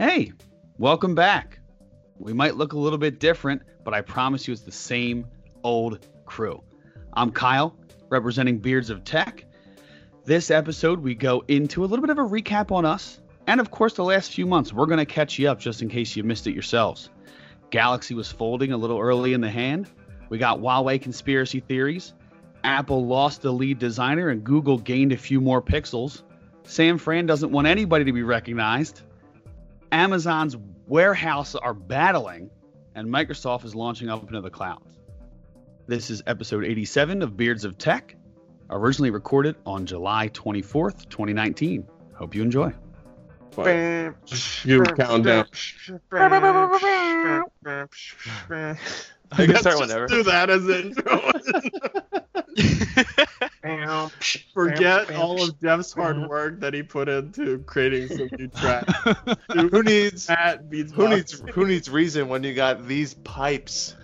Hey, welcome back. We might look a little bit different, but I promise you it's the same old crew. I'm Kyle, representing Beards of Tech. This episode, we go into a little bit of a recap on us, and of course, the last few months. We're going to catch you up just in case you missed it yourselves. Galaxy was folding a little early in the hand. We got Huawei conspiracy theories. Apple lost the lead designer, and Google gained a few more pixels. San Fran doesn't want anybody to be recognized. Amazon's warehouse are battling, and Microsoft is launching up into the clouds. This is episode 87 of Beards of Tech, originally recorded on July 24th, 2019. Hope you enjoy. You countdown. I can start whenever. Do that as intro. Forget all of Jeff's hard work that he put into creating some new tracks. Who needs That beats who needs who needs reason when you got these pipes?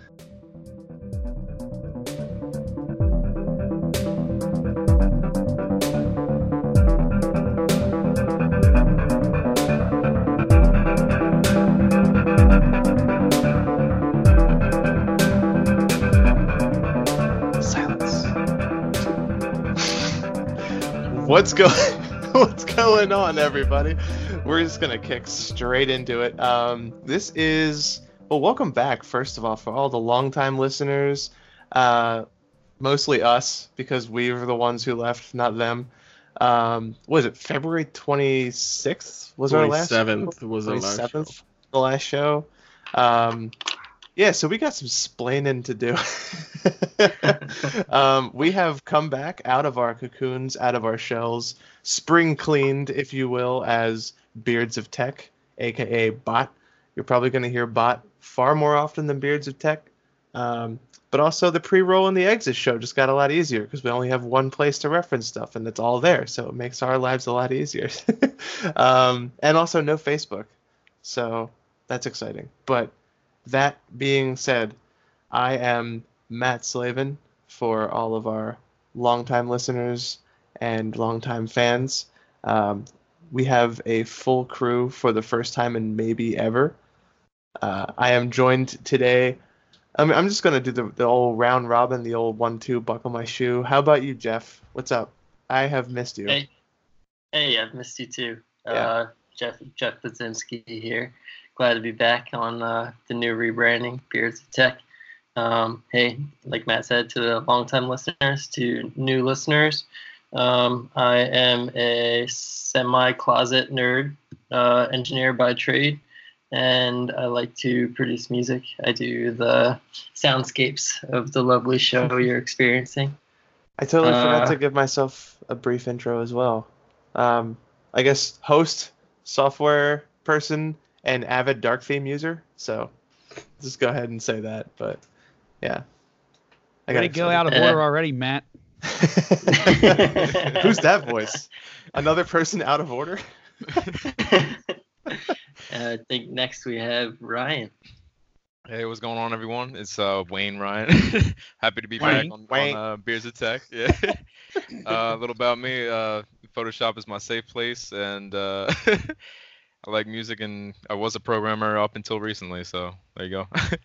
What's going What's going on, everybody? We're just gonna kick straight into it. Um, this is well, welcome back. First of all, for all the longtime listeners, uh, mostly us because we were the ones who left, not them. Um, was it February twenty sixth? Was our last 27th was the last show. 27th, the last show. Um, yeah, so we got some splaining to do. um, we have come back out of our cocoons, out of our shells, spring cleaned, if you will, as Beards of Tech, aka Bot. You're probably going to hear Bot far more often than Beards of Tech. Um, but also, the pre roll and the exit show just got a lot easier because we only have one place to reference stuff and it's all there. So it makes our lives a lot easier. um, and also, no Facebook. So that's exciting. But that being said, I am Matt Slavin for all of our longtime listeners and longtime fans. Um, we have a full crew for the first time in maybe ever. Uh, I am joined today. I mean, I'm just gonna do the, the old round robin, the old one two buckle my shoe. How about you, Jeff? What's up? I have missed you. Hey, hey, I've missed you too. Yeah. Uh, Jeff Jeff Budzinski here. Glad to be back on uh, the new rebranding, Beards of Tech. Um, hey, like Matt said, to the longtime listeners, to new listeners, um, I am a semi-closet nerd, uh, engineer by trade, and I like to produce music. I do the soundscapes of the lovely show you're experiencing. I totally forgot Uh, to give myself a brief intro as well. Um, I guess host, software person, and avid dark theme user. So just go ahead and say that. But yeah, I got to go out of order already, Matt. Who's that voice? Another person out of order? I think next we have Ryan. Hey, what's going on, everyone? It's uh, Wayne Ryan. Happy to be Wayne. back on, Wayne. on uh, Beers of Tech. Yeah. uh, a little about me. Uh, Photoshop is my safe place, and uh, I like music, and I was a programmer up until recently. So there you go.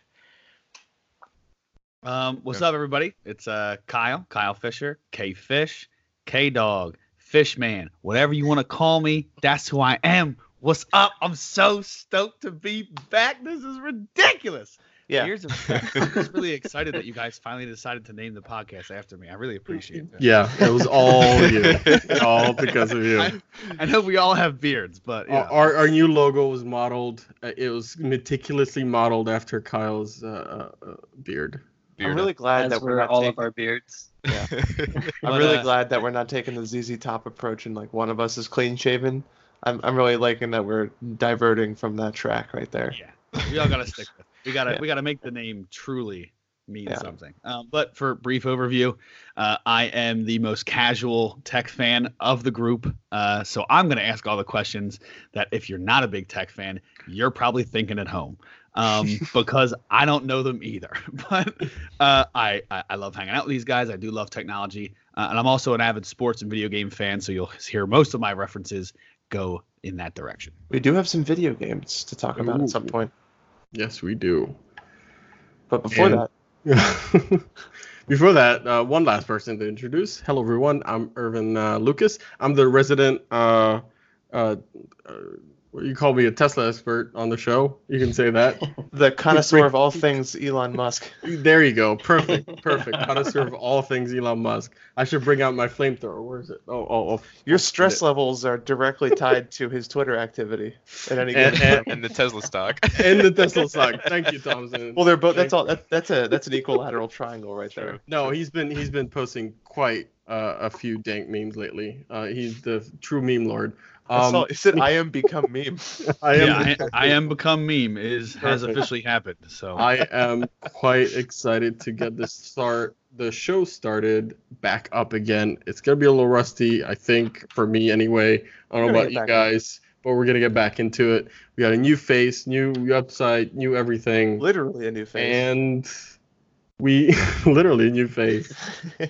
Um, what's Yeah. up, everybody? It's uh, Kyle, Kyle Fisher, K Fish, K Dog, Fishman, whatever you want to call me. That's who I am. What's up? I'm so stoked to be back. This is ridiculous. Yeah. Here's a, I'm just really excited that you guys finally decided to name the podcast after me. I really appreciate that. Yeah, it was all you. all because of you. I, I know we all have beards, but yeah. Our, our new logo was modeled. Uh, it was meticulously modeled after Kyle's uh, uh, beard. I'm really glad As that we're were not all taking, of our beards. Yeah. I'm But, really uh, glad that we're not taking the ZZ Top approach and like one of us is clean shaven. I'm I'm really liking that we're diverting from that track right there. Yeah, we all gotta stick with. It. We gotta Yeah. we gotta make the name truly mean Yeah. something. Um, but for brief overview, uh, I am the most casual tech fan of the group. Uh, so I'm gonna ask all the questions that if you're not a big tech fan, you're probably thinking at home. Um, because I don't know them either. But uh, I, I I love hanging out with these guys. I do love technology, uh, and I'm also an avid sports and video game fan. So you'll hear most of my references go in that direction. We do have some video games to talk about at some point. Yes, we do. But before And- that, Before that, uh, one last person to introduce. Hello, everyone. I'm Irvin uh, Lucas. I'm the resident. Uh, uh, uh, you call me a Tesla expert on the show. You can say that. the connoisseur of all things Elon Musk. there you go. Perfect. Perfect. Connoisseur of all things Elon Musk. I should bring out my flamethrower. Where is it? Oh, oh, oh. Your stress levels are directly tied to his Twitter activity at any And- given time. and the Tesla stock. And the Tesla stock. Thank you, Thompson. Well, they're both. That's all. That, that's a that's an equilateral triangle right there. No, he's been he's been posting quite uh, a few dank memes lately. Uh, he's the true meme lord. I Um, saw, it said, "I am become meme." I am yeah, I, I am become meme is has Perfect. officially happened. So I am quite excited to get this start the show started back up again. It's gonna be a little rusty, I think, for me anyway. I don't know about you back guys, but we're gonna get back into it. We got a new face, new website, new everything, Literally a new face. and we literally a new face.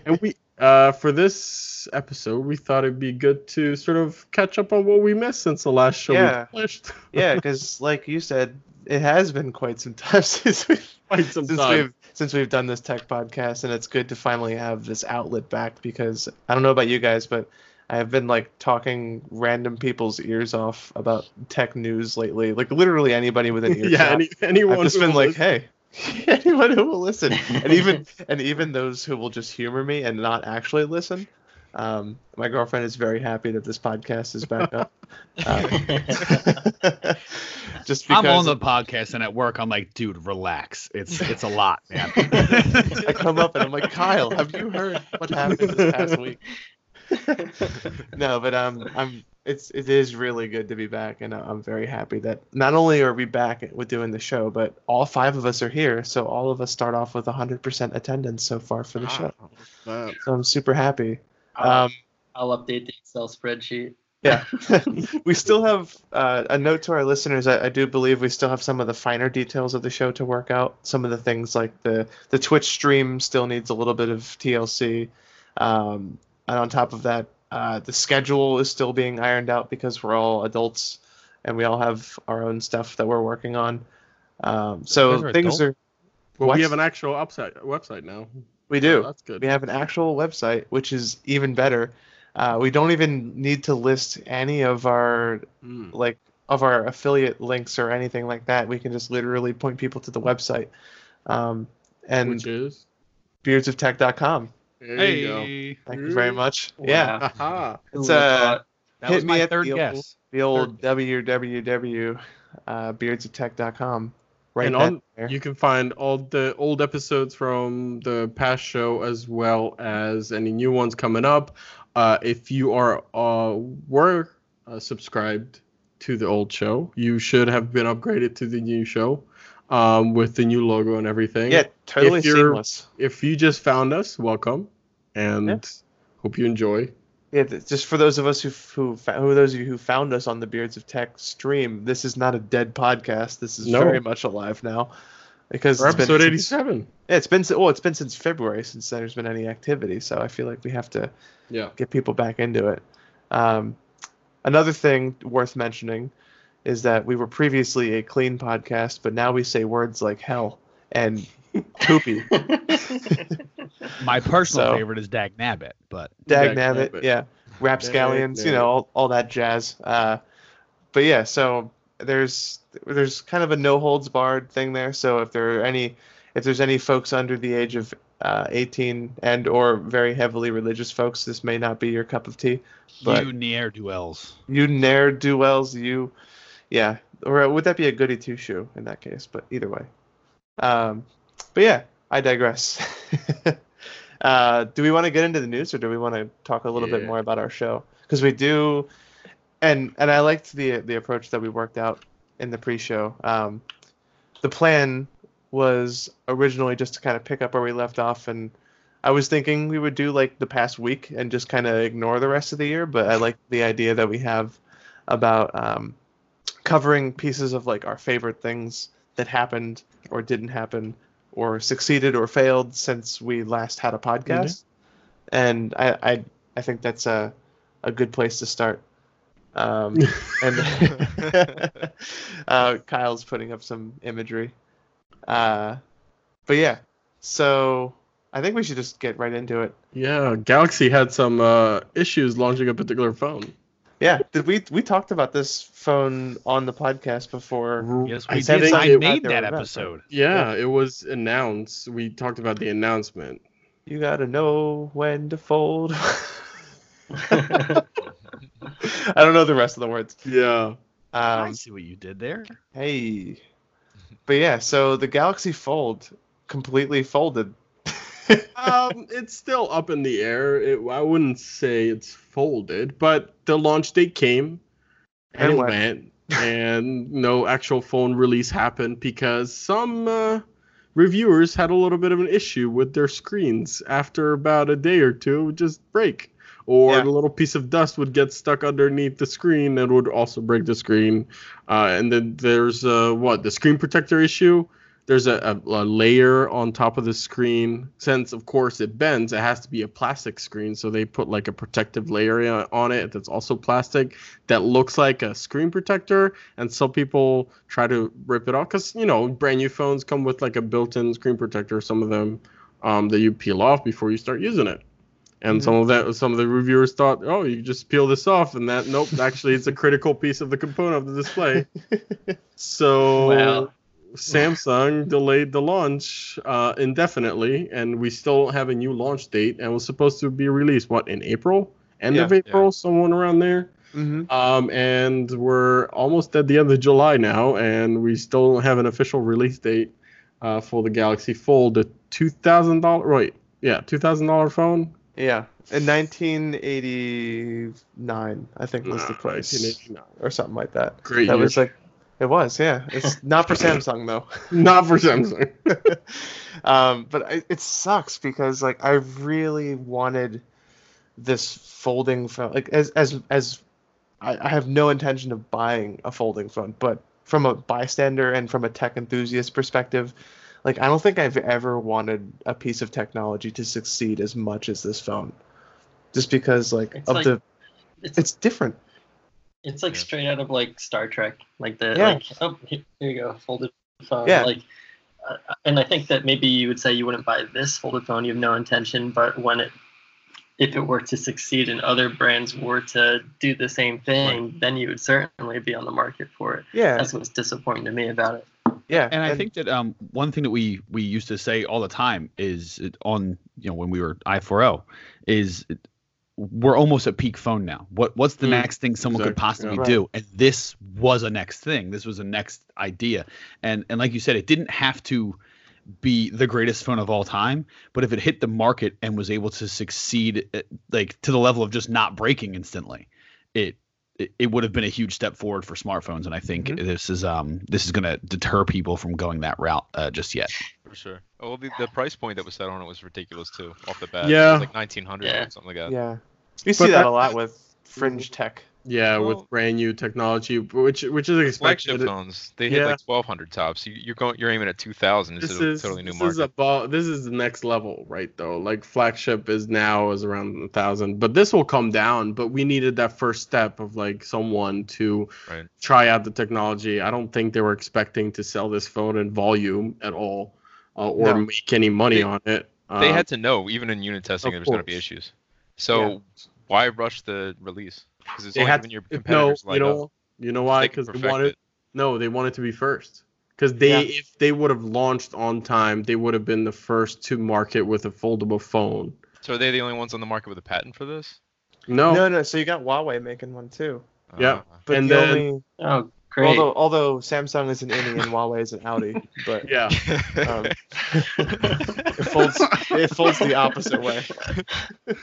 And we uh for this episode, we thought it'd be good to sort of catch up on what we missed since the last show Yeah. we published. yeah, because like you said, it has been quite some time since we've Quite some since time. we've since we've done this tech podcast, and it's good to finally have this outlet back because I don't know about you guys, but I have been like talking random people's ears off about tech news lately. Like literally anybody with an ear. yeah, any, anyone I've just been like, hey, anyone who will listen, and even and even those who will just humor me and not actually listen. Um, my girlfriend is very happy that this podcast is back up. Uh, just because I'm on the podcast and at work I'm like, dude, relax. It's it's a lot, man. I come up and I'm like, Kyle, have you heard what happened this past week? no, but um, I'm it's it is really good to be back, and I'm very happy that not only are we back with doing the show, but all five of us are here, so all of us start off with 100% attendance so far for the show. Wow, So I'm super happy. I'll, Um, I'll update the Excel spreadsheet. yeah, we still have uh, a note to our listeners. I, I do believe we still have some of the finer details of the show to work out. Some of the things like the the Twitch stream still needs a little bit of TLC, um, and on top of that, uh, the schedule is still being ironed out because we're all adults and we all have our own stuff that we're working on. Um, so are things adult? are. well, What? we have an actual upside, website now. We do. Oh, that's good. We have an actual website, which is even better. Uh, we don't even need to list any of our Mm. like of our affiliate links or anything like that. We can just literally point people to the website. Um, and Which is beardsoftech.com. there you go. hey, Thank you very much. Wow. Yeah, Haha. Who It's, would've uh, that hit was me my at third the old- guess. the old www uh, beardsoftech.com. Right and on there. you can find all the old episodes from the past show as well as any new ones coming up. Uh, if you are uh, were uh, subscribed to the old show, you should have been upgraded to the new show um, with the new logo and everything. yeah, totally if seamless. If you just found us, welcome, and Yeah. hope you enjoy. Yeah, just for those of us who who who those of you who found us on the Beards of Tech stream, this is not a dead podcast. This is No. very much alive now, because For it's been episode since- eighty-seven. Yeah, it's been well, it's been since February since there's been any activity. So I feel like we have to Yeah. get people back into it. Um, another thing worth mentioning is that we were previously a clean podcast, but now we say words like hell and poopy. My personal So- favorite is Dag Nabbit, but Dag Dag nabbit, nabbit. yeah, rapscallions, you know, all, all that jazz. Uh, but yeah, so there's there's kind of a no holds barred thing there. So if there are any if there's any folks under the age of uh, 18 and or very heavily religious folks, this may not be your cup of tea. But you ne'er do wells. you ne'er do wells, you, yeah, or would that be a goody two shoe in that case? But either way, um, but yeah, I digress. uh, do we want to get into the news, or do we want to talk a little bit more about our show? Because we do, and and I liked the the approach that we worked out in the pre-show. Um, the plan was originally just to kind of pick up where we left off and. I was thinking we would do like the past week and just kind of ignore the rest of the year, but I like the idea that we have about um, covering pieces of like our favorite things that happened or didn't happen or succeeded or failed since we last had a podcast. And I, I I think that's a a good place to start. Um, and uh, Kyle's putting up some imagery. Uh, but yeah, so I think we should just get right into it. Yeah, Galaxy had some uh, issues launching a particular phone. Yeah, did we we talked about this phone on the podcast before? Yes, I we think did. I it- made that episode. Yeah, it was announced. We talked about the announcement. You gotta know when to fold. I don't know the rest of the words. Yeah. I Um, see what you did there. hey, but yeah, so the Galaxy Fold completely folded. Um, it's still up in the air. It, I wouldn't say it's folded, but the launch date came and, And it went. went, and no actual phone release happened because some uh, reviewers had a little bit of an issue with their screens after about a day or two, it would just break. Or Yeah. a little piece of dust would get stuck underneath the screen and would also break the screen. Uh, and then there's uh, what the screen protector issue there's a, a, a layer on top of the screen. Since of course it bends, it has to be a plastic screen, so they put like a protective layer on it that's also plastic that looks like a screen protector. And some people try to rip it off because you know brand new phones come with like a built-in screen protector. Some of them um, that you peel off before you start using it. And Mhm. some of that, some of the reviewers thought, oh, you just peel this off, and that nope, actually, it's a critical piece of the component of the display. So Wow. Samsung delayed the launch uh, indefinitely, and we still don't have a new launch date, and was supposed to be released what in April, end of Yeah. April, someone around there. hmm Um, and we're almost at the end of July now, and we still don't have an official release date uh, for the Galaxy Fold, the two thousand dollar, right? Yeah, two thousand dollar phone. Yeah, in 1989, I think was the price, or something like that. Great that year. was like, it was, yeah. It's not for Samsung though. Not for Samsung. um, but I, it sucks because like I really wanted this folding phone. Like as as as I, I have no intention of buying a folding phone, but from a bystander and from a tech enthusiast perspective, like I don't think I've ever wanted a piece of technology to succeed as much as this phone. Just because like It's of like- the It's it's different. It's like Yeah. straight out of like Star Trek, like the Yeah. like oh here, here you go folded phone. Yeah. Like, uh, and I think that maybe you would say you wouldn't buy this folded phone. You have no intention, but when it if it were to succeed and other brands were to do the same thing, then you would certainly be on the market for it. Yeah, That's what's disappointing to me about it. yeah. And I think that um, one thing that we we used to say all the time is on you know when we were i4o is it- we're almost at peak phone now. What what's the Mm, next thing someone could possibly yeah. do? And this was a next thing. This was a next idea. And and like you said, it didn't have to be the greatest phone of all time, but if it hit the market and was able to succeed at, like to the level of just not breaking instantly, it it, it would have been a huge step forward for smartphones and I think Mhm. this is um this is going to deter people from going that route uh, just yet. For sure. Oh, the, the price point that was set on it was ridiculous too, off the bat. Yeah. It was like 1900 Yeah. or something like that. yeah. You But see that that- a lot with fringe tech. Yeah, Well- with brand new technology, which which is Flagship expected. phones, they hit Yeah. like 1200 tops. You, you're going, you're aiming at 2000 This instead is a totally new this market. is above. This is the next level, right? Though, like flagship is now is around a thousand, but this will come down. But we needed that first step of like someone to Right. try out the technology. I don't think they were expecting to sell this phone in volume at all, uh, or No. make any money They- on it. they Um, had to know, even in unit testing, of there was going to be issues. So why rush the release? Because it's they only had giving your if- no, competitors you leg know, up. you know why? Because they perfect wanted it. no, they wanted to be first. Because they, Yeah. if they would have launched on time, they would have been the first to market with a foldable phone. So are they the only ones on the market with a patent for this? No, No, no. So you got Huawei making one too. Yeah. Uh, But And the then- only Oh, great. although although Samsung is an innie and Huawei is an outie, but yeah. um, it folds it folds the opposite way.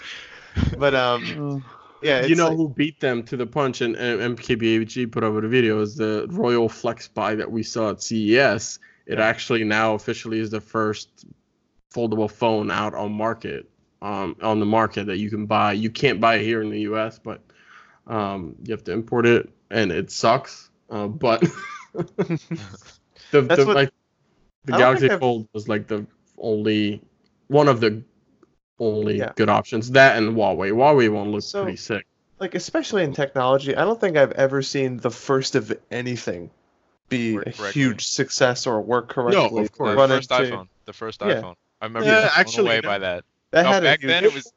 but um, yeah, you know like- who beat them to the punch and, and MKBHD put over the video is the Royole FlexPai that we saw at CES. It actually now officially is the first foldable phone out on market um, on the market that you can buy. You can't buy it here in the US, but um, you have to import it, and it sucks. Uh, but the, That's the what- like the Galaxy Fold was like the only one of the only Yeah. good options. That and Huawei. Huawei one looks So- pretty sick. like especially in technology, I don't think I've ever seen the first of anything be a huge success or work correctly. No, of course. The first into- iPhone. The first Yeah. iPhone. I remember Yeah, being blown actually, away that- by that. That No, had back a then it was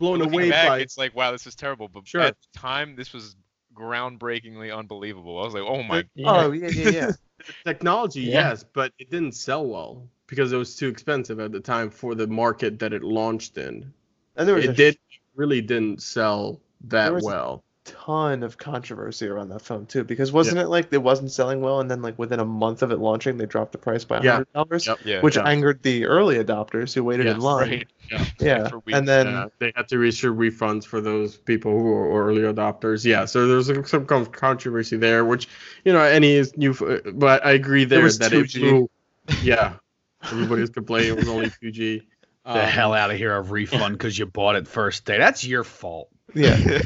blown away back, by. it's like wow, this is terrible. But Sure. at the time, this was groundbreakingly unbelievable. I was like, oh my. Yeah. Oh yeah, yeah, yeah. Technology, Yeah. yes, but it didn't sell well because it was too expensive at the time for the market that it launched in. And there was a It did really didn't sell There that was a- well. ton of controversy around that phone too, because wasn't it like it wasn't selling well, and then like within a month of it launching, they dropped the price by hundred dollars, Yep. Yeah. which Yeah. angered the early adopters who waited in line. right. Yeah, For weeks. and then Yeah, they had to issue refunds for those people who were early adopters. Yeah, so there's some- some con- controversy there, which you know any is new, but I agree there was that 2G. it flew. Yeah, everybody was complaining it was only 2G. the Um, hell out of here of refund because you bought it first day. That's your fault. yeah,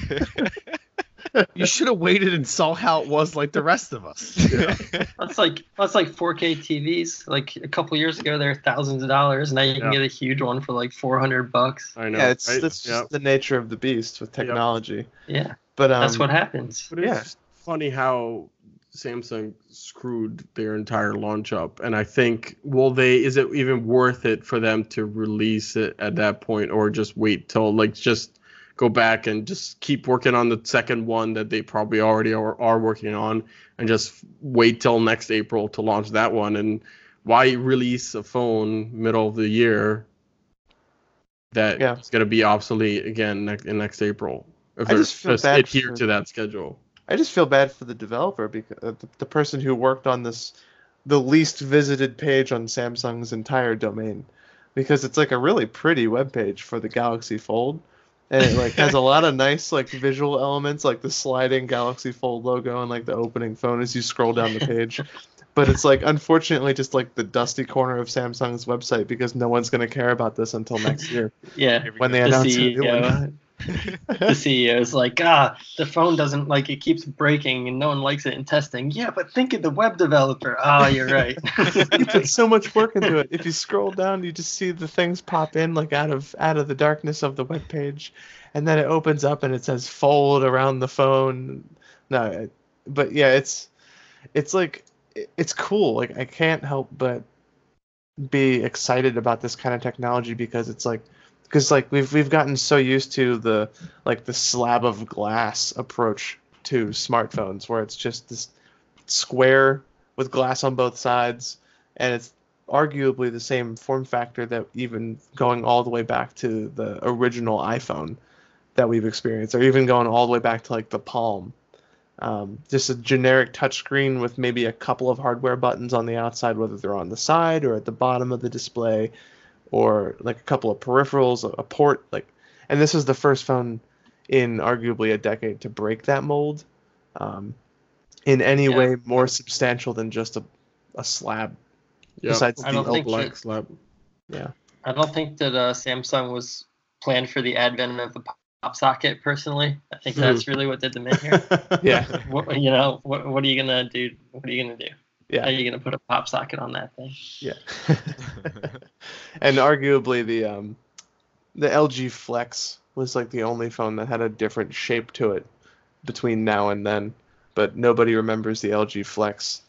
You should have waited and saw how it was like the rest of us. That's like that's like 4K TVs. Like a couple years ago, they're thousands of dollars. Now you can get a huge one for like 400 bucks. I know. yeah. It's right? that's just Yeah. the nature of the beast with technology. Yeah, But um, that's what happens. But it's Yeah. funny how Samsung screwed their entire launch up, and I think, will they? Is it even worth it for them to release it at that point, or just wait till like just go back and just keep working on the second one that they probably already are, are working on, and just wait till next April to launch that one? And why release a phone middle of the year that Yeah. is going to be obsolete again next in next April? If I they're just feel just adhere for- to that schedule. I just feel bad for the developer because uh, the, the person who worked on this, the least visited page on Samsung's entire domain, because it's like a really pretty web page for the Galaxy Fold, and it like has a lot of nice like visual elements like the sliding Galaxy Fold logo and like the opening phone as you scroll down the page. But it's like unfortunately just like the dusty corner of Samsung's website because no one's gonna care about this until next year Yeah, when they announce a new CEO. one. The CEO is like, ah, the phone doesn't like it keeps breaking and no one likes it in testing. Yeah, but think of the web developer. Ah, you're right. you put so much work into it. If you scroll down, you just see the things pop in like out of out of the darkness of the web page, and then it opens up and it says "fold" around the phone. No, but yeah, it's it's like it- it's cool. Like I can't help but be excited about this kind of technology because it's like because like we've we've gotten so used to the like the slab of glass approach to smartphones where it's just this square with glass on both sides and it's arguably the same form factor that even going all the way back to the original iPhone that we've experienced or even going all the way back to like the Palm. Um, just a generic touchscreen with maybe a couple of hardware buttons on the outside whether they're on the side or at the bottom of the display or like a couple of peripherals a, a port like and this is the first phone in arguably a decade to break that mold um, in any Yeah. way more substantial than just a, a slab Yeah. besides I the don't think black that- slab. I don't think that uh, Samsung was planned for the advent of the pop socket. Personally, I think Hmm. that's really what did them in here. yeah what, you know, what, what are you gonna do? What are you gonna do? How are yeah you gonna put a pop socket on that thing? yeah and arguably the um the LG Flex was like the only phone that had a different shape to it between now and then but nobody remembers the LG Flex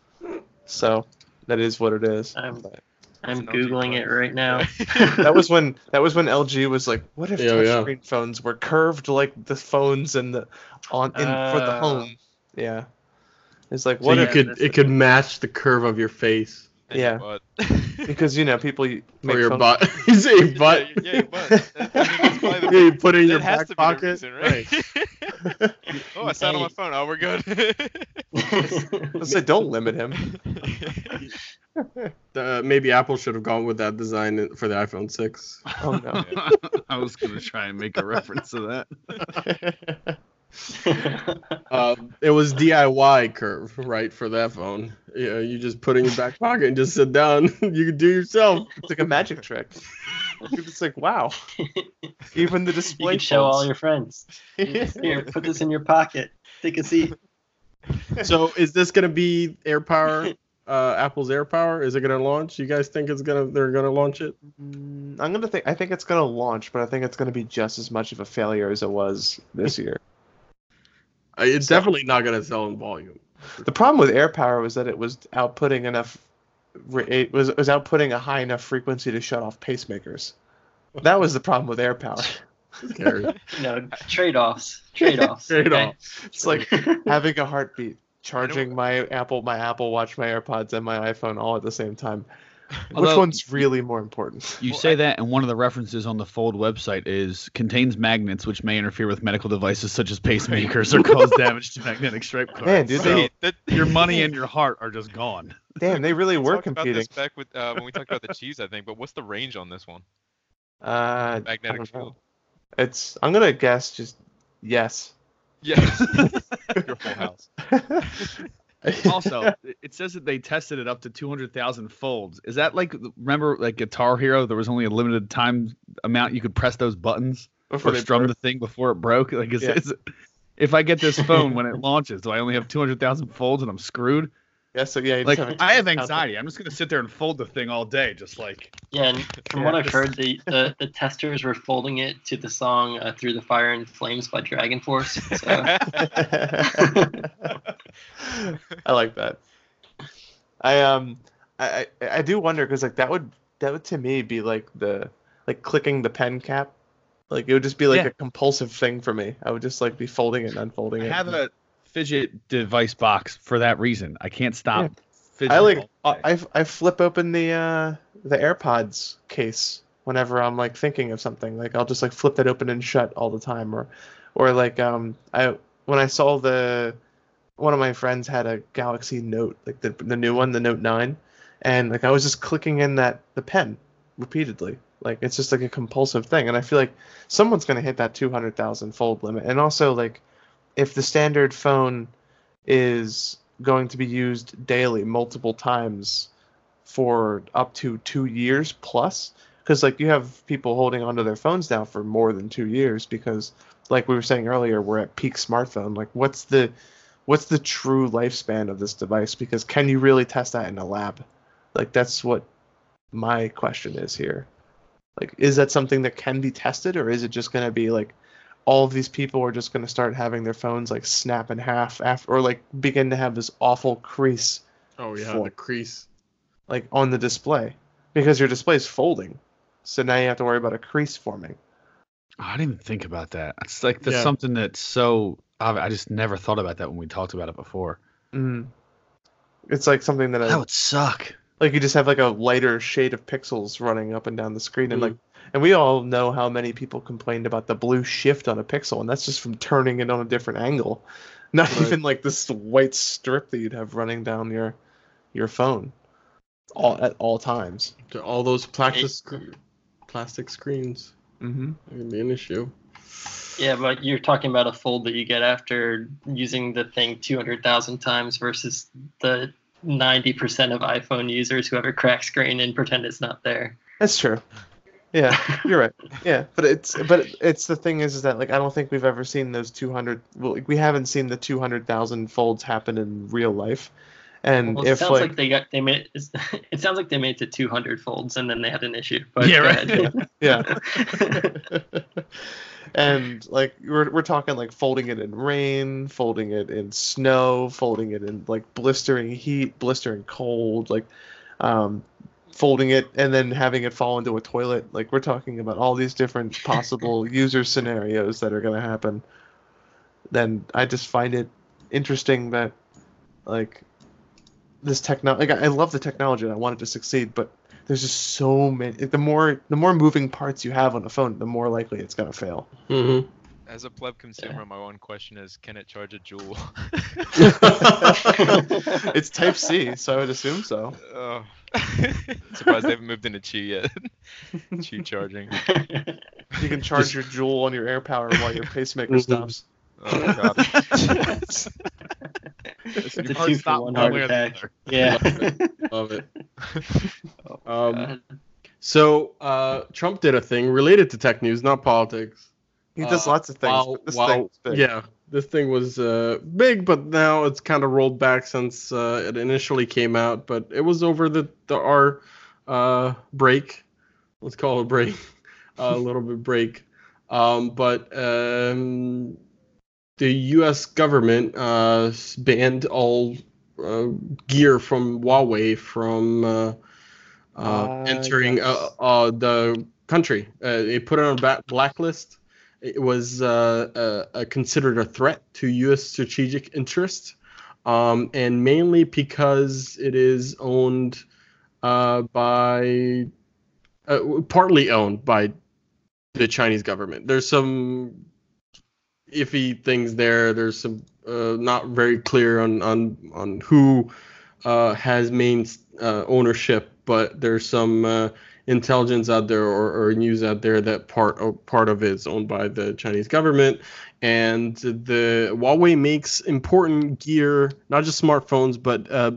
so that is what it is I'm- But I'm googling it right now. that was when that was when LG was like what if Yeah, yeah. touchscreen phones were curved like the phones in the on in for the Oh. home yeah it's like So what you if could it could match the curve of your face And Yeah. butt. because you know people make or your fun- butt. you say your butt. Yeah, yeah, your butt. That- I mean, that's probably the Yeah, you put it in that your back to be the pocket. reason, right? oh, I sat on my phone. Oh, we're good. Let's say don't limit him Uh, maybe Apple should have gone with that design for the iPhone 6. oh no I was gonna try and make a reference to that. Uh, it was DIY curve, right, for that phone. Yeah, you just put it in your back pocket and just sit down. you can do yourself. It's like a magic trick. You're just like, wow. Even the display. you display. can show all your friends. Here, put this in your pocket. Take a seat. So, is this gonna be AirPower? Uh, Apple's AirPower? Is it gonna launch? You guys think it's gonna? They're gonna launch it? Mm, I'm gonna think. I think it's gonna launch, but I think it's gonna be just as much of a failure as it was this year. Uh, It's So- definitely not gonna sell in volume. The problem with AirPower was that it was outputting enough. It was it was outputting a high enough frequency to shut off pacemakers. That was the problem with AirPower. you know, trade-offs. Trade-offs. Trade-off. It's like having a heartbeat, charging my Apple, my Apple Watch, my AirPods, and my iPhone all at the same time. Which one's really more important? You Well, say I- that, and one of the references on the Fold website is contains magnets which may interfere with medical devices such as pacemakers or cause damage to magnetic stripe cards. Man, dude, So they- that, your money and your heart are just gone. Damn, they really we were talked about competing. this back with uh, when we talked about the cheese, I think. But what's the range on this one? Uh, Magnetic field. It's. I'm gonna guess just yes. Yes. Your full house. Also, it- says that they tested it up to 200,000 folds. Is that like remember like Guitar Hero? There was only a limited time amount you could press those buttons Before or strum broke. the thing before it broke. Like, is, Yeah. is it, if I get this phone when it launches, do I only have 200,000 folds and I'm screwed? Yeah, so yeah. Like, have- I have anxiety. I'm just gonna sit there and fold the thing all day, just like. Yeah, and from Yeah, what I've just- heard, the, the, the testers were folding it to the song uh, "Through the Fire and Flames" by DragonForce. So, I like that. I um I I, I do wonder because like that would that would to me be like the like clicking the pen cap. Like it would just be like Yeah. a compulsive thing for me. I would just like be folding it and unfolding I it. have a fidget device box for that reason. I can't stop. Yeah. fidgeting I like. I I flip open the uh the AirPods case whenever I'm like thinking of something. Like I'll just like flip that open and shut all the time or or like um I when I saw the one of my friends had a Galaxy Note, like the the new one, the Note 9, and like I was just clicking in that the pen repeatedly. Like it's just like a compulsive thing and I feel like someone's going to hit that 200,000 fold limit. And also like if the standard phone is going to be used daily multiple times for up to 2 years plus because like you have people holding onto their phones now for more than 2 years because like we were saying earlier we're at peak smartphone. Like what's the what's the true lifespan of this device? Because can you really test that in a lab? Like that's what my question is here. Like is that something that can be tested or is it just going to be like all of these people are just going to start having their phones like snap in half after or like begin to have this awful crease Oh yeah, Full. the crease. like on the display because your display is folding so now you have to worry about a crease forming Oh, I didn't even think about that. It's like that's Yeah. something that's so. I I just never thought about that when we talked about it before. mm. it's like something that I, would suck. like you just have like a lighter shade of pixels running up and down the screen and Mhm. like and we all know how many people complained about the blue shift on a pixel and that's just from turning it on a different angle not Right. even like this white strip that you'd have running down your your phone all at all times To all those plastic sc- plastic screens. mm-hmm. That can be an issue. yeah, but you're talking about a fold that you get after using the thing 200,000 times versus the 90% of iPhone users who have a cracked screen and pretend it's not there. that's true yeah you're right yeah but it's but it's the thing is, is that like i don't think we've ever seen those 200 well, like, we haven't seen the 200000 folds happen in real life and Well, it if sounds like, like, they got they made it's- it sounds like they made it to 200 folds and then they had an issue. But Yeah, right. ahead. yeah and like we're, we're talking like folding it in rain folding it in snow folding it in like blistering heat blistering cold like um folding it and then having it fall into a toilet like we're talking about all these different possible user scenarios that are going to happen then i just find it interesting that like this technology like I I love the technology and i want it to succeed but there's just so many the more the more moving parts you have on a phone the more likely it's going to fail Mm-hmm. As a pleb consumer, my one question is, can it charge a Juul? it's type c so i would assume so oh. Surprised they haven't moved into Qi yet. Qi charging. you can charge your Juul on your AirPower while your pacemaker stops Oh my god. Listen, It's a two for one one heart way or the attack. yeah. Love it. Oh, Um, So uh, Trump did a thing related to tech news, not politics. he does Uh, lots of things while- this while- thing big. Yeah, this thing was uh, big, but now it's kind of rolled back since uh, it initially came out. But it was over the, the our uh, break. Let's call it a break. a little bit break. Um, but um, the U.S. government uh, banned all uh, gear from Huawei from uh, uh, Ah, entering yes. uh, uh, the country. Uh, they put it on a blacklist. It was uh, uh, uh, considered a threat to U.S. strategic interests, um, and mainly because it is owned uh, by, uh, partly owned by the Chinese government. There's some iffy things there. There's some uh, not very clear on on on who uh, has main uh, ownership, but there's some intelligence out there or, or news out there that part of, part of it is owned by the Chinese government. And the Huawei makes important gear, not just smartphones, but uh,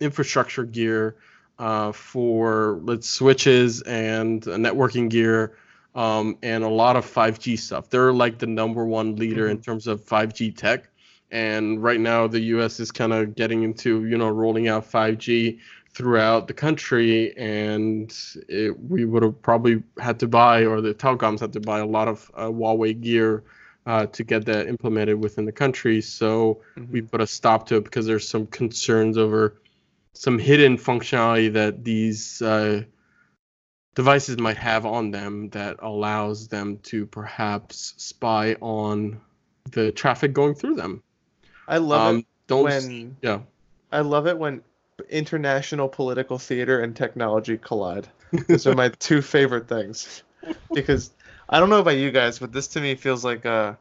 infrastructure gear uh, for let's switches and networking gear um, and a lot of 5G stuff. They're like the number one leader in terms of 5G tech. And right now, the U.S. is kind of getting into you know rolling out 5G throughout the country, and it, we would have probably had to buy, or the telecoms had to buy a lot of uh, Huawei gear uh, to get that implemented within the country. So we put a stop to it because there's some concerns over some hidden functionality that these uh, devices might have on them that allows them to perhaps spy on the traffic going through them. I love it don't when yeah. I love it when international political theater and technology collide. Those are my two favorite things. Because I don't know about you guys, but this to me feels like a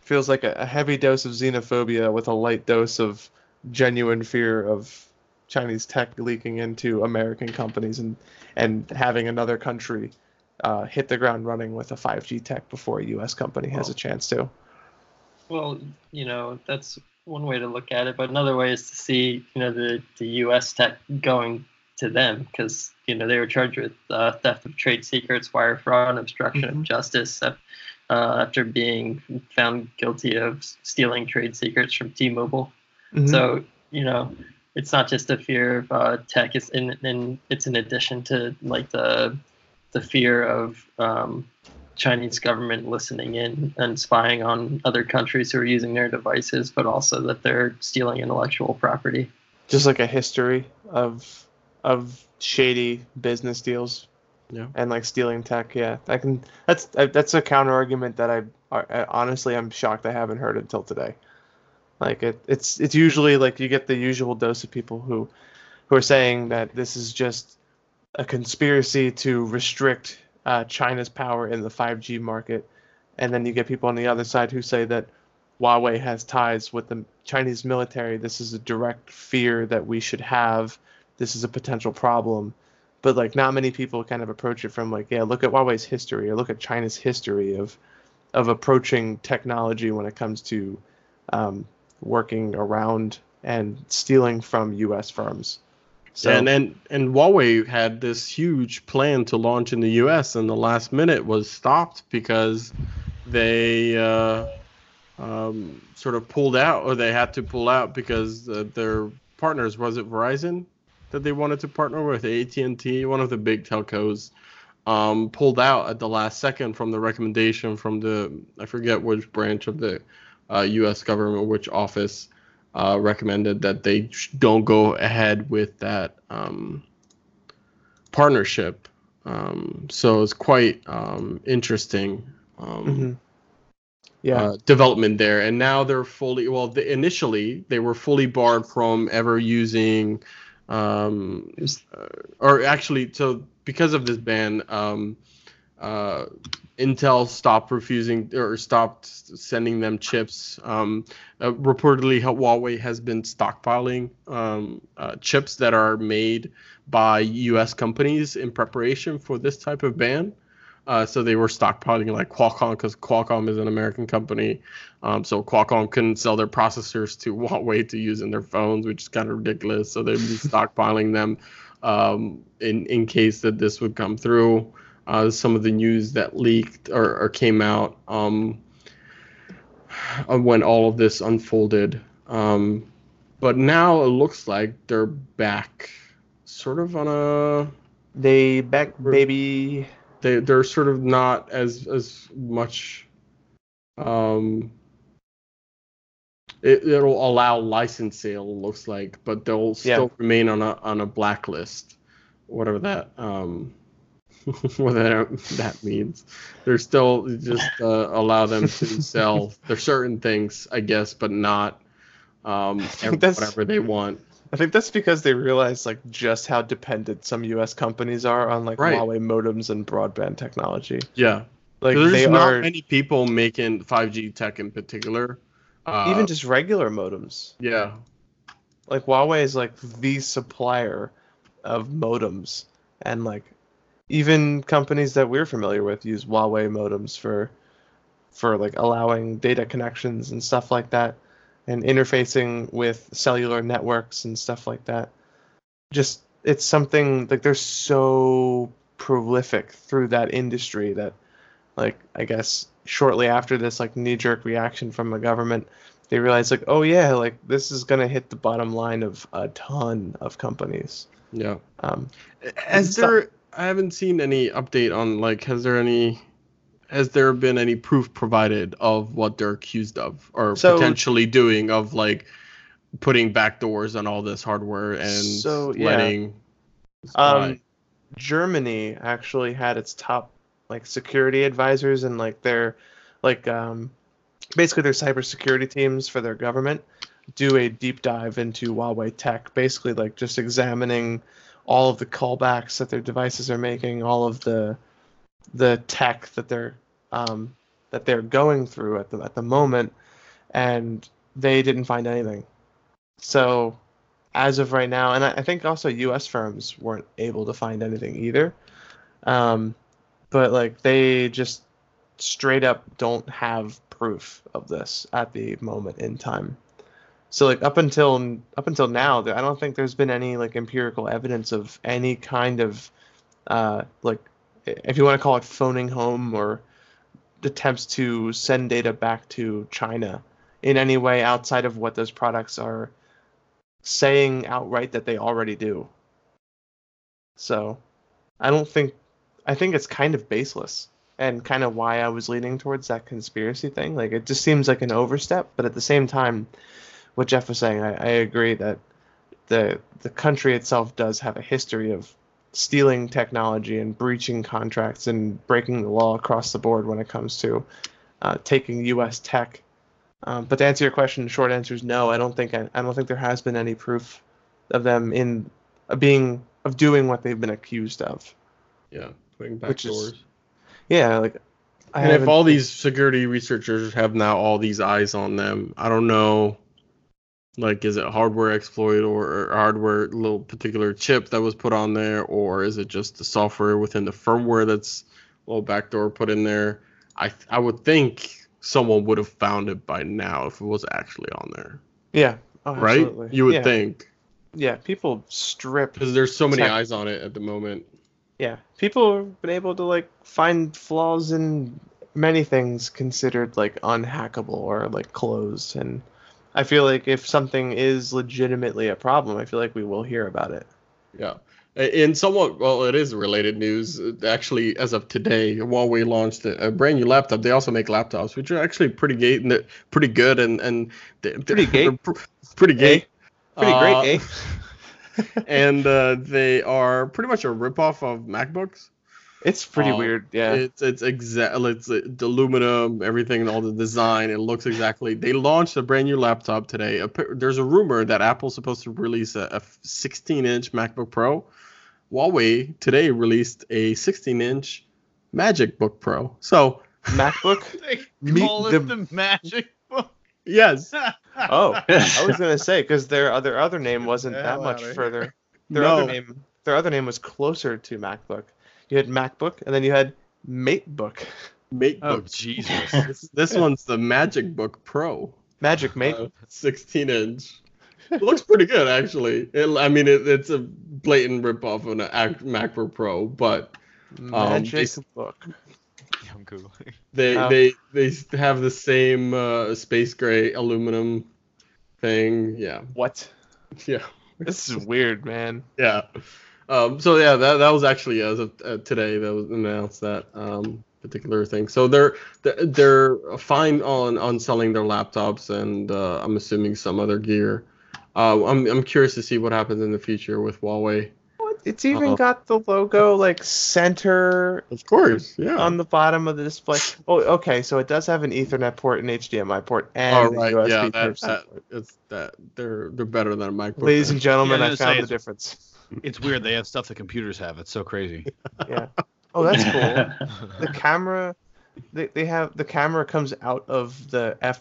feels like a, heavy dose of xenophobia with a light dose of genuine fear of Chinese tech leaking into American companies and and having another country uh, hit the ground running with a 5G tech before a U.S. company has a chance to. Well, you know, that's one way to look at it, but another way is to see, you know, the, the U.S. tech going to them because, you know, they were charged with uh, theft of trade secrets, wire fraud, and obstruction Mhm. of justice uh, after being found guilty of stealing trade secrets from T-Mobile. Mhm. So, you know, it's not just a fear of uh, tech; it's in, in it's in addition to like the the fear of um, Chinese government listening in and spying on other countries who are using their devices, but also that they're stealing intellectual property. just like a history of of shady business deals Yeah. and like stealing tech yeah i can that's that's a counter argument that I, I honestly i'm shocked i haven't heard until today like it, it's it's usually like you get the usual dose of people who who are saying that this is just a conspiracy to restrict uh, china's power in the 5g market and then you get people on the other side who say that Huawei has ties with the Chinese military. This is a direct fear that we should have. This is a potential problem. But like not many people kind of approach it from like, yeah, look at Huawei's history or look at China's history of of approaching technology when it comes to um, working around and stealing from U.S. firms. So and and and Huawei had this huge plan to launch in the U.S. and the last minute was stopped because they uh, um, sort of pulled out, or they had to pull out because uh, their partners was it Verizon that they wanted to partner with AT&T, one of the big telcos, um, pulled out at the last second from the recommendation from the I forget which branch of the uh, U.S. government, which office uh, recommended that they don't go ahead with that um, partnership. Um, so it's quite um, interesting um, mhm. yeah, uh, development there. And now they're fully well. The, initially, they were fully barred from ever using, um, uh, or actually, so because of this ban, um, uh, Intel stopped refusing or stopped sending them chips. Um, uh, reportedly, Huawei has been stockpiling um, uh, chips that are made by U.S. companies in preparation for this type of ban. Uh, so they were stockpiling like Qualcomm because Qualcomm is an American company. Um, so Qualcomm couldn't sell their processors to Huawei to use in their phones, which is kind of ridiculous. So they'd be stockpiling them um, in in case that this would come through. Uh, some of the news that leaked or, or came out um, uh, when all of this unfolded. Um, but now it looks like they're back, sort of on a they back baby. they they're sort of not as as much um it, it'll allow license sale. it Looks like, but they'll still remain on a on a blacklist, whatever that um, whatever that means. They're still just uh, allow them to sell their certain things, I guess, but not um, whatever they want. I think that's because they realize like just how dependent some U.S. companies are on like Right. Huawei modems and broadband technology. Yeah, Like there's they not are many people making 5G tech in particular. Uh, even just regular modems. yeah, Like Huawei is like the supplier of modems, and like even companies that we're familiar with use Huawei modems for for like allowing data connections and stuff like that, and interfacing with cellular networks and stuff like that. Just it's something like they're so prolific through that industry that like I guess shortly after this like knee jerk reaction from the government they realized like oh yeah like this is gonna hit the bottom line of a ton of companies yeah. um Has Stop. there? I haven't seen any update on like. Has there any? Has there been any proof provided of what they're accused of or So- potentially doing of like putting backdoors on all this hardware and So, yeah. letting? um germany actually had its top like security advisors and like their like um basically their cybersecurity teams for their government do a deep dive into Huawei tech basically like just examining all of the callbacks that their devices are making all of the the tech that they're um that they're going through at the at the moment and they didn't find anything so as of right now, and I, I think also U.S. firms weren't able to find anything either. Um, but like they just straight up don't have proof of this at the moment in time. So like up until up until now, I don't think there's been any like empirical evidence of any kind of uh, like if you want to call it phoning home or attempts to send data back to China in any way outside of what those products are saying outright that they already do. So, I don't think I think it's kind of baseless and kind of why I was leaning towards that conspiracy thing. Like it just seems like an overstep, but at the same time, what Jeff was saying, I, I agree that the the country itself does have a history of stealing technology and breaching contracts and breaking the law across the board when it comes to uh, taking U.S. tech um, but to answer your question, the short answer is no. I don't think I, I don't think there has been any proof of them in of being of doing what they've been accused of. Yeah, putting Which is- Yeah, like I And if all these security researchers have now all these eyes on them, I don't know. Like, is it hardware exploit or, or hardware little particular chip that was put on there, or is it just the software within the firmware that's a little backdoor put in there? I I would think someone would have found it by now if it was actually on there, yeah, oh, right? absolutely. You would yeah. think yeah, people strip because there's so many Tech- eyes on it at the moment. yeah, people have been able to like find flaws in many things considered like unhackable or like closed and I feel like if something is legitimately a problem, I feel like we will hear about it. Yeah. In somewhat, well, it is related news. Actually, as of today, Huawei launched a, a brand new laptop. They also make laptops, which are actually pretty gay, and pretty good, and and they- Pretty gay? they're pr- pretty gay, Pretty Uh, great, eh? and uh, they are pretty much a ripoff of MacBooks. It's pretty uh, weird, yeah. It's it's exactly It's uh, the aluminum, everything, and all the design. It looks exactly. They launched a brand new laptop today. Appa- There's a rumor that Apple's supposed to release a, a 16-inch MacBook Pro. Huawei today released a 16-inch MagicBook Pro. So MacBook? They call it the- the, magic book. yes, Oh, I was gonna say because their other other name wasn't that much further. Their no, other name, their other name was closer to MacBook. You had MacBook, and then you had MateBook, MateBook. Oh Jesus! This, this one's the MagicBook Pro. Magic Mate. Uh, 16 inch. It looks pretty good actually. It, I mean, it, it's a blatant ripoff of an Ac- MacBook Pro, but Magic they- Book. I'm cool. they Oh. they they have the same uh, space gray aluminum thing. Yeah, What? yeah, This is weird, man. yeah. Um, so yeah, that that was actually as of uh, today that was announced that. Um, particular thing. So they're they're- they're fine on on selling their laptops and uh, I'm assuming some other gear. Uh, I'm I'm curious to see what happens in the future with Huawei. It's even Uh-oh. got the logo like center Of course, yeah. on the bottom of the display. Oh, okay. So it does have an Ethernet port, and HDMI port, and oh a right, USB yeah. That, that port. it's that they're they're better than a MacBook. Ladies and gentlemen, Yeah, I I was gonna found the difference. It's weird. They have stuff that computers have. It's so crazy. Yeah. Oh, that's cool. the camera, they, they have the camera comes out of the F.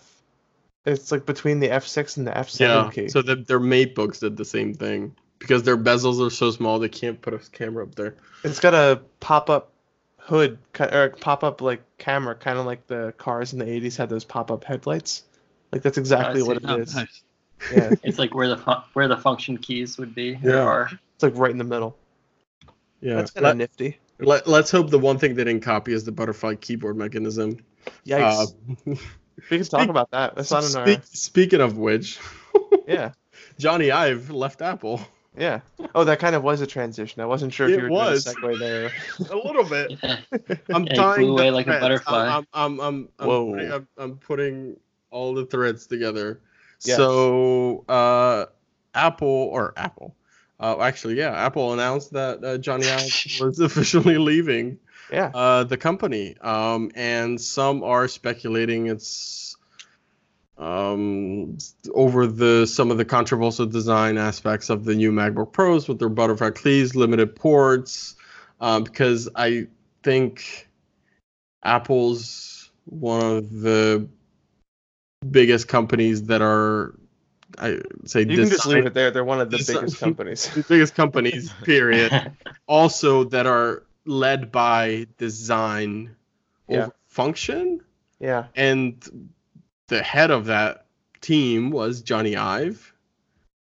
It's like between the F6 and the F7 yeah. key. So the, their MateBooks did the same thing because their bezels are so small they can't put a camera up there. It's got a pop-up hood ki- or pop-up like camera, kind of like the cars in the 80s had those pop-up headlights. Like that's exactly see. what it Oh, is. nice. Yeah, it's like where the fu- where the function keys would be. Yeah. Or it's like right in the middle. Yeah. That's kind of nifty. let, let's hope the one thing they didn't copy is the butterfly keyboard mechanism. Yikes. Uh, we can talk about that. That's not in our. speaking of which, Yeah, Jony Ive left Apple. yeah. Oh, that kind of was a transition. I wasn't sure if It you were was. doing a segue there. A little bit. yeah. I'm Yeah, tying away the like a threads. butterfly. I'm, I'm, I'm, I'm, Whoa. putting, I'm, I'm putting all the threads together. Yes. So, uh, Apple or Apple, uh, actually, yeah, Apple announced that uh, Jony Ive was officially leaving Yeah. uh, the company. Um, and some are speculating it's um, over the some of the controversial design aspects of the new MacBook Pros with their butterfly keys, limited ports. Um, because I think Apple's one of the biggest companies that are, I say, You can just leave it there. They're one of the Design- biggest companies. the biggest companies, period also that are led by design Yeah. over function Yeah. and the head of that team was jony ive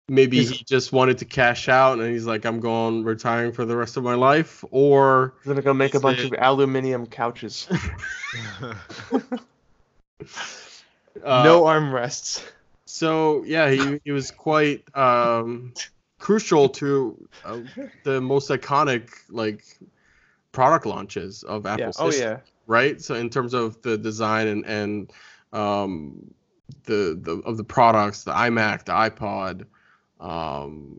maybe Is- he just wanted to cash out and he's like i'm going retiring for the rest of my life or We're gonna go make a bunch it- of aluminium couches. uh, no armrests. So yeah he, he was quite um crucial to uh, the most iconic like product launches of apple Yeah. Oh history. yeah. right? So in terms of the design and and um, the the of the products, the iMac, the iPod, um,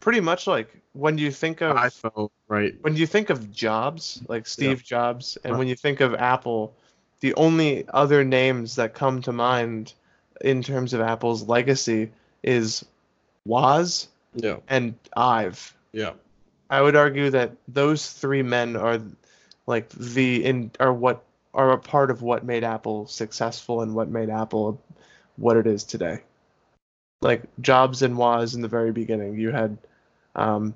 Pretty much like when you think of iPhone, right? when you think of Jobs, like Steve Jobs, and Right. when you think of Apple, the only other names that come to mind in terms of Apple's legacy is Woz Yeah, and Ive. yeah, I would argue that those three men are like the in are what are a part of what made Apple successful and what made Apple what it is today. Like Jobs and Woz in the very beginning, you had um,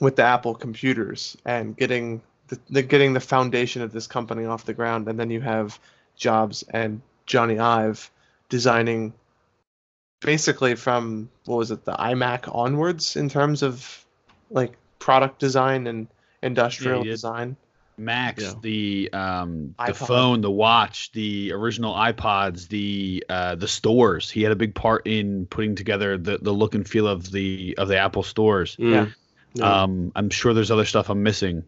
with the Apple computers and getting the, the getting the foundation of this company off the ground, and then you have Jobs and Jony Ive designing basically from what was it the iMac onwards in terms of like product design and industrial Yeah, design. Max, Yeah. the um, the iPod. phone, the watch, the original iPods, the uh, the stores. He had a big part in putting together the, the look and feel of the of the Apple stores. Yeah. Mm. Yeah. Um, I'm sure there's other stuff I'm missing.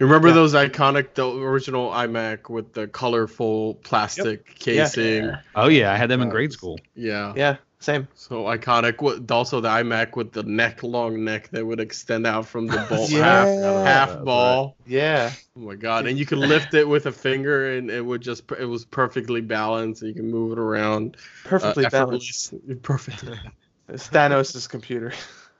Remember yeah. those iconic, the original iMac with the colorful plastic casing? Yeah. Oh yeah, I had them in Uh, grade school. Yeah. Yeah, same. So iconic. What also the iMac with the neck, long neck that would extend out from the ball, Yeah. half, half that's ball. Yeah. Oh my god! And you could lift it with a finger, and it would just it was perfectly balanced. And you can move it around. uh, Perfectly balanced. effortless- Perfectly. It's Thanos' computer.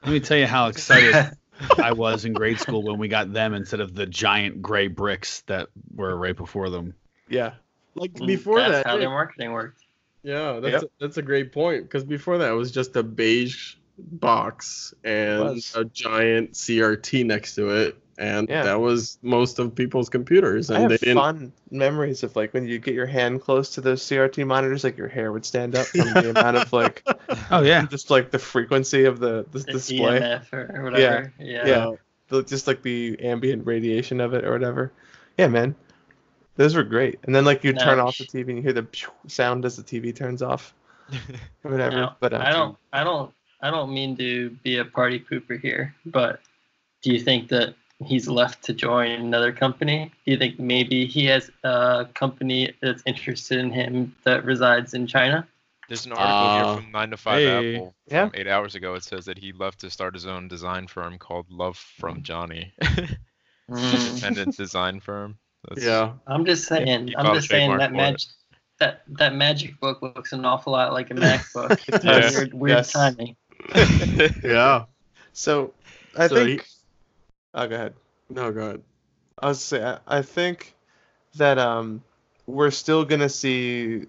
Let me tell you how excited I was in grade school when we got them instead of the giant gray bricks that were right before them. Yeah. Like Mm, before That's that, how their marketing worked. yeah, that's Yep. a, that's a great point. Because before that, it was just a beige box and a giant CRT next to it, and Yeah. that was most of people's computers. I And have they didn't. fond memories of like when you get your hand close to those CRT monitors, like your hair would stand up from the amount of like Oh yeah, just like the frequency of the, the The display. EMF or whatever. Yeah. Yeah. the, just like the ambient radiation of it or whatever. Yeah, man, those were great. And then like you turn No. off the TV and you hear the sound as the TV turns off or whatever. Now, but uh, I don't, I don't, I don't mean to be a party pooper here, but do you think that he's left to join another company? Do you think maybe he has a company that's interested in him that resides in China? There's an article Uh, here from 9 to 5 hey. Apple Yeah. from eight hours ago. It says that he left to start his own design firm called Love from Jony, Mm, independent design firm. That's, Yeah. I'm just saying. I'm just saying that for magic that that MagicBook looks an awful lot like a MacBook. It's Yeah. weird, weird Yes. timing. Yeah. So I So think. Oh, go ahead. No, go ahead. I was say I, I think that um we're still gonna see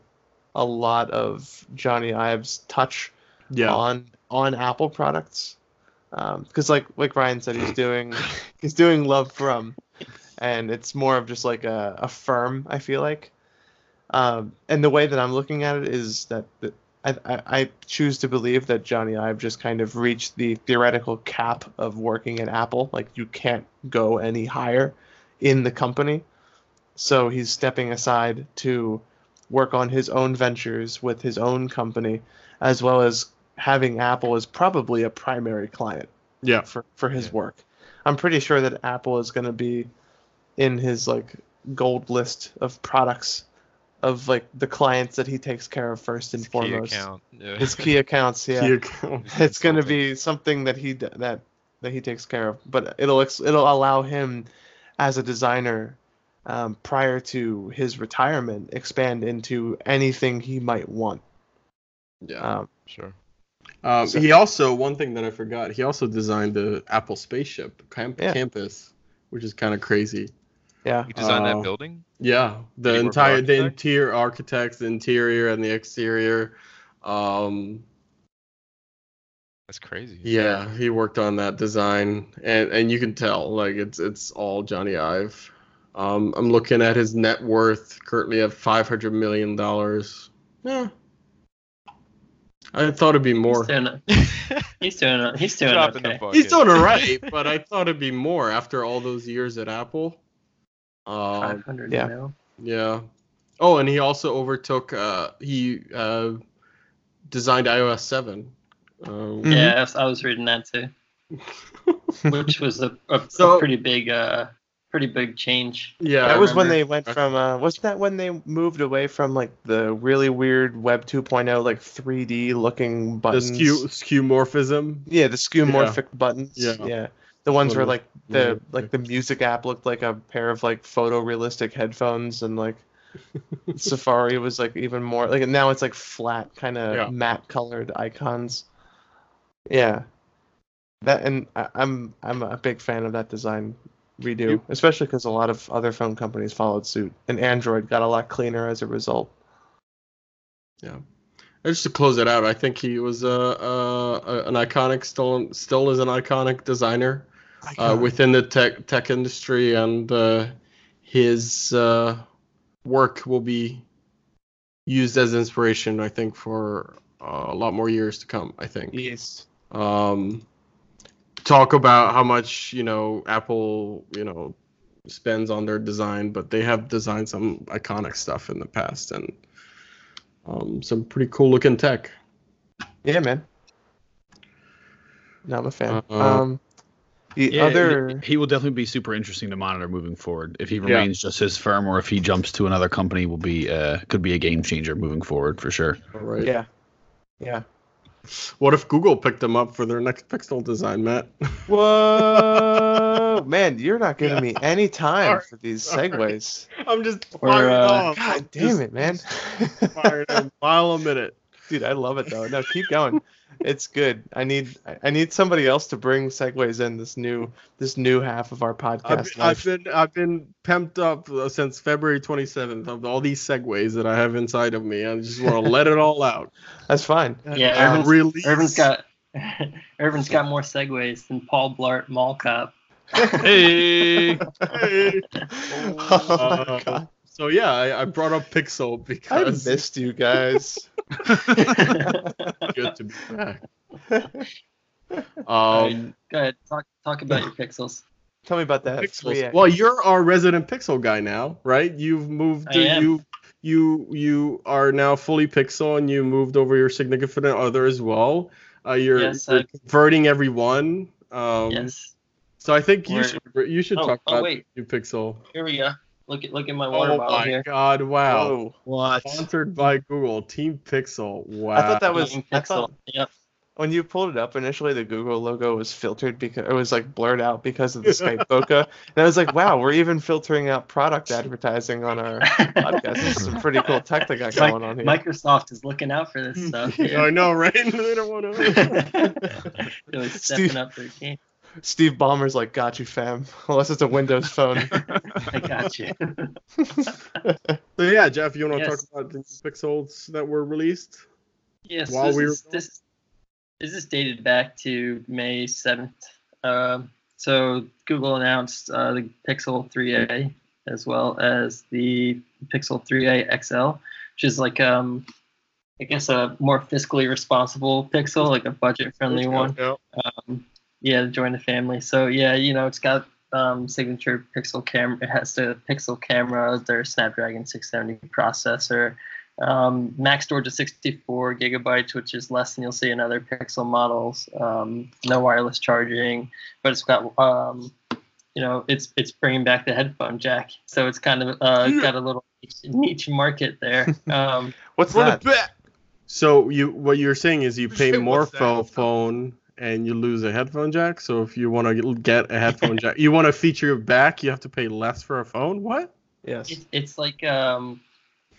a lot of Jony Ives touch Yeah. on on Apple products because like like Ryan said he's doing he's doing LoveFrom and it's more of just like a, a firm I feel like um, and the way that I'm looking at it is that, that I, I, I choose to believe that Jony Ive just kind of reached the theoretical cap of working at Apple like you can't go any higher in the company so he's stepping aside to work on his own ventures with his own company as well as having Apple as probably a primary client Yeah. for, for his Yeah. work. I'm pretty sure that Apple is going to be in his like gold list of products of like the clients that he takes care of first and His key foremost. account. Yeah. His key accounts, yeah. Key account. it's going to be something that he d- that that he takes care of, but it'll it'll allow him as a designer um, prior to his retirement expand into anything he might want. Yeah. Um, Sure. Um, So- he also one thing that I forgot. He also designed the Apple spaceship camp- Yeah. campus, which is kind of crazy. Yeah. You designed Uh, that building? Yeah, the Did he work with entire the interior architects, the interior and the exterior. Um, That's crazy. yeah, he worked on that design, and and you can tell like it's it's all Jony Ive. Um, I'm looking at his net worth currently at 500 million dollars. Yeah, I thought it'd be more. He's doing, he's doing, he's doing Dropping okay. He's doing alright, but I thought it'd be more after all those years at Apple. Um, 500 yeah. mil. yeah. Oh, and he also overtook. Uh, he uh, designed iOS seven. Um, Mhm. Yeah, I was- I was reading that too, which was a, a, a pretty big, uh, pretty big change. yeah. that I was when they went from uh wasn't that when they moved away from like the really weird web 2.0 like 3d looking buttons? the buttons skew skeuomorphism. yeah the skeuomorphic buttons Yeah. yeah the ones where like the like the music app looked like a pair of like photorealistic headphones and like safari was like even more like now it's like flat kind of Yeah. matte colored icons. Yeah. That and I, i'm i'm a big fan of that design redo You- especially because a lot of other phone companies followed suit and android got a lot cleaner as a result. And Just to close it out, I think he was uh, uh, an iconic, still still is an iconic designer uh, within the tech tech industry, and uh, his uh, work will be used as inspiration, I think, for uh, a lot more years to come. I think. yes um, talk about how much you know Apple you know spends on their design, but they have designed some iconic stuff in the past and um, some pretty cool looking tech. yeah man no i'm a fan Uh, um the Yeah, other he will definitely be super interesting to monitor moving forward. If he Yeah. remains just his firm, or if he jumps to another company, will be uh, could be a game changer moving forward for sure. All right. yeah yeah What if Google picked him up for their next Pixel design, Matt? Whoa, man, you're not giving me any time Sorry, for these sorry. segues. I'm just Or, firing uh, off. God damn Just it, man. Firing a mile a minute. Dude, I love it though. No, keep going. It's good. I need I- I need somebody else to bring segues in this new this new half of our I've podcast. been, I've been I've been pumped up uh, since February 27th of all these segues that I have inside of me. I just want to let it all out. That's fine. Yeah, Irvin's, release. Irvin's got Irvin's got more segues than Paul Blart Mall Cop. Hey, Hey. oh Uh, god. So yeah, I, I brought up Pixel because I missed you guys. good to be back. Um, Go ahead, talk talk about your pixels. Tell me about that. Pixels. 3X. Well, you're our resident Pixel guy now, right? You've moved. I am. You you you are now fully Pixel, and you moved over your significant other as well. Uh, you're, Yes, you're I- converting everyone. Um, yes. So I think you Where- should you should Oh, talk oh, about wait. the new Pixel. Here we go. Look at look at my oh water bottle. Oh bottle my here. god! Wow. Whoa. What? Sponsored by Google Team Pixel. Wow. I thought that was. Team I Pixel. thought Yep. when you pulled it up initially, the Google logo was filtered because it was like blurred out because of the Skype bokeh. And I was like, wow, we're even filtering out product advertising on our podcast. This is some pretty cool tech they got Mike- going on here. Microsoft is looking out for this stuff. I know, right? they don't want to. really stepping Steve- up their game. Steve Ballmer's like, got you, fam. Unless it's a Windows phone. I got you. So yeah, Jeff, you want to Yes. talk about the new Pixels that were released? Yes, While this, we were is, this, this is dated back to May 7th. Um, so Google announced uh, the Pixel 3a as well as the Pixel 3a XL, which is like, um, I guess, a more fiscally responsible Pixel, like a budget friendly one. Yeah. Um, yeah, to join the family. So yeah, you know, it's got um, signature Pixel camera. It has the Pixel camera, their Snapdragon 670 processor, um, max storage of 64 gigabytes, which is less than you'll see in other Pixel models. Um, no wireless charging, but it's got um, you know, it's it's bringing back the headphone jack. So it's kind of uh, got a little niche, niche market there. Um, What's Run that? it back. So you what you're saying is you pay more for a phone and you lose a headphone jack. So if you want to get a headphone jack, you want to feature your back, you have to pay less for a phone. What? Yes. it, it's like um,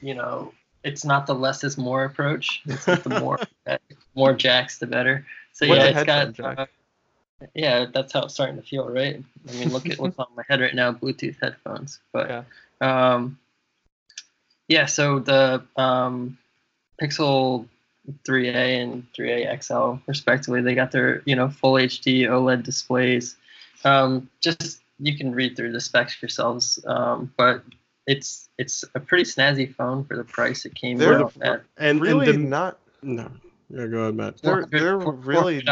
you know, it's not the less is more approach. It's like the more more jacks the better. So What's yeah, it's got jack? uh, yeah, that's how it's starting to feel, right? I mean, look at what's on my head right now, Bluetooth headphones. But Yeah. um, yeah, so the um, Pixel 3a and 3a XL respectively, they got their you know full HD OLED displays. Um, just you can read through the specs yourselves, um, but it's it's a pretty snazzy phone for the price it came They're out at. And really and the, not. no. Yeah, go ahead, Matt. They're- they're really-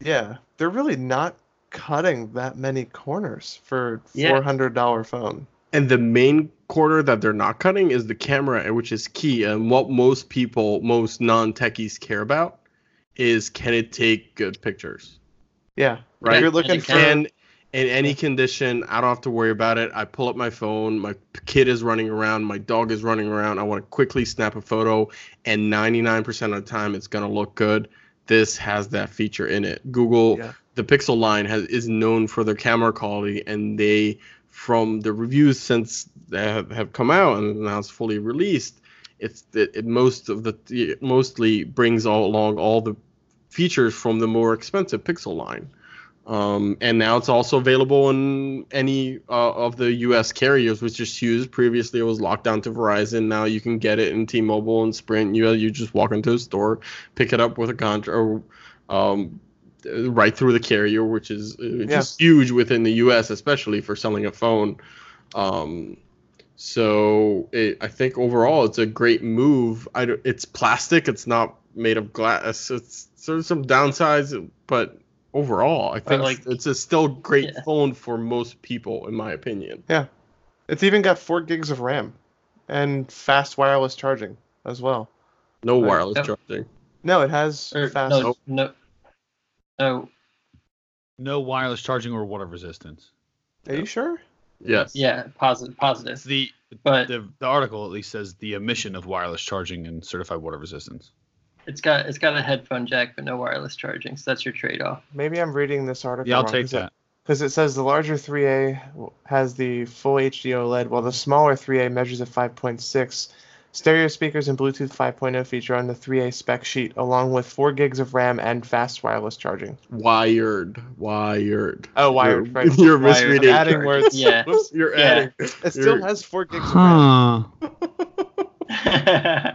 Yeah, they're really not cutting that many corners for four hundred dollar phone. And the main corner that they're not cutting is the camera, which is key. And what most people, most non-techies care about is can it take good pictures? Yeah, Right. If you're looking for can- in any condition, I don't have to worry about it. I pull up my phone, my kid is running around, my dog is running around. I want to quickly snap a photo, and 99% of the time, it's gonna look good. This has that feature in it. Google, Yeah. the Pixel line has is known for their camera quality, and they, from the reviews since they have, have come out and now it's fully released, it's it, it most of the it mostly brings all along all the features from the more expensive Pixel line. Um, and now it's also available in any uh, of the U.S. carriers, which is huge. Previously, it was locked down to Verizon. Now you can get it in T-Mobile and Sprint. You you just walk into a store, pick it up with a contract, um, right through the carrier, which is uh, just huge within the U.S., especially for selling a phone. Um, so it, I think overall it's a great move. I it's plastic. It's not made of glass. It's there's some downsides, but overall, I think like- it's a still great Yeah. phone for most people, in my opinion. Yeah, it's even got four gigs of RAM and fast wireless charging as well. No wireless Yep. charging. No, it has Or, fast. no, no, no, No wireless charging or water resistance. Are you sure? Yes. yeah, positive, positive. the But the, the article at least says the emission of wireless charging and certified water resistance. it's got it's got a headphone jack, but no wireless charging. So that's your trade-off. Maybe I'm reading this article. Yeah, I'll wrong, take 'cause it- that. Because it says the larger 3A has the full HD OLED, while the smaller 3A measures at 5.6. Stereo speakers and Bluetooth 5.0 feature on the 3A spec sheet, along with 4 gigs of RAM and fast wireless charging. Wired. Wired. Oh, wired, You're, right. You're Wired. misreading. Adding words. Yeah. Whoops, you're Yeah. adding. It still You're- has 4 gigs of RAM. Huh.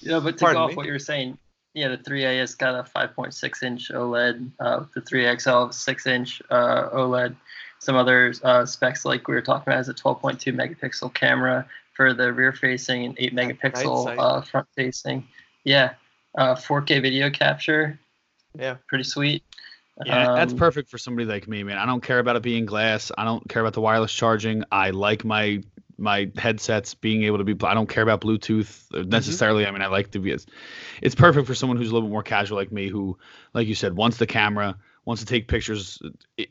you know, but to Pardon go off me? what you were saying, yeah, the 3A has got a 5.6 inch OLED. Uh, the 3XL 6 inch uh, OLED. Some other uh, specs like we were talking about is a 12.2 megapixel camera for the rear facing and 8 megapixel uh, front facing. Yeah, uh, 4K video capture. Yeah. pretty sweet. Yeah, that's Um, perfect for somebody like me, man. I don't care about it being glass. I don't care about the wireless charging. I like my my headsets being able to be. I don't care about Bluetooth Mm-hmm. necessarily. I mean, I like to be. It's, it's perfect for someone who's a little bit more casual like me, who, like you said, wants the camera, wants to take pictures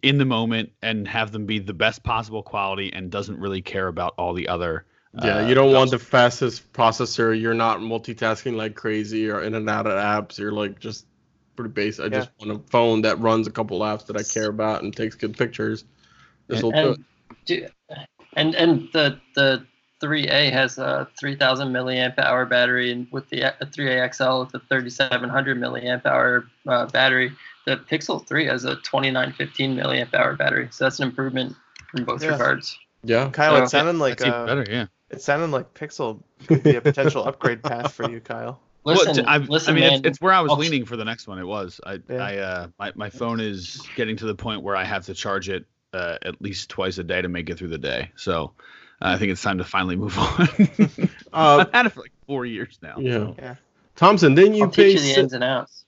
in the moment and have them be the best possible quality and doesn't really care about all the other. Yeah, uh, you don't want the fastest processor. You're not multitasking like crazy or in and out of apps. You're like just pretty basic. I just want a phone that runs a couple apps that I care about and takes good pictures. This will do it. And, do, and and the the 3A has a 3,000 milliamp hour battery, and with the uh, 3A XL with a 3,700 milliamp hour uh, battery, the Pixel 3 has a 2915 milliamp hour battery. So that's an improvement in both Yeah. regards. Yeah. Kyle, So- it sounded like That's even uh, better, yeah. It sounded like Pixel could be a potential upgrade path for you, Kyle. Listen, Well, I, listen, I mean, man. it's, it's where I was I'll- leaning for the next one. It was. I, Yeah. I, uh, my, my phone is getting to the point where I have to charge it uh, at least twice a day to make it through the day. So uh, I think it's time to finally move on. Uh, I've had it for like four years now. yeah. so. Yeah. Thompson, didn't you I'll pay you the si- ins and outs.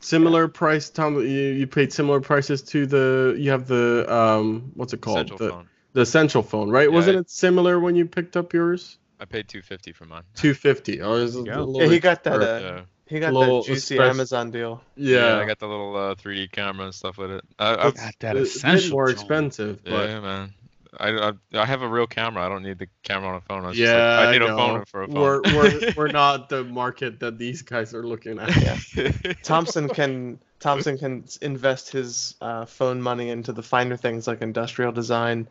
similar price? Tom, you, you paid similar prices to the. You have the um, what's it called? Essential the, phone. The essential phone, right? Yeah, Wasn't I- it similar when you picked up yours? I paid 250 for mine. Two fifty. Oh, is it Yeah. Yeah, he got that. cheaper? Uh, he got little that juicy espresso- Amazon deal. yeah. I got the little uh, 3D camera and stuff with it. I, I, Got that it's essential more expensive, but yeah, man. I, I I have a real camera. I don't need the camera on a phone. I was yeah, just like, I need I a know. phone for a phone. We're, we're we're not the market that these guys are looking at. Yeah. Thompson can Thompson can invest his uh, phone money into the finer things like industrial design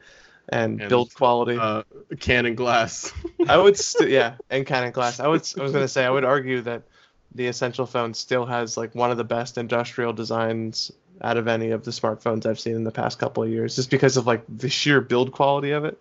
and, And, build quality. Uh, Canon glass. I would, st- yeah, and Canon glass. I would, I was gonna say, I would argue that the Essential phone still has like one of the best industrial designs out of any of the smartphones I've seen in the past couple of years, just because of like the sheer build quality of it.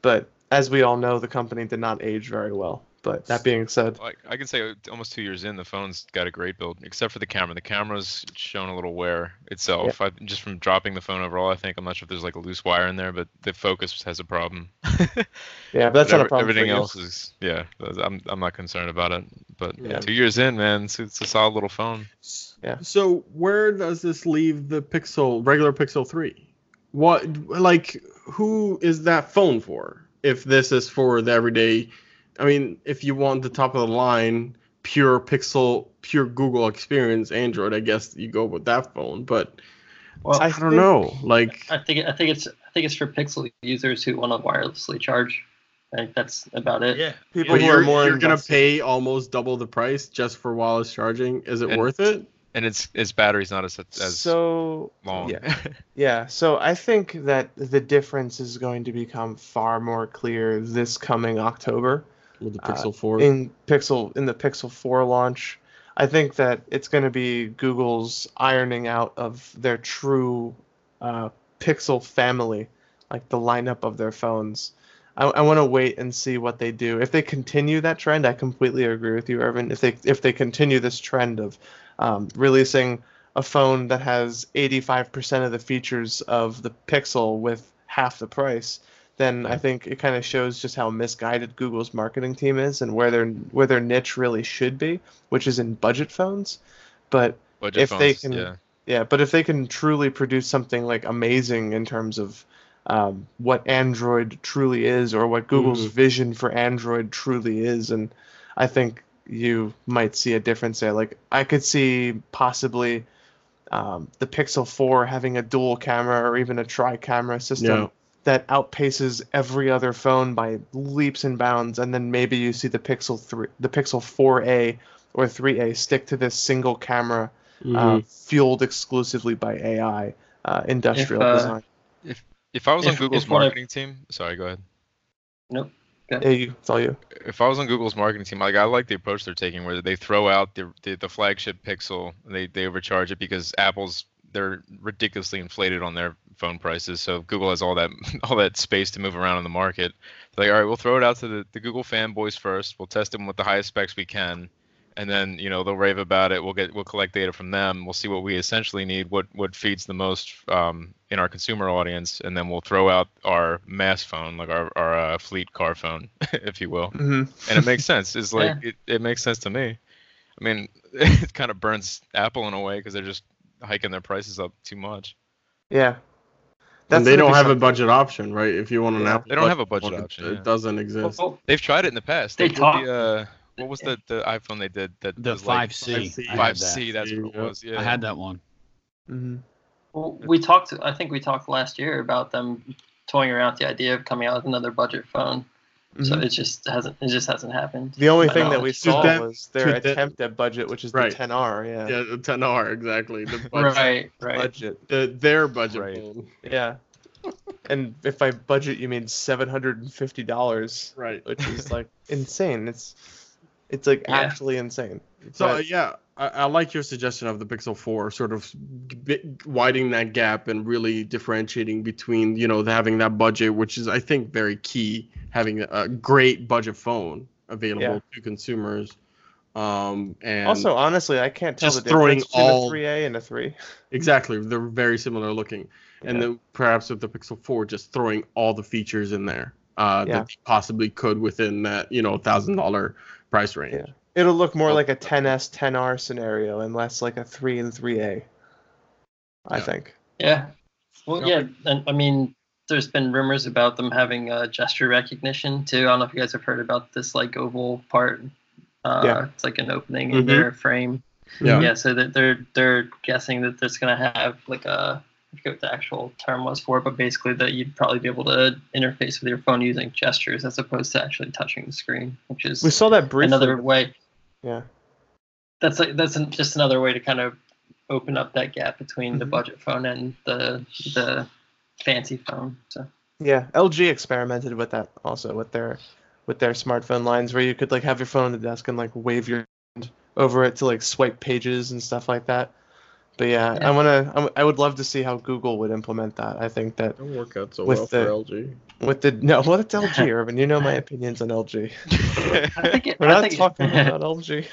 But as we all know, the company did not age very well. But that being said, like I can say, almost two years in, the phone's got a great build, except for the camera. The camera's shown a little wear itself. I, just from dropping the phone overall, I think I'm not sure if there's like a loose wire in there, but the focus has a problem. yeah, but that's But not a problem. Everything for you. else is yeah. I'm I'm not concerned about it. But Yeah. two years in, man, it's, it's a solid little phone. Yeah. So where does this leave the Pixel regular Pixel 3? What like who is that phone for? If this is for the everyday I mean, if you want the top of the line pure Pixel pure Google experience Android, I guess you go with that phone, but Well, I, I don't think- know. Like I think I think it's I think it's for Pixel users who want to wirelessly charge. I think that's about it. Yeah. People but who you're, more you're gonna pay almost double the price just for wireless charging. Is it And- worth it? And its its battery's not as as so long. yeah. Yeah, so I think that the difference is going to become far more clear this coming October With the Uh, Pixel 4? in Pixel in the Pixel 4 launch. I think that it's going to be Google's ironing out of their true uh, Pixel family, like the lineup of their phones. I, I want to wait and see what they do. If they continue that trend, I completely agree with you, Irvin. If they if they continue this trend of um, releasing a phone that has 85% of the features of the Pixel with half the price, then I think it kind of shows just how misguided Google's marketing team is and where their where their niche really should be, which is in budget phones. But Budget If phones, they can- yeah. yeah, but if they can truly produce something like amazing in terms of um, what Android truly is, or what Google's Mhm. vision for Android truly is, and I think you might see a difference there. Like I could see possibly um, the Pixel 4 having a dual camera or even a tri-camera system Yeah. That outpaces every other phone by leaps and bounds, and then maybe you see the Pixel 3, the Pixel 4a or 3a stick to this single camera Mhm. uh, fueled exclusively by AI uh, industrial If, uh, design. If if I was on Google's if one of- marketing team, sorry, go ahead. Yeah, you, it's all you. If I was on Google's marketing team, like I like the approach they're taking, where they throw out the the, the flagship Pixel, they they overcharge it because Apple's they're ridiculously inflated on their phone prices. So Google has all that all that space to move around in the market. They're like, all right, we'll throw it out to the, the Google fanboys first. We'll test them with the highest specs we can, and then you know they'll rave about it. We'll get we'll collect data from them. We'll see what we essentially need, what what feeds the most um, in our consumer audience, and then we'll throw out our mass phone, like our our uh, fleet car phone, if you will hmm and it makes sense. It's like it, it makes sense to me. I mean, it kind of burns Apple in a way because they're just hiking their prices up too much. Yeah. and they don't be have a budget option, right? If you want an Yeah. Apple, They don't have a budget phone, option, It, yeah. doesn't exist. Well, They've tried it in the past. They did talk- the uh, what was the the iPhone they did that The was 5C. I had Five. C. That's what it was. Yeah. I had that one. hmm Well, we talked. I think we talked last year about them toying around with the idea of coming out with another budget phone. So Mhm. it just hasn't. It just hasn't happened. The only my thing that we saw that- was their to that- attempt at budget, which is Right. the 10R. Yeah. Yeah, the 10R exactly. The budget, Right. Right. Budget. the, their budget Right. phone. Yeah. and if by budget you mean seven hundred and fifty dollars, Right. which is like insane. It's it's like Yeah. actually insane. So But- uh, yeah, I, I like your suggestion of the Pixel 4, sort of widening that gap and really differentiating between you know having that budget, which is I think very key, having a great budget phone available Yeah. to consumers. Um, and also, honestly, I can't tell just the throwing difference between all- a 3A and a 3. exactly, they're very similar looking. And Yeah. then perhaps with the Pixel 4, just throwing all the features in there uh, Yeah. that possibly could within that you know thousand dollar price range. Yeah. It'll look more Oh. like a 10S 10R scenario and less like a 3 and 3A. I Yeah. think. Yeah. Well, Yeah. yeah, and I mean, there's been rumors about them having uh, gesture recognition too. I don't know if you guys have heard about this like oval part. Uh, Yeah. It's like an opening in Mhm. their frame. Yeah. Yeah. So that they're they're guessing that there's gonna have like a I forget what the actual term was for it, but basically that you'd probably be able to interface with your phone using gestures as opposed to actually touching the screen, which is We saw that briefly. another way. Yeah. That's like that's an, just another way to kind of open up that gap between the Mhm. budget phone and the the fancy phone. So Yeah, LG experimented with that also with their with their smartphone lines where you could like have your phone on the desk and like wave your hand over it to like swipe pages and stuff like that. But yeah, Yeah. I want to I would love to see how Google would implement that. I think that Don't work out so With well the- for LG. with the no, well it's LG, Irvin. You know my opinions on LG. I think it, We're I not think it- talking about LG.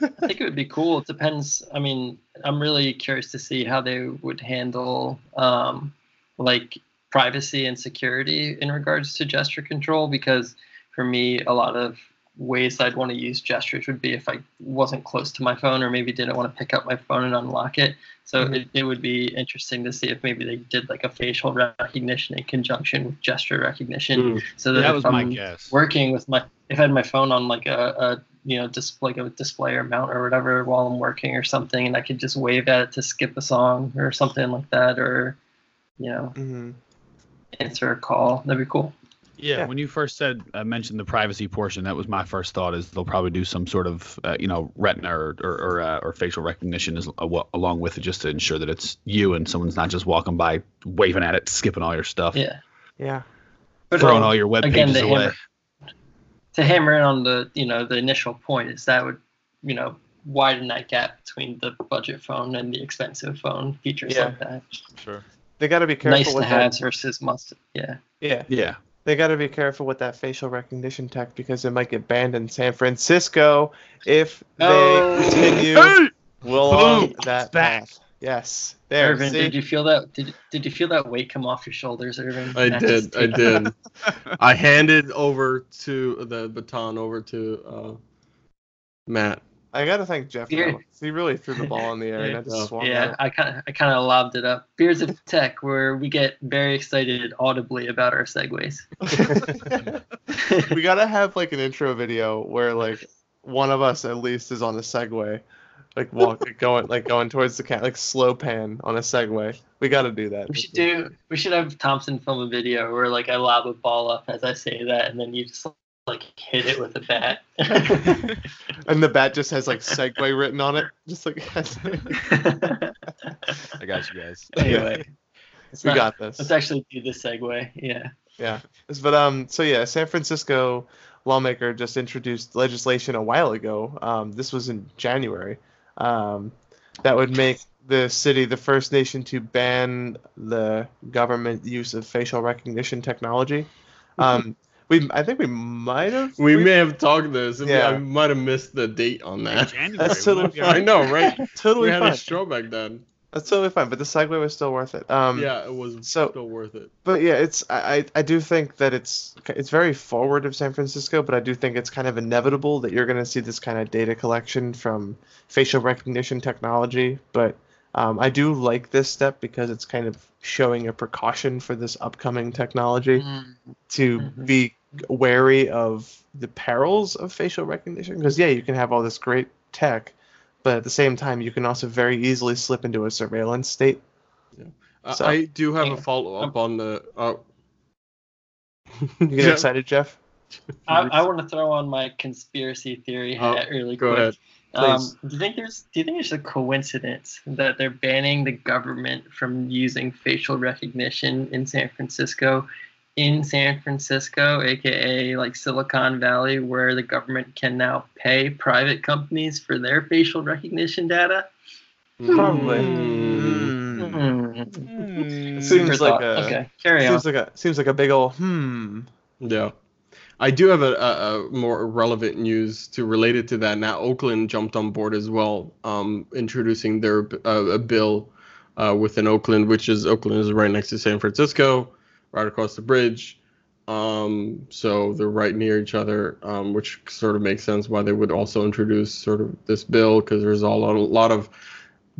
I think it would be cool. It depends. I mean, I'm really curious to see how they would handle um, like privacy and security in regards to gesture control. Because for me, a lot of ways I'd want to use gestures would be if I wasn't close to my phone or maybe didn't want to pick up my phone and unlock it. So Mhm. it, it would be interesting to see if maybe they did like a facial recognition in conjunction with gesture recognition. Mm. So that that if was my I'm- guess. working with my if I had my phone on like a, a you know just like a display or mount or whatever while I'm working or something, and I could just wave at it to skip a song or something like that, or you know hmm answer a call. That'd be cool. Yeah, Yeah. when you first said uh, mentioned the privacy portion, that was my first thought. Is they'll probably do some sort of uh, you know retina or or or, uh, or facial recognition as uh, wa- along with it, just to ensure that it's you and someone's not just walking by waving at it, skipping all your stuff, Yeah, Yeah. but throwing uh, all your web again, pages the away. hammer, to hammer in on the you know the initial point is that would you know widen that gap between the budget phone and the expensive phone features Yeah. like that. Sure. They got to be careful Nice to with have that. versus must. Yeah. Yeah. Yeah, They got to be careful with that facial recognition tech because it might get banned in San Francisco if they Oh. continue along Boom. that back. path. Yes. There. Irvin, see? did you feel that? Did, did you feel that weight come off your shoulders, Irvin? I Not did. I take- did. I handed over to the baton over to uh, Matt. I gotta thank Jeff. for Here. that one. He really threw the ball in the air and I just swung Yeah, at I kind of, I kind of lobbed it up. Beers of Tech, where we get very excited audibly about our segues. we gotta have like an intro video where like one of us at least is on a Segway, like walk going like going towards the cat like slow pan on a Segway. We gotta do that. We should do. We should have Thompson film a video where like I lob a ball up as I say that, and then you just like hit it with a bat. And the bat just has like Segway written on it, just like I got you guys. anyway, we not- got this. Let's actually do the segue. Yeah. Yeah. But um so yeah, San Francisco lawmaker just introduced legislation a while ago. Um this was in January. Um that would make the city the first nation to ban the government use of facial recognition technology. Um we I think we might have We may have talked this. Yeah. I might have missed the date on that. January. That's totally might be all I know, right? totally we had fine. a show back then. That's totally fine, but the segue was still worth it. Um yeah, it was so- still worth it. but yeah, it's I, I I do think that it's it's very forward of San Francisco, but I do think it's kind of inevitable that you're going to see this kind of data collection from facial recognition technology. But um, I do like this step because it's kind of showing a precaution for this upcoming technology to Mhm. be wary of the perils of facial recognition. Because yeah, you can have all this great tech, but at the same time, you can also very easily slip into a surveillance state Uh, So- I do have Yeah. a follow up on the. Uh, You get Yeah. excited, Jeff? I, I want to throw on my conspiracy theory Oh, hat really go quick. ahead. Um, do you think there's do you think it's a coincidence that they're banning the government from using facial recognition in San Francisco, in San Francisco, aka like Silicon Valley, where the government can now pay private companies for their facial recognition data? Probably. Mm. It seems like a okay. Carry on. seems like a seems like a big old hmm. Yeah. I do have a, a, a more relevant news to relate it to that. Now Oakland jumped on board as well, um, introducing their uh, a bill uh, within Oakland, which is Oakland is right next to San Francisco, right across the bridge. Um, so they're right near each other, um, which sort of makes sense why they would also introduce sort of this bill because there's a lot, a lot of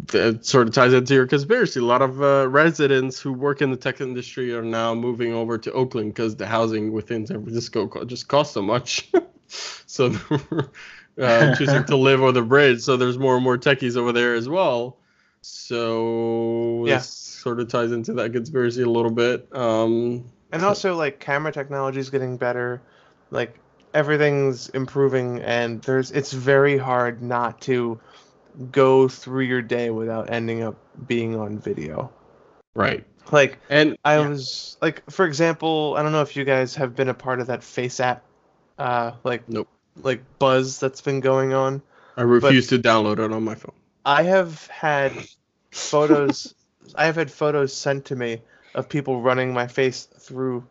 that sort of ties into your conspiracy. A lot of uh, residents who work in the tech industry are now moving over to Oakland because the housing within San Francisco just costs so much. so they're uh, choosing to live over the bridge. So there's more and more techies over there as well. So Yeah. Sort of ties into that conspiracy a little bit. Um, And also like camera technology is getting better. Like everything's improving and there's it's very hard not to go through your day without ending up being on video. right. Like And I yeah. was like for example, I don't know if you guys have been a part of that FaceApp uh like Nope. like buzz that's been going on. I refuse to download it on my phone. I have had photos I have had photos sent to me of people running my face through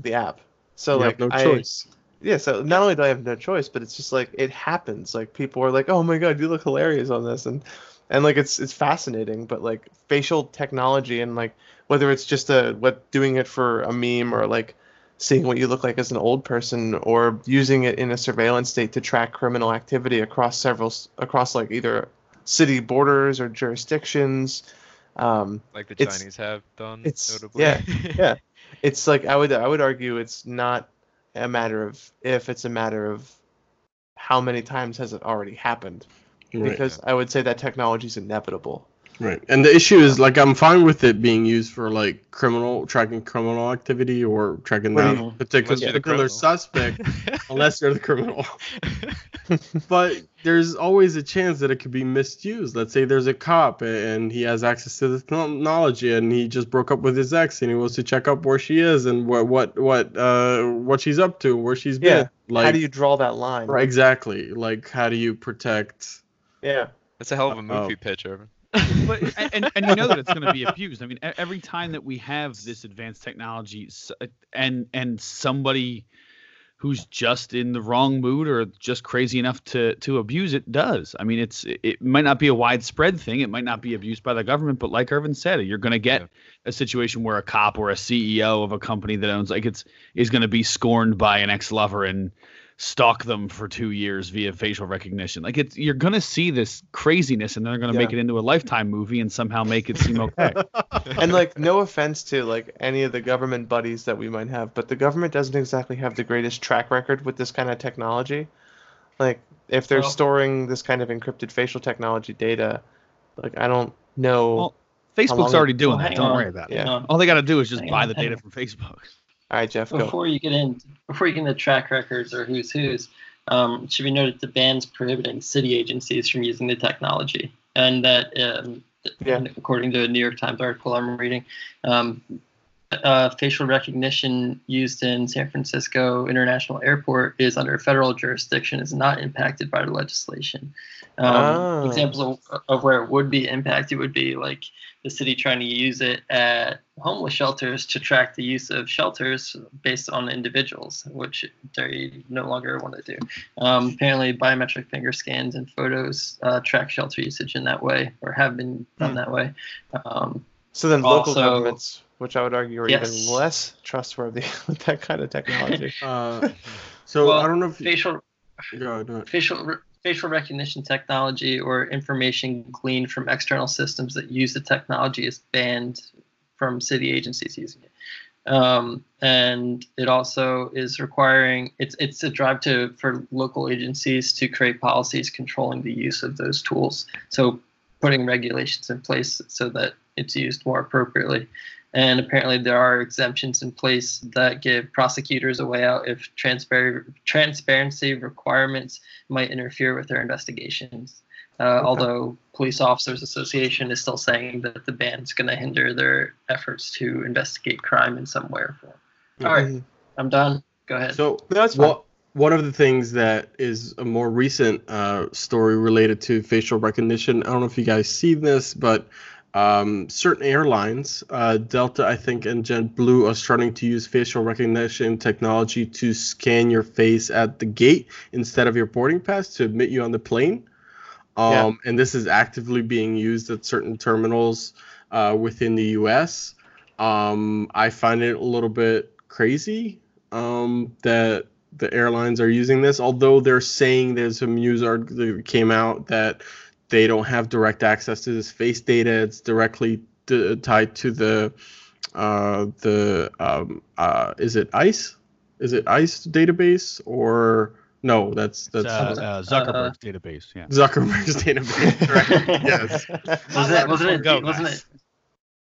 the app. So you like have no I, choice. yeah, so not only do I have no choice, but it's just like it happens. Like people are like, "Oh my god, you look hilarious on this," and and like it's it's fascinating. But like facial technology and like whether it's just a what doing it for a meme or like seeing what you look like as an old person or using it in a surveillance state to track criminal activity across several across like either city borders or jurisdictions. Um, like the Chinese have done. it's- notably. yeah, yeah. it's like I would I would argue it's not a matter of if it's a matter of how many times has it already happened Right. because I would say that technology is inevitable. Right. And the issue is like I'm fine with it being used for like criminal tracking criminal activity or tracking What do down particular, Unless you're the particular suspect unless you're the criminal. but there's always a chance that it could be misused. Let's say there's a cop and he has access to the technology and he just broke up with his ex and he wants to check up where she is and what what what uh what she's up to, where she's Yeah. been. Like how do you draw that line? Right, exactly. Like how do you protect Yeah. That's a hell of a Uh-oh. movie pitch, Irvin. But and, and, you know that it's going to be abused. I mean, every time that we have this advanced technology, uh, and and somebody who's just in the wrong mood or just crazy enough to to abuse it does. I mean, it's it might not be a widespread thing. It might not be abused by the government, but like Irvin said, you're going to get Yeah. a situation where a cop or a CEO of a company that owns like it's is going to be scorned by an ex lover and stalk them for two years via facial recognition. Like it's you're gonna see this craziness, and they're gonna make it into a lifetime movie and somehow make it seem okay. And like no offense to like any of the government buddies that we might have, but the government doesn't exactly have the greatest track record with this kind of technology. Like if they're Well- storing this kind of encrypted facial technology data, like I don't know Well, Facebook's already doing Well, that. hang Don't on. worry about it. Yeah. Hang. All they got to do is just Hang buy on, the data on. from Facebook. All right, Jeff, go. Before you get in, before you get into track records or who's who's, um, it should be noted the ban's prohibiting city agencies from using the technology, and that, um, Yeah. according to a New York Times article I'm reading, um, uh, facial recognition used in San Francisco International Airport is under federal jurisdiction, is not impacted by the legislation. Um, Oh. Examples of, of where it would be impacted would be like the city trying to use it at homeless shelters to track the use of shelters based on individuals, which they no longer want to do. Um, apparently, biometric finger scans and photos uh, track shelter usage in that way, or have been done Hmm. that way. Um, So then local Also- governments, which I would argue are Yes. even less trustworthy with that kind of technology. uh so well, I don't know if facial Go, go ahead. facial re- facial recognition technology or information gleaned from external systems that use the technology is banned from city agencies using it. Um, and it also is requiring it's it's a drive to for local agencies to create policies controlling the use of those tools. So putting regulations in place so that it's used more appropriately. And apparently, there are exemptions in place that give prosecutors a way out if transpar- transparency requirements might interfere with their investigations. Uh, Okay. Although Police Officers Association is still saying that the ban's going to hinder their efforts to investigate crime in some way or form. All right, Mhm. I'm done. Go ahead. So that's fine. what one of the things that is a more recent uh, story related to facial recognition. I don't know if you guys see this, but um, certain airlines, uh, Delta, I think, and JetBlue are starting to use facial recognition technology to scan your face at the gate instead of your boarding pass to admit you on the plane. Um, Yeah. And this is actively being used at certain terminals uh, within the U.S. Um, I find it a little bit crazy um, that the airlines are using this, although they're saying there's some news article that came out that they don't have direct access to this face data. It's directly t- tied to the uh, the um, uh, is it ICE? Is it ICE database or no? That's that's uh, uh, Zuckerberg's database. Yeah. Zuckerberg's database. Correct. yes. was it wasn't it Go, wasn't guys. it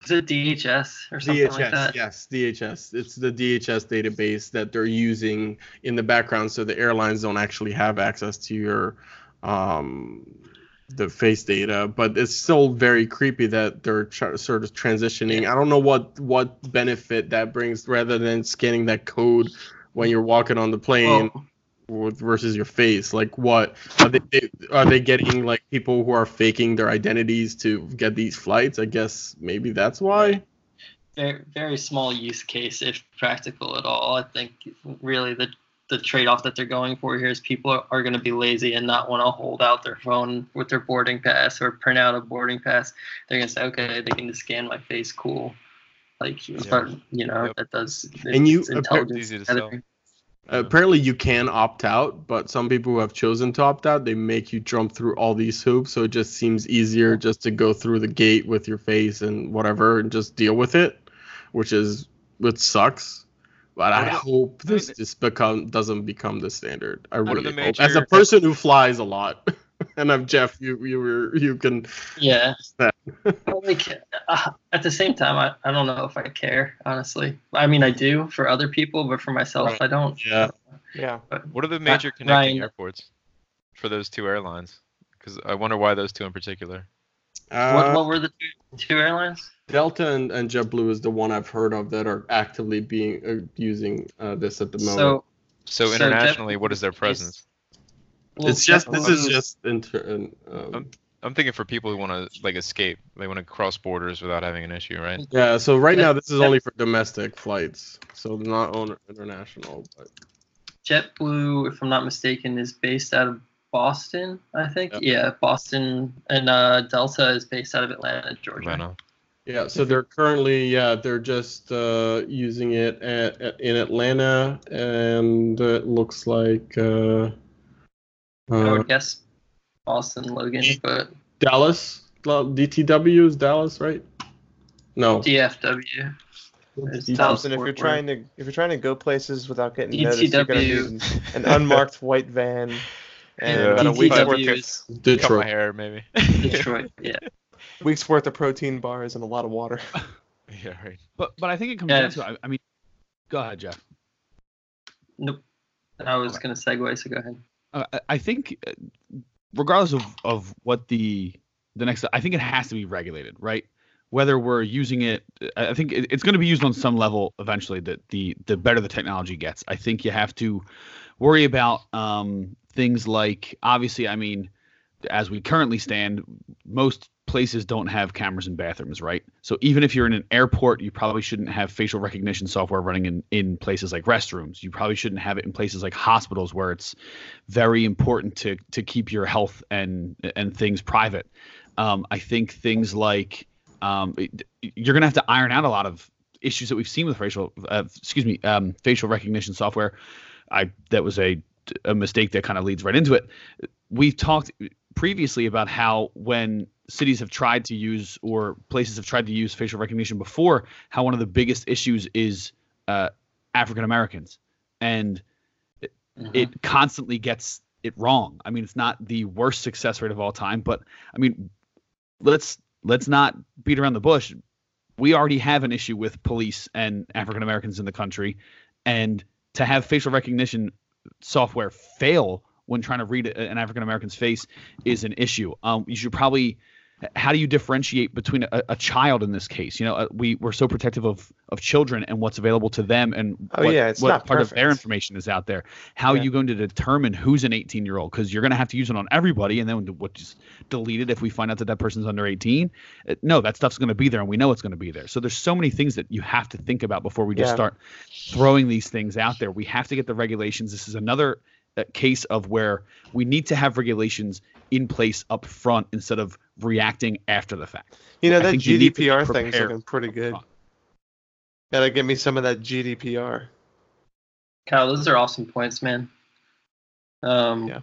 was it DHS or something like DHS, that? yes, DHS. It's the DHS database that they're using in the background, so the airlines don't actually have access to your um, the face data. But it's still very creepy that they're tr- sort of transitioning. I don't know what what benefit that brings, rather than scanning that code when you're walking on the plane oh. with, versus your face. Like, what are they, they are they getting? Like people who are faking their identities to get these flights? I guess maybe that's why. very very small use case if practical at all. I think really the the trade-off that they're going for here is people are, are going to be lazy and not want to hold out their phone with their boarding pass or print out a boarding pass. They're going to say, okay, they can just scan my face, cool. Like, but you know, Yep. that does And you- it's intelligence Easy to sell. editing. apparently you can opt out but some people who have chosen to opt out they make you jump through all these hoops so it just seems easier just to go through the gate with your face and whatever and just deal with it which is which sucks but i What are hope I this just become doesn't become the standard i really the hope as a person who flies a lot and i'm jeff you you were you can Yeah. That. Like, uh, at the same time, I, I don't know if I care, honestly. I mean, I do for other people, but for myself, Right. I don't. yeah Yeah. But What are the major connecting Ryan- airports for those two airlines? Because I wonder why those two in particular. what, uh, what were the two, two airlines? Delta and, and jetblue is the one i've heard of that are actively being uh, using uh, this at the moment So, So So internationally, Jet- what is their presence? well, it's just this is just inter, um, Um, I'm thinking for people who want to like escape, they want to cross borders without having an issue, right? yeah. So right now this is only for domestic flights, so not on international. But JetBlue, if I'm not mistaken, is based out of Boston. I think. Yep. Yeah, Boston, and uh, Delta is based out of Atlanta, Georgia. Atlanta. Yeah, so they're currently yeah they're just uh, using it at, at, in Atlanta, and it looks like uh, I uh, would guess Boston, Logan, but Dallas. DTW is Dallas, right? No. DFW. It's Thompson, if you're trying to if you're trying to go places without getting noticed, you're gonna DTW. need an unmarked white van and Yeah. about a week's DTW worth, is of, Cut my Detroit. hair, maybe. Detroit. Yeah. week's worth of protein bars and a lot of water. yeah, right. But but I think it comes Yeah. down to I, I mean, go ahead, Jeff. Nope. I was gonna segue, so go ahead. Uh, I- I think, uh, regardless of, of what the the next, I think it has to be regulated, right? Whether we're using it, I I think it, it's going to be used on some level eventually. That the the better the technology gets, I think you have to worry about um, things like obviously, I mean, as we currently stand, most places don't have cameras in bathrooms, right? So even if you're in an airport, you probably shouldn't have facial recognition software running in, in places like restrooms. You probably shouldn't have it in places like hospitals where it's very important to to keep your health and and things private. Um, I think things like um, you're gonna have to iron out a lot of issues that we've seen with facial, uh, excuse me, um, facial recognition software. I that was a a mistake that kind of leads right into it. We've talked previously about how when cities have tried to use or places have tried to use facial recognition before, how one of the biggest issues is uh, African Americans, and Mhm. it constantly gets it wrong. I mean, it's not the worst success rate of all time, but I mean, let's let's not beat around the bush. We already have an issue with police and African Americans in the country, and to have facial recognition software fail when trying to read an African American's face is an issue. Um, you should probably how do you differentiate between a, a child in this case? You know, uh, we we're so protective of of children and what's available to them and Oh, what, yeah, it's what not part of their information is out there. How are you going to determine who's an 18 year old? Because you're going to have to use it on everybody, and then what just delete it if we find out that that person's under 18. Uh, No, that stuff's going to be there, and we know it's going to be there. So there's so many things that you have to think about before we just Yeah. start throwing these things out there. We have to get the regulations. This is another case of where we need to have regulations in place up front instead of reacting after the fact. You know I that think you need to be GDPR thing's prepared. looking pretty good. Fuck. Gotta give me some of that GDPR. Kyle, those are awesome points, man. Um, Yeah.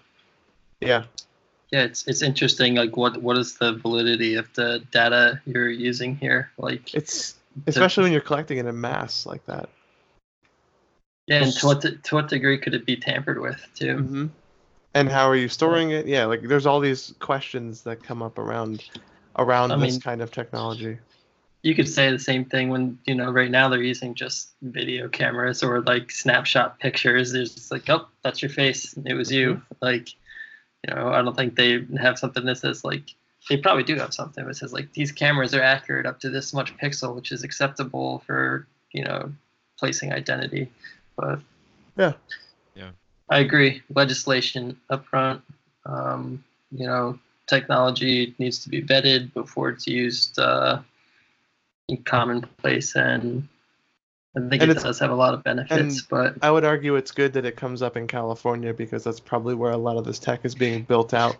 Yeah. yeah, it's it's interesting. Like, what what is the validity of the data you're using here? Like, It's especially when you're collecting it in mass like that. Yeah, and to what de- to what degree could it be tampered with too? Mm-hmm. And how are you storing it? Yeah, like there's all these questions that come up around around I this mean- kind of technology. You could say the same thing when you know right now they're using just video cameras or like snapshot pictures. There's just like, oh, that's your face. It was you. Like, you know, I don't think they have something that says like they probably do have something that says like these cameras are accurate up to this much pixel, which is acceptable for you know placing identity. But Yeah. Yeah. I agree. Legislation up front. Um, you know, technology needs to be vetted before it's used uh, in commonplace, and I think And it does have a lot of benefits. But I would argue it's good that it comes up in California because that's probably where a lot of this tech is being built out,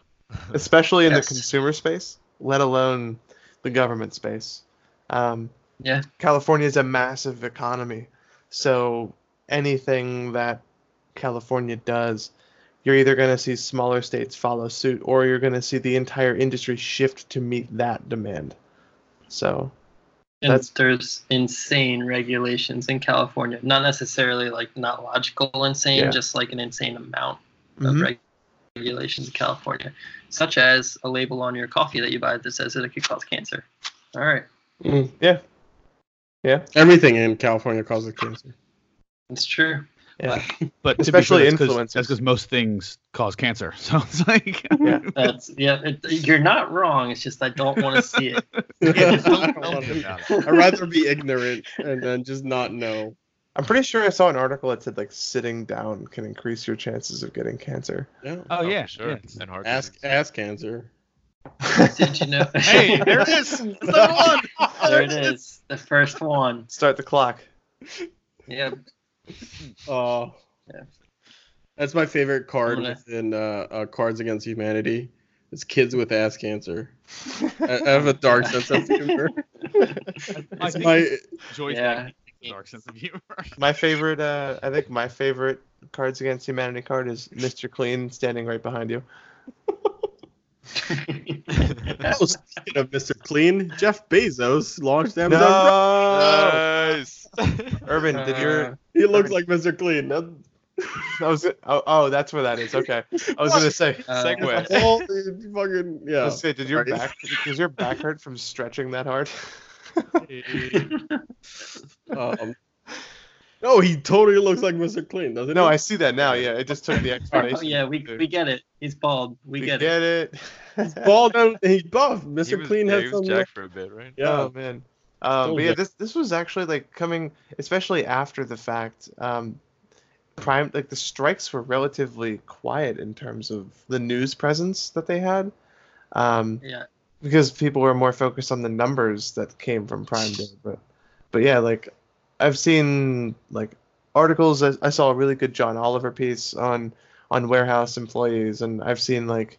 especially in Yes. the consumer space, let alone the government space. Um, yeah, California is a massive economy, so anything that California does, you're either going to see smaller states follow suit, or you're going to see the entire industry shift to meet that demand. So and That's- there's insane regulations in California. Not necessarily like not logical insane, Yeah. just like an insane amount of mhm. reg- regulations in California, such as a label on your coffee that you buy that says that it could cause cancer. All right, Mm, yeah, Everything in California causes cancer. it's true. yeah. But Especially typically influencers. That's because most things cause cancer. So it's like, Yeah. That's yeah. It, you're not wrong. It's just I don't want to see it. Yeah, I don't don't tell want me to- about it. I'd rather be ignorant and then just not know. I'm pretty sure I saw an article that said like sitting down can increase your chances of getting cancer. Yeah. Oh, oh yeah, sure. yeah. And heart Ask disease. ass cancer. Did you know? Hey, there it is. It's one. there it is. The first one. Start the clock. Yeah. Oh. Yeah. That's my favorite card I'm gonna- within uh, uh, Cards Against Humanity. It's kids with ass cancer. I, I have a dark sense of humor. It's my Joy's Yeah. dark sense of humor. My favorite, uh, I think my favorite Cards Against Humanity card is Mr. Clean standing right behind you. Oh, speaking of Mr. Clean, Jeff Bezos launched Amazon. No, Nice. Irvin, did your He looks like Mr. Clean. That, I was oh, oh that's where that is. Okay, I was gonna say. Uh, Segue. all the fucking yeah. say, did your Sorry. back does your back hurt from stretching that hard? Um, no, he totally looks like Mr. Clean, doesn't he? no, he? I see that now. Yeah, it just took the explanation. oh, explanation. yeah, we, we get it. He's bald. We, We get, get it. it. bald and he's buff. Mr. He was, Clean yeah, has he was some. jacked for a bit, right? Yeah. Oh man. Um, So but yeah, good. this this was actually like coming, especially after the fact. Um, prime like the strikes were relatively quiet in terms of the news presence that they had, um, Yeah. because people were more focused on the numbers that came from Prime Day. But but yeah, like I've seen like articles. I, I saw a really good John Oliver piece on on warehouse employees, and I've seen like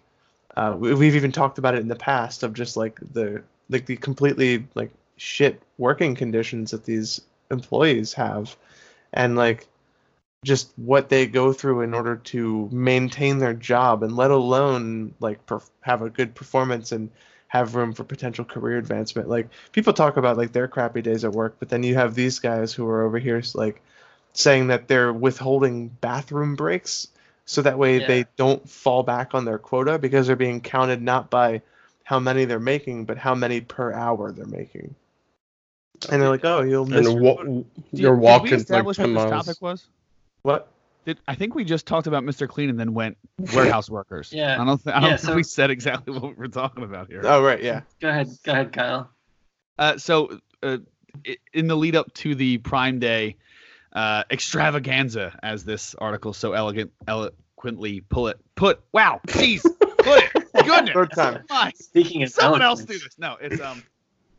uh, we, we've even talked about it in the past of just like the like the completely like shit working conditions that these employees have, and like just what they go through in order to maintain their job, and let alone like perf- have a good performance and have room for potential career advancement. Like people talk about like their crappy days at work, but then you have these guys who are over here like saying that they're withholding bathroom breaks so that way Yeah. they don't fall back on their quota because they're being counted not by how many they're making, but how many per hour they're making. And they're like, oh, you'll miss And your wa- food." You're did we walking like establish ten what this miles. topic was? what? Did, I think we just talked about Mr. Clean and then went warehouse workers. Yeah. I don't, th- I don't Yeah, think so- we said exactly what we were talking about here. Oh, right, yeah. Go ahead, go ahead, Kyle. Uh, so, uh, in the lead up to the Prime Day uh, extravaganza, as this article so elegant, eloquently pull it, put, wow, jeez, put it, goodness, Third time. my, Speaking of someone else do this. No, it's um,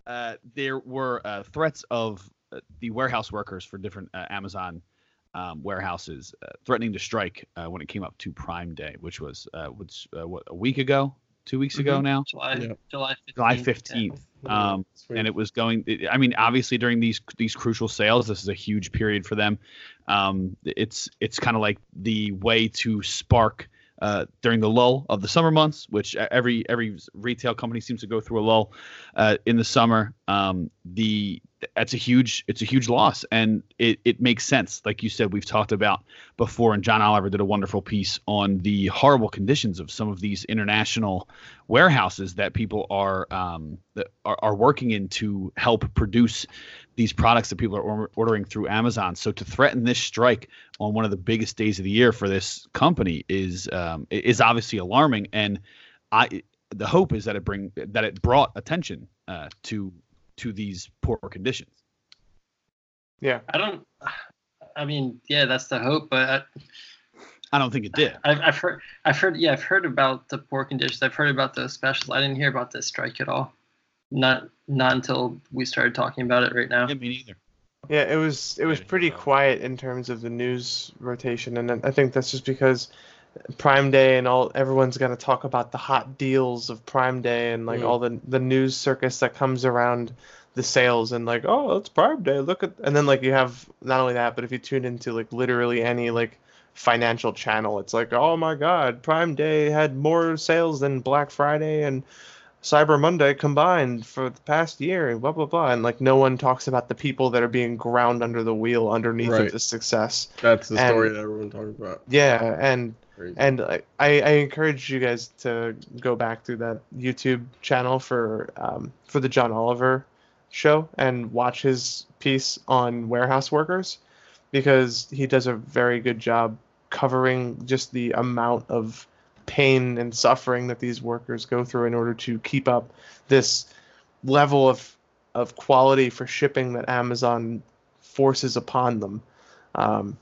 uh, there were uh, threats of uh, the warehouse workers for different uh, Amazon um, warehouses uh, threatening to strike uh, when it came up to Prime Day, which was uh, which, uh, what a week ago, two weeks ago Mhm. now. July, Yeah. July 15th. July yeah. Um, and it was going. it- I mean, obviously during these these crucial sales, this is a huge period for them. Um, it's it's kind of like the way to spark uh, during the lull of the summer months, which every every retail company seems to go through a lull uh, in the summer. Um, the that's a huge it's a huge loss, and it it makes sense. Like you said, we've talked about before, and John Oliver did a wonderful piece on the horrible conditions of some of these international warehouses that people are um, that are, are working in to help produce these products that people are or- ordering through Amazon. So to threaten this strike on one of the biggest days of the year for this company is um, is obviously alarming. And I the hope is that it bring that it brought attention uh, to to these poor conditions. Yeah. I don't. I mean, yeah, that's the hope, but I don't think it did. I, I've, I've heard, I've heard, yeah, I've heard about the poor conditions. I've heard about those specials. I didn't hear about this strike at all. Not, not until we started talking about it right now. Yeah, me neither. Yeah, it was it was pretty quiet in terms of the news rotation, and I think that's just because Prime Day and all everyone's gonna talk about the hot deals of Prime Day and like Mm. all the the news circus that comes around the sales and like oh it's Prime Day look at and then like you have not only that but if you tune into like literally any like financial channel it's like oh my god Prime Day had more sales than Black Friday and Cyber Monday combined for the past year, and blah blah blah, and like no one talks about the people that are being ground under the wheel underneath Right. of the success. That's the and- story that everyone talks about. Yeah, and Crazy. and I, I encourage you guys to go back through that YouTube channel for um, for the John Oliver show and watch his piece on warehouse workers because he does a very good job covering just the amount of pain and suffering that these workers go through in order to keep up this level of of quality for shipping that Amazon forces upon them. Um,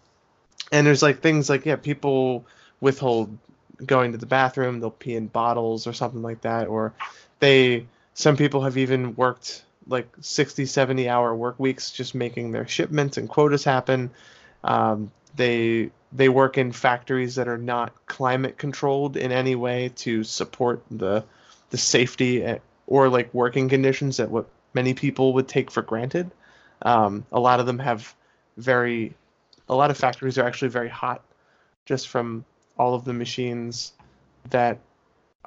and there's like things like yeah, people withhold going to the bathroom, they'll pee in bottles or something like that, or they some people have even worked like 60, 70 hour work weeks just making their shipments and quotas happen. Um, they they work in factories that are not climate controlled in any way to support the the safety eh, or like working conditions that what many people would take for granted. Um, a lot of them have very a lot of factories are actually very hot just from all of the machines that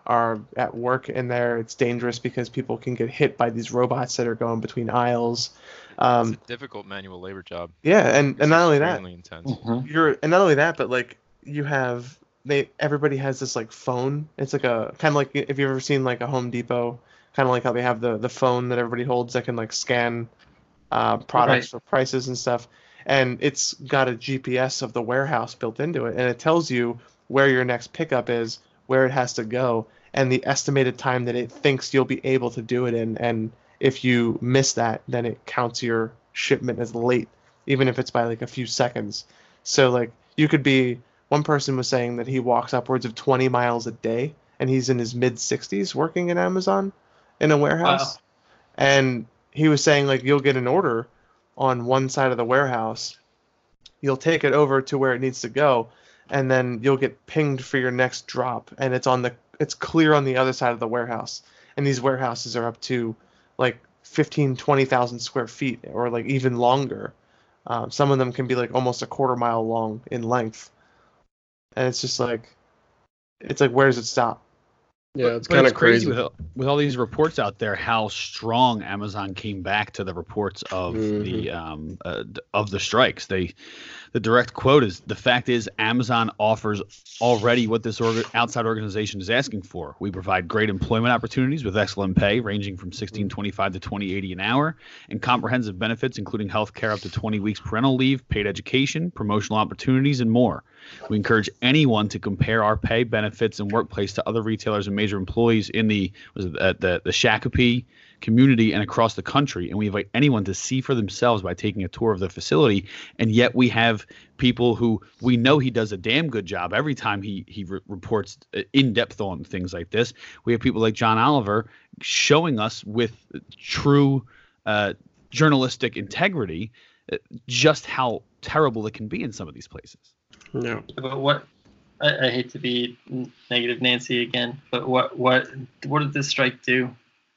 are at work in there. It's dangerous because people can get hit by these robots that are going between aisles. Um, it's a difficult manual labor job. yeah, and, It's and not only that, extremely intense. you're and not only that, but like you have they everybody has this like phone. It's like a kind of like if you've ever seen like a Home Depot, kind of like how they have the the phone that everybody holds that can like scan uh, products for prices and stuff. And it's got a GPS of the warehouse built into it, and it tells you where your next pickup is, where it has to go, and the estimated time that it thinks you'll be able to do it in. And if you miss that, then it counts your shipment as late, even if it's by like a few seconds. So like you could be one person was saying that he walks upwards of 20 miles a day and he's in his mid 60s working in Amazon in a warehouse. Wow. And he was saying like you'll get an order on one side of the warehouse. You'll take it over to where it needs to go and then you'll get pinged for your next drop and it's on the it's clear on the other side of the warehouse. And these warehouses are up to like 15 20,000 square feet or like even longer. Um, some of them can be like almost a quarter mile long in length, and it's just like, it's like where does it stop? yeah, it's kind of crazy. with all, with all these reports out there. How strong Amazon came back to the reports of the um uh, of the strikes. They The direct quote is The fact is, Amazon offers already what this orga- outside organization is asking for. We provide great employment opportunities with excellent pay, ranging from 1625 to 2080 an hour, and comprehensive benefits, including health care up to 20 weeks parental leave, paid education, promotional opportunities, and more. We encourage anyone to compare our pay, benefits, and workplace to other retailers and major employees in the was it the the, the Shakopee community and across the country. And we invite anyone to see for themselves by taking a tour of the facility. And yet we have people who we know he does a damn good job every time he he re- reports uh, in depth on things like this. We have people like John Oliver showing us with true uh, journalistic integrity uh, just how terrible it can be in some of these places. No, But what I, I hate to be negative Nancy again, but what what what did this strike do?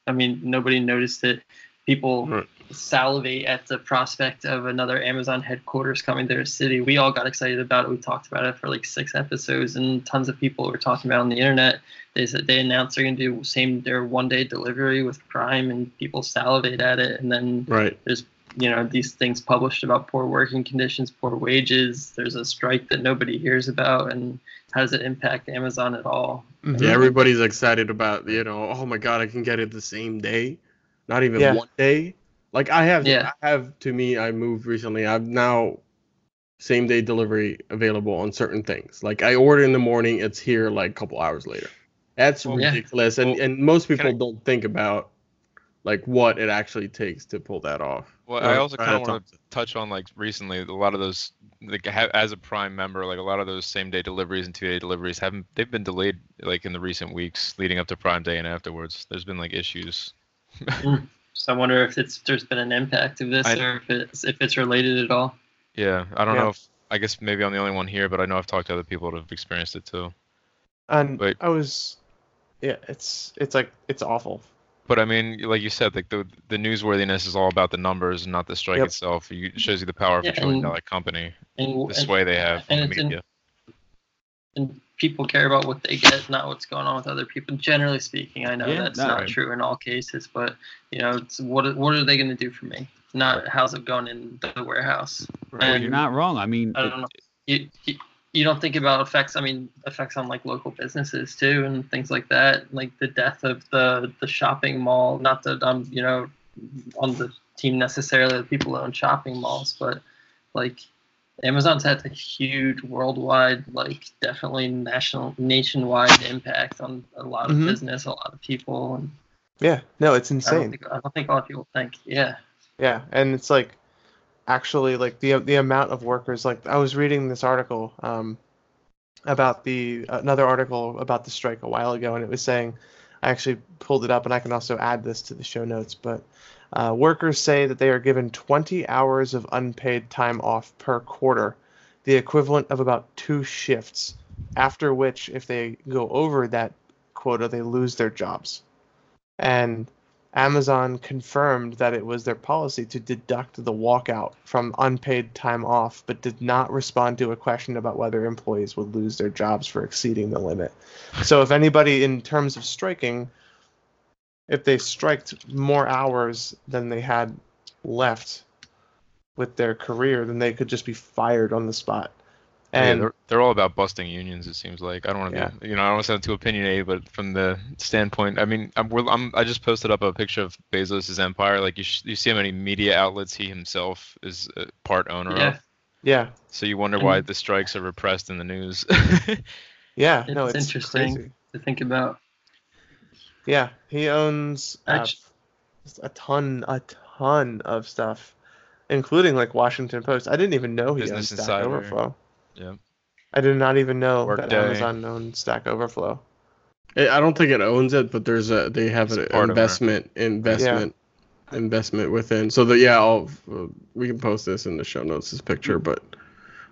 I mean, nobody noticed it. People Right. salivate at the prospect of another Amazon headquarters coming to their city. We all got excited about it. We talked about it for like six episodes, and tons of people were talking about it on the internet. They said they announced they're going to do same their one day delivery with Prime, and people salivate at it, and then Right. there's you know these things published about poor working conditions poor wages there's a strike that nobody hears about and how does it impact amazon at all Mhm. Yeah, everybody's excited about you know. Oh my god, I can get it the same day, not even Yeah. one day. Like I have, Yeah. I have to me. I moved recently. I've now same day delivery available on certain things. Like I order in the morning, it's here like a couple hours later. That's Well, yeah. ridiculous, and Well, and most people I- don't think about like what it actually takes to pull that off. Well, I also kind of want to touch on like recently a lot of those like ha- as a Prime member, like a lot of those same day deliveries and two day deliveries haven't they've been delayed like in the recent weeks leading up to Prime Day and afterwards. There's been like issues. Hmm. so i wonder if it's there's been an impact of this I- or if it's if it's related at all Yeah, I don't Yeah. know if I guess maybe I'm the only one here, but I know I've talked to other people that have experienced it too. And But- I was, yeah, it's it's like it's awful. But I mean, like you said, like the the newsworthiness is all about the numbers and not the strike Yep. itself. It shows you the power of Yeah, a trillion and- dollar company, and, the and, sway they have on and the it's in- and people care about what they get not what's going on with other people generally speaking i know Yeah, that's no, not right. true in all cases but you know it's what what are they going to do for me not how's it going in the warehouse Well, And- you're not wrong. I mean, I don't know. You, you, you don't think about effects. I mean, effects on like local businesses too, and things like that. Like the death of the the shopping mall. Not that I'm you know on the team necessarily the people own shopping malls, but like Amazon's had a huge worldwide, like definitely national, nationwide impact on a lot of Mhm. business, a lot of people, and Yeah, no, it's I don't insane. think I don't think a lot of people think. Yeah. Yeah, and it's like actually like the the amount of workers. Like I was reading this article um, about the another article about the strike a while ago, and it was saying I actually pulled it up, and I can also add this to the show notes. But uh, workers say that they are given 20 hours of unpaid time off per quarter, the equivalent of about two shifts. After which, if they go over that quota, they lose their jobs. And Amazon confirmed that it was their policy to deduct the walkout from unpaid time off, but did not respond to a question about whether employees would lose their jobs for exceeding the limit. So, if anybody, in terms of striking, if they striked more hours than they had left with their career, then they could just be fired on the spot. Yeah, And they're, they're all about busting unions. It seems like I don't want to, Yeah. you know, I don't want to sound too opinionated, but from the standpoint, I mean, I'm, we're- I'm I just posted up a picture of Bezos' empire. Like you, sh- you see how many media outlets he himself is a part owner Yeah. of. yeah, So you wonder why the strikes are repressed in the news. yeah, no, It's it's interesting. crazy. To think about. Yeah, he owns uh, a ton, a ton of stuff, including like Washington Post. I didn't even know he Business owned Stack Insider. Overflow. Yeah. I did not even know that Workday. Amazon owned Stack Overflow. I I don't think it owns it, but there's a they have It's an part owner. investment investment investment within. So that yeah, I'll uh, we can post this in the show notes. This picture, but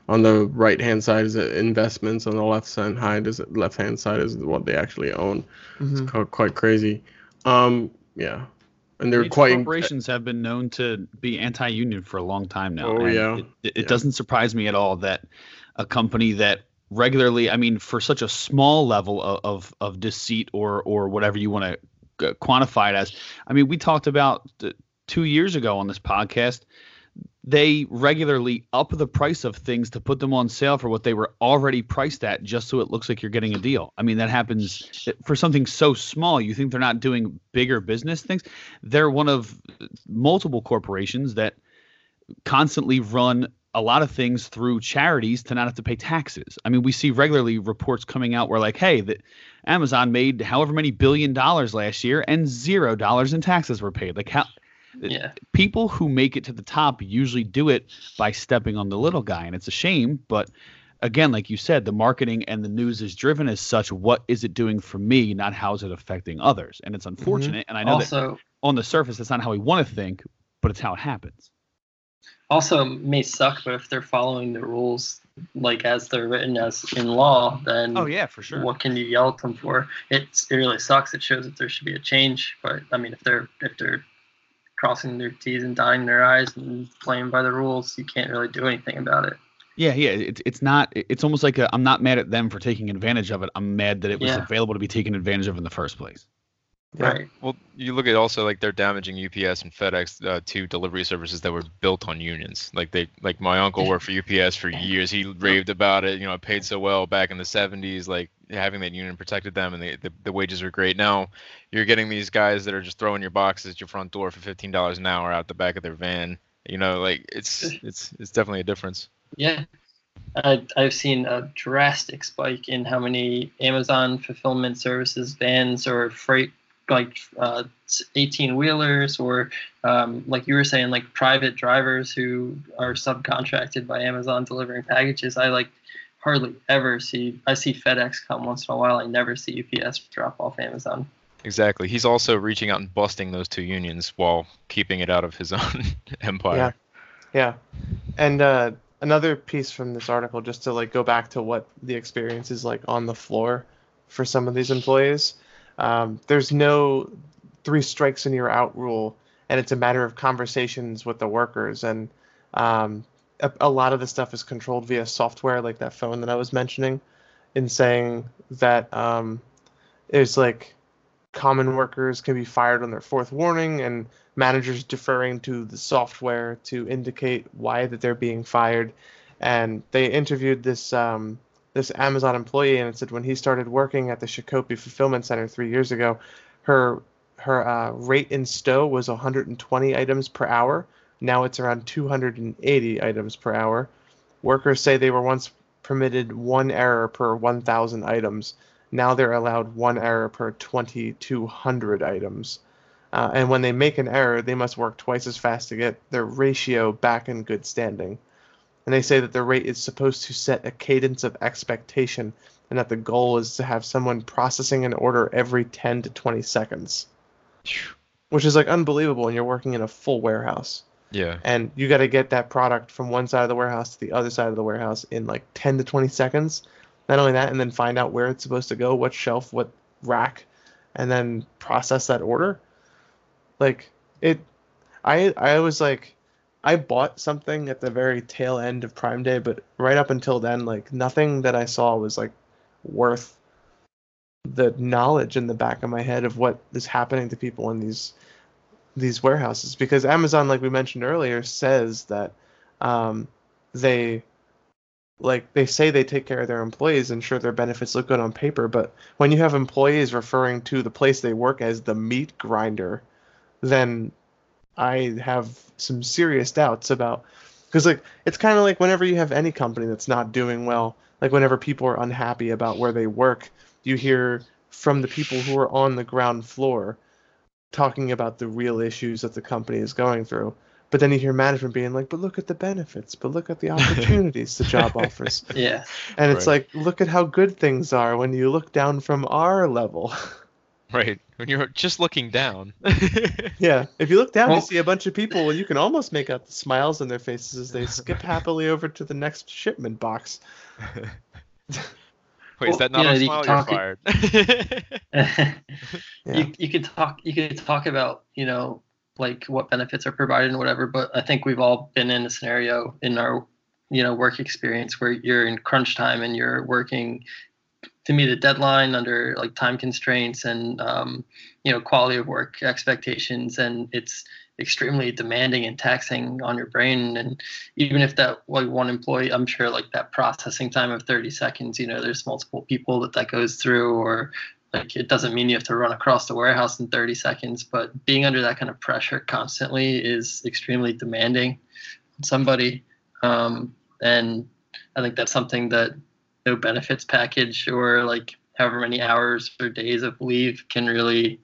on the right hand side is it investments. On the left side is it left hand side is what they actually own. Mhm. It's quite, quite crazy. Um, yeah, and they're Major quite corporations have been known to be anti-union for a long time now. Oh, and yeah. It, it, Yeah. it doesn't surprise me at all that a company that regularly, I mean, for such a small level of of, of deceit or or whatever you want to quantify it as. I mean, we talked about two years ago on this podcast they regularly up the price of things to put them on sale for what they were already priced at just so it looks like you're getting a deal. I mean, that happens for something so small. You think they're not doing bigger business things? They're one of multiple corporations that constantly run a lot of things through charities to not have to pay taxes. I mean, we see regularly reports coming out where like, hey, that Amazon made however many billion dollars last year and zero dollars in taxes were paid. Like how Yeah. people who make it to the top usually do it by stepping on the little guy and it's a shame but again like you said the marketing and the news is driven as such what is it doing for me not how is it affecting others and it's mm-hmm. unfortunate and i know that on the surface that's not how we want to think but it's how it happens also may suck, but if they're following the rules like as they're written as in law, then Oh, yeah for sure what can you yell at them for? It's it really sucks. It shows that there should be a change. But I mean, if they're if they're crossing their T's and dotting their I's and playing by the rules, you can't really do anything about it. yeah yeah it's it's not it's almost like a, i'm not mad at them for taking advantage of it i'm mad that it was Yeah. available to be taken advantage of in the first place Yeah. Right. Well, you look at also like they're damaging UPS and FedEx, uh, two delivery services that were built on unions. Like they, like my uncle worked for UPS for years. He raved about it. You know, it paid so well back in the 70s. Like having that union protected them, and they, the the wages were great. Now you're getting these guys that are just throwing your boxes at your front door for fifteen dollars an hour out the back of their van. You know, like it's it's it's definitely a difference. Yeah. I, I've seen a drastic spike in how many Amazon fulfillment services vans or freight, like uh, 18 wheelers, or um, like you were saying, like private drivers who are subcontracted by Amazon delivering packages. I like hardly ever see, I see FedEx come once in a while. I never see UPS drop off Amazon. Exactly. He's also reaching out and busting those two unions while keeping it out of his own empire. Yeah. yeah And uh, another piece from this article, just to like go back to what the experience is like on the floor for some of these employees. Um, there's no three strikes and you're out rule, and it's a matter of conversations with the workers. And um, a, a lot of the stuff is controlled via software, like that phone that I was mentioning, in saying that um, it's like common workers can be fired on their fourth warning and managers deferring to the software to indicate why that they're being fired and they interviewed this um, this Amazon employee and it said when he started working at the Shakopee fulfillment center three years ago her her uh, rate in stow was 120 items per hour now it's around 280 items per hour workers say they were once permitted one error per 1000 items now they're allowed one error per 2200 items. Uh, and when they make an error, they must work twice as fast to get their ratio back in good standing. And they say that the rate is supposed to set a cadence of expectation and that the goal is to have someone processing an order every 10 to 20 seconds. Which is like unbelievable when you're working in a full warehouse. Yeah. And you got to get that product from one side of the warehouse to the other side of the warehouse in like 10 to 20 seconds. Not only that, and then find out where it's supposed to go, what shelf, what rack, and then process that order. Like it, I I was like, I bought something at the very tail end of Prime Day, but right up until then, like nothing that I saw was like worth the knowledge in the back of my head of what is happening to people in these these warehouses. Because Amazon, like we mentioned earlier, says that um, they like they say they take care of their employees and sure their benefits look good on paper, but when you have employees referring to the place they work as the meat grinder, then I have some serious doubts about because like it's kind of like whenever you have any company that's not doing well, like whenever people are unhappy about where they work, you hear from the people who are on the ground floor talking about the real issues that the company is going through. But then you hear management being like, "But look at the benefits. But look at the opportunities the job offers." Yeah. And it's Right. like, look at how good things are when you look down from our level. Right. When you're just looking down. yeah, if you look down, Well- you see a bunch of people, and you can almost make out the smiles on their faces as they skip happily over to the next shipment box. Wait, is that not yeah, a you smile? talk- You're fired. Yeah. you, you could talk you could talk about you know like what benefits are provided and whatever but i think we've all been in a scenario in our you know work experience where you're in crunch time and you're working to meet a deadline under like time constraints and um, you know quality of work expectations and it's extremely demanding and taxing on your brain. And even if that like one employee i'm sure like that processing time of 30 seconds you know there's multiple people that that goes through or like it doesn't mean you have to run across the warehouse in 30 seconds but being under that kind of pressure constantly is extremely demanding on somebody. Um, and i think that's something that no benefits package or like however many hours or days of leave can really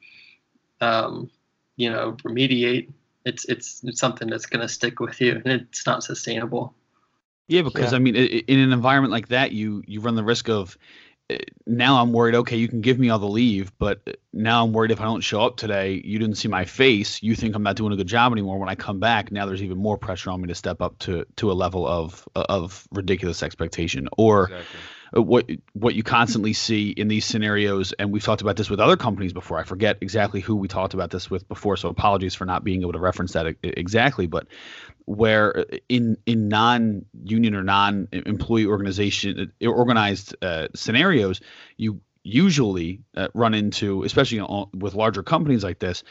um, you know remediate it's it's, it's something that's going to stick with you and it's not sustainable Yeah, because Yeah. I mean, i- i- in an environment like that, you you run the risk of now I'm worried. Okay, you can give me all the leave, but now I'm worried if I don't show up today, you didn't see my face. You think I'm not doing a good job anymore. When I come back, now there's even more pressure on me to step up to to a level of of ridiculous expectation. Or Exactly. Uh, what what you constantly see in these scenarios and we've talked about this with other companies before. I forget exactly who we talked about this with before so apologies for not being able to reference that exactly but where uh, in in non-union or non-employee organization uh, organized uh, scenarios you usually uh, run into especially with larger companies like this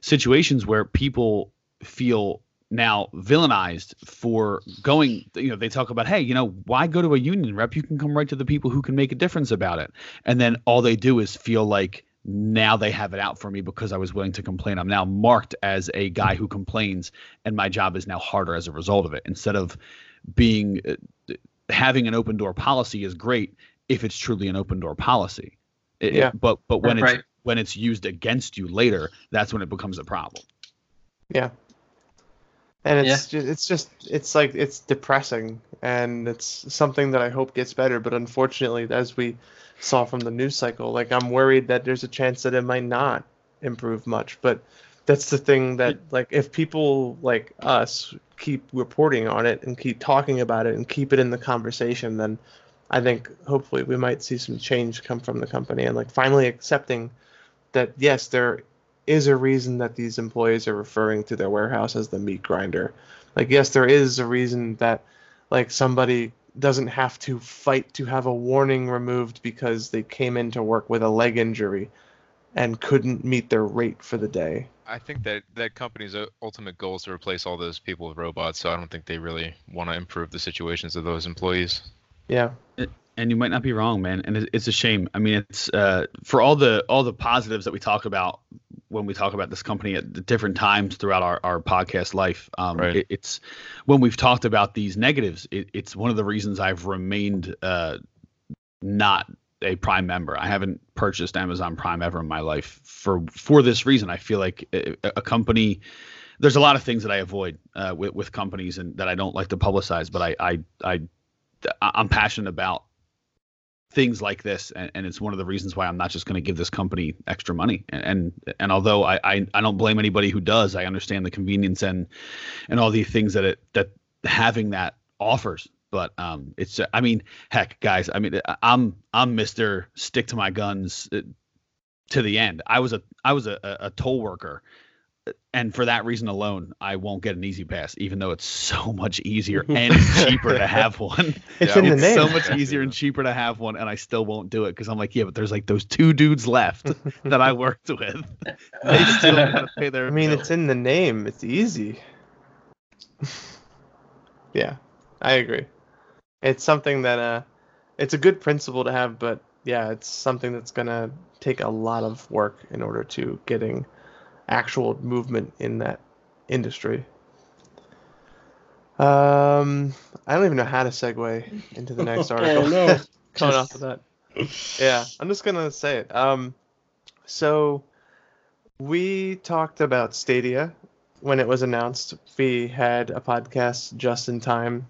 situations where people feel now villainized for going you know they talk about hey you know why go to a union rep you can come right to the people who can make a difference about it and then all they do is feel like now they have it out for me because I was willing to complain. I'm now marked as a guy who complains, and my job is now harder as a result of it. Instead of being uh, having an open door policy is great if it's truly an open door policy. It- it- Yeah. but but when it's when it's used against you later, that's when it becomes a problem. Yeah. And it's just, it's just it's like it's depressing. And it's something that I hope gets better, but unfortunately as we saw from the news cycle, like I'm worried that there's a chance that it might not improve much. But that's the thing that like if people like us keep reporting on it and keep talking about it and keep it in the conversation, then I think hopefully we might see some change come from the company and like finally accepting that yes, there is a reason that these employees are referring to their warehouse as the meat grinder. Like, yes, there is a reason that, like, somebody doesn't have to fight to have a warning removed because they came into work with a leg injury and couldn't meet their rate for the day. I think that that company's uh, ultimate goal is to replace all those people with robots. So I don't think they really want to improve the situations of those employees. Yeah. Uh, and you might not be wrong, man. And it- it's a shame. I mean, it's uh, for all the all the positives that we talk about when we talk about this company at the different times throughout our, our podcast life. Um, Right. it, it's when we've talked about these negatives, it, it's one of the reasons I've remained uh, not a Prime member. I haven't purchased Amazon Prime ever in my life for for this reason. I feel like a, a company. There's a lot of things that I avoid uh, with with companies and that I don't like to publicize, but I I I I'm passionate about things like this and, and it's one of the reasons why i'm not just going to give this company extra money. And and, and although I, I i don't blame anybody who does i understand the convenience and and all the things that it that having that offers. But um it's i mean heck guys i mean i'm i'm mr stick to my guns uh, to the end. I was a i was a, a a toll worker and for that reason alone, I won't get an E-ZPass, even though it's so much easier and cheaper to have one. It's Yeah, in the name. It's name. so much easier and cheaper to have one, and I still won't do it because I'm like, yeah, but there's like those two dudes left that I worked with. They still gotta pay their. I mean, bill. it's in the name. It's easy. yeah, I agree. It's something that uh, it's a good principle to have, but yeah, it's something that's gonna take a lot of work in order to getting actual movement in that industry. Um, I don't even know how to segue into the next article. Oh, no. Coming off of that. Yeah, I'm just gonna say it. Um, so we talked about Stadia when it was announced. We had a podcast just in time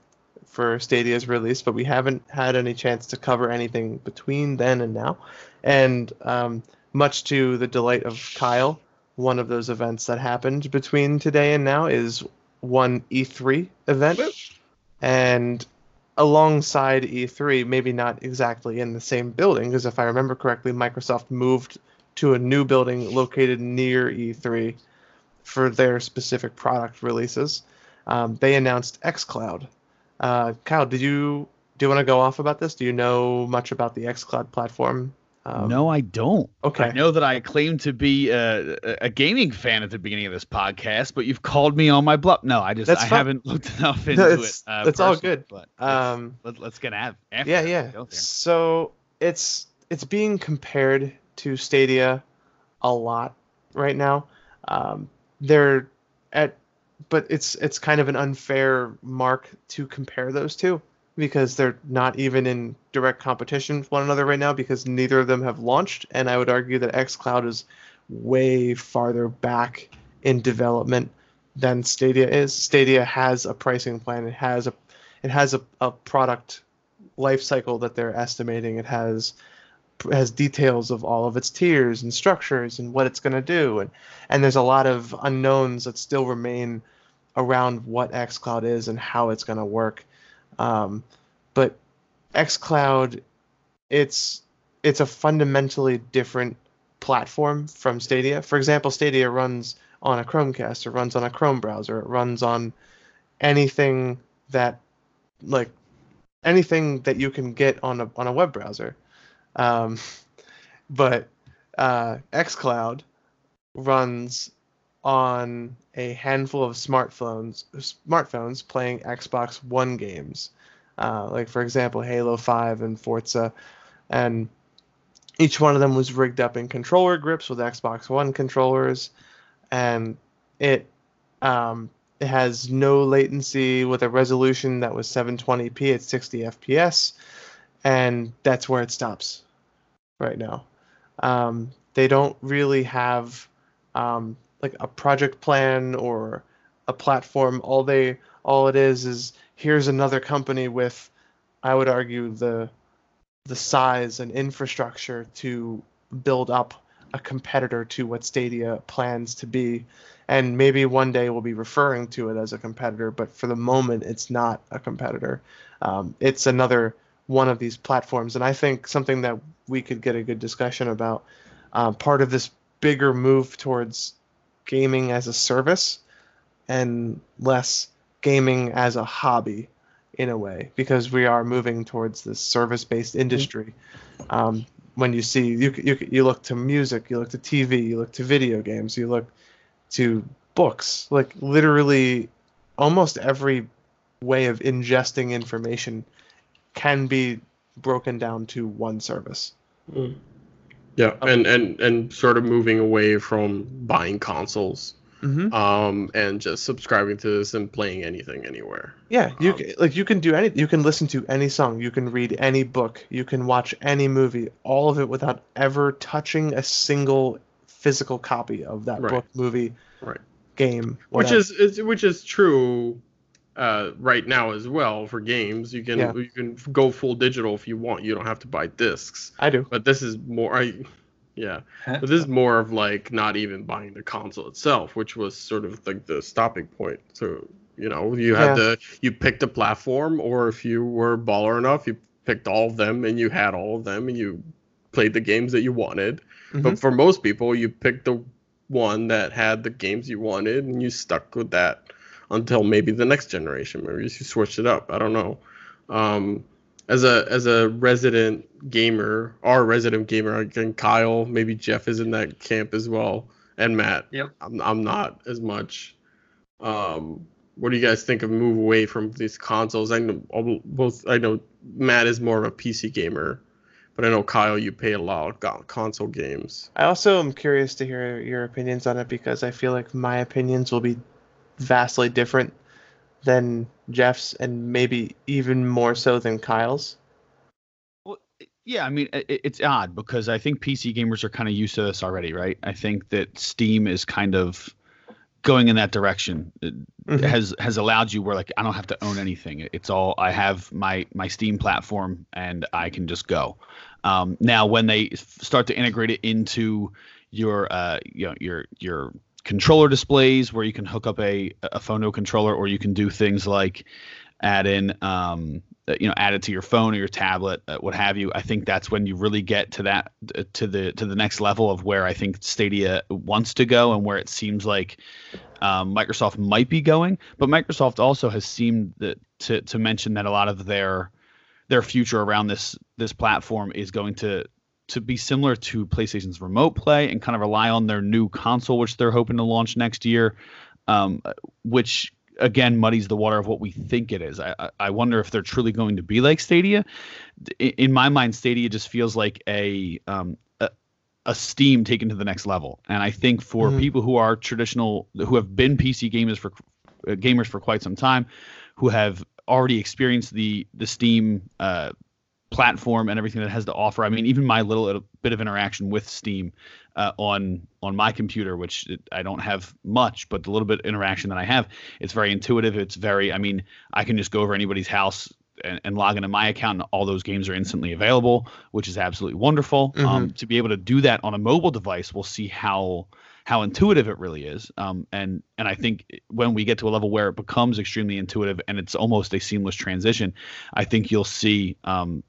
for Stadia's release, but we haven't had any chance to cover anything between then and now. And um, much to the delight of Kyle, one of those events that happened between today and now is one E3 event. And alongside E3, maybe not exactly in the same building, because if I remember correctly, Microsoft moved to a new building located near E3 for their specific product releases. Um, they announced xCloud. Uh, Kyle, did you do you want to go off about this? Do you know much about the xCloud platform? Um, no, I don't. Okay. I know that I claim to be a, a gaming fan at the beginning of this podcast, but you've called me on my bluff. No, I just That's I fine. haven't looked enough No, into it's- it. Uh, it's all good. But Um, let's, let, us get av- after yeah, yeah. So it's it's being compared to Stadia a lot right now. Um, they're at, but it's it's kind of an unfair mark to compare those two because they're not even in direct competition with one another right now because neither of them have launched, and I would argue that XCloud is way farther back in development than Stadia is. Stadia has a pricing plan. It has a it has a, a product life cycle that they're estimating. It has has details of all of its tiers and structures and what it's going to do and and there's a lot of unknowns that still remain around what xCloud is and how it's going to work. Um, but xCloud, it's it's a fundamentally different platform from Stadia. For example, Stadia runs on a Chromecast, it runs on a Chrome browser, it runs on anything that like anything that you can get on a on a web browser. Um, but uh, xCloud runs on a handful of smartphones smartphones playing Xbox One games, uh, like for example Halo 5 and Forza, and each one of them was rigged up in controller grips with Xbox One controllers, and it um, it has no latency with a resolution that was 720p at 60 fps, and that's where it stops right now. Um, they don't really have um, like a project plan or a platform. All they all it is is here's another company with, I would argue the the size and infrastructure to build up a competitor to what Stadia plans to be. And maybe one day we'll be referring to it as a competitor, but for the moment, it's not a competitor. Um, it's another one of these platforms. And I think something that we could get a good discussion about uh, part of this bigger move towards gaming as a service and less gaming as a hobby in a way because we are moving towards this service-based industry. Um, when you see you, you you look to music, you look to TV, you look to video games, you look to books, like literally almost every way of ingesting information can be broken down to one service. Mm. Yeah, and, and and sort of moving away from buying consoles, Mm-hmm. um, and just subscribing to this and playing anything anywhere. Yeah, you Um, c like you can do any you can listen to any song, you can read any book, you can watch any movie, all of it without ever touching a single physical copy of that Right. book, movie, Right. game. Which is, is which is true uh, right now as well for games. You can Yeah. you can go full digital if you want. You don't have to buy discs. I do. But this is more I yeah. But this is more of like not even buying the console itself, which was sort of like the stopping point. So you know, you had Yeah. the you picked a platform, or if you were baller enough, you picked all of them and you had all of them and you played the games that you wanted. Mhm. But for most people, you picked the one that had the games you wanted and you stuck with that until maybe the next generation. Maybe you switched it up. I don't know. Um, as a as a resident gamer, our resident gamer, again, Kyle, maybe Jeff is in that camp as well, and Matt. Yep. I'm I'm not as much. Um, what do you guys think of move away from these consoles? I know both. I know Matt is more of a PC gamer, but I know Kyle, you play a lot of console games. I also am curious to hear your opinions on it because I feel like my opinions will be vastly different than Jeff's and maybe even more so than Kyle's. Well, yeah, I mean, it's odd because I think PC gamers are kind of used to this already, right? I think that Steam is kind of going in that direction. It Mhm. has has allowed you where like I don't have to own anything. It's all I have my my Steam platform and I can just go. Um, now, when they start to integrate it into your uh, you know your your controller displays where you can hook up a a a controller or you can do things like add in um, uh, you know add it to your phone or your tablet uh, what have you. I think that's when you really get to that uh, to the to the next level of where i think stadia wants to go and where it seems like um, microsoft might be going. But microsoft also has seemed that to, to mention that a lot of their their future around this this platform is going to to be similar to PlayStation's Remote Play and kind of rely on their new console, which they're hoping to launch next year, um, which again muddies the water of what we think it is. I, I wonder if they're truly going to be like Stadia. In my mind, Stadia just feels like a um, a, a Steam taken to the next level. And I think for mm-hmm. people who are traditional, who have been PC gamers for uh, gamers for quite some time, who have already experienced the the Steam uh, platform and everything that has to offer. I mean, even my little bit of interaction with Steam uh, on on my computer, which I don't have much, but the little bit of interaction that I have, it's very intuitive. It's very, I mean, I can just go over anybody's house and, and log into my account, and all those games are instantly available, which is absolutely wonderful. Mm-hmm. Um, to be able to do that on a mobile device, we'll see how how intuitive it really is. Um, and and I think when we get to a level where it becomes extremely intuitive and it's almost a seamless transition, I think you'll see um,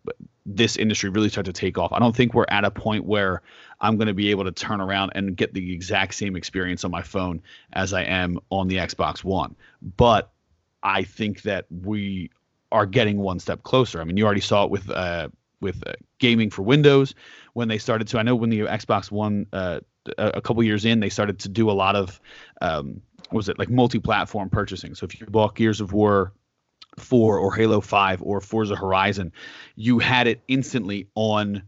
this industry really start to take off. I don't think we're at a point where I'm going to be able to turn around and get the exact same experience on my phone as I am on the Xbox One. But I think that we are getting one step closer. I mean, you already saw it with uh, with uh, gaming for Windows when they started to. I know when the Xbox One uh, a, a couple years in, they started to do a lot of um, was it like multi-platform purchasing. So if you bought Gears of War 4 or Halo 5 or Forza Horizon, you had it instantly on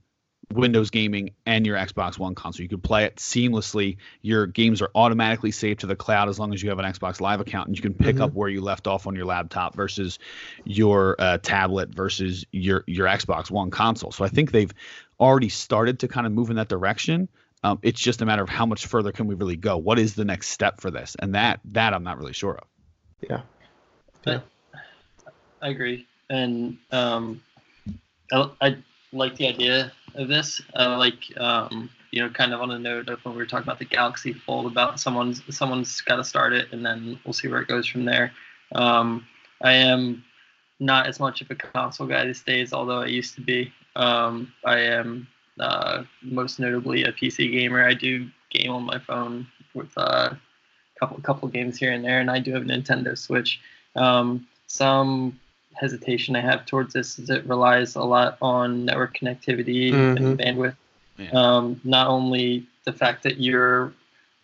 Windows gaming and your Xbox One console. You could play it seamlessly. Your games are automatically saved to the cloud as long as you have an Xbox Live account, and you can pick mm-hmm. up where you left off on your laptop versus your uh, tablet versus your your Xbox One console. So I think they've already started to kind of move in that direction. Um, it's just a matter of how much further can we really go. What is the next step for this? And that that I'm not really sure of. Yeah. yeah. I, I agree, and um, I, I like the idea of this. I like um, you know, kind of on a note of when we were talking about the Galaxy Fold, about someone's someone's got to start it, and then we'll see where it goes from there. Um, I am not as much of a console guy these days, although I used to be. Um, I am uh, most notably a PC gamer. I do game on my phone with a uh, couple couple games here and there, and I do have a Nintendo Switch. Um, some hesitation I have towards this is it relies a lot on network connectivity mm-hmm. and bandwidth. Yeah. Um, not only the fact that you're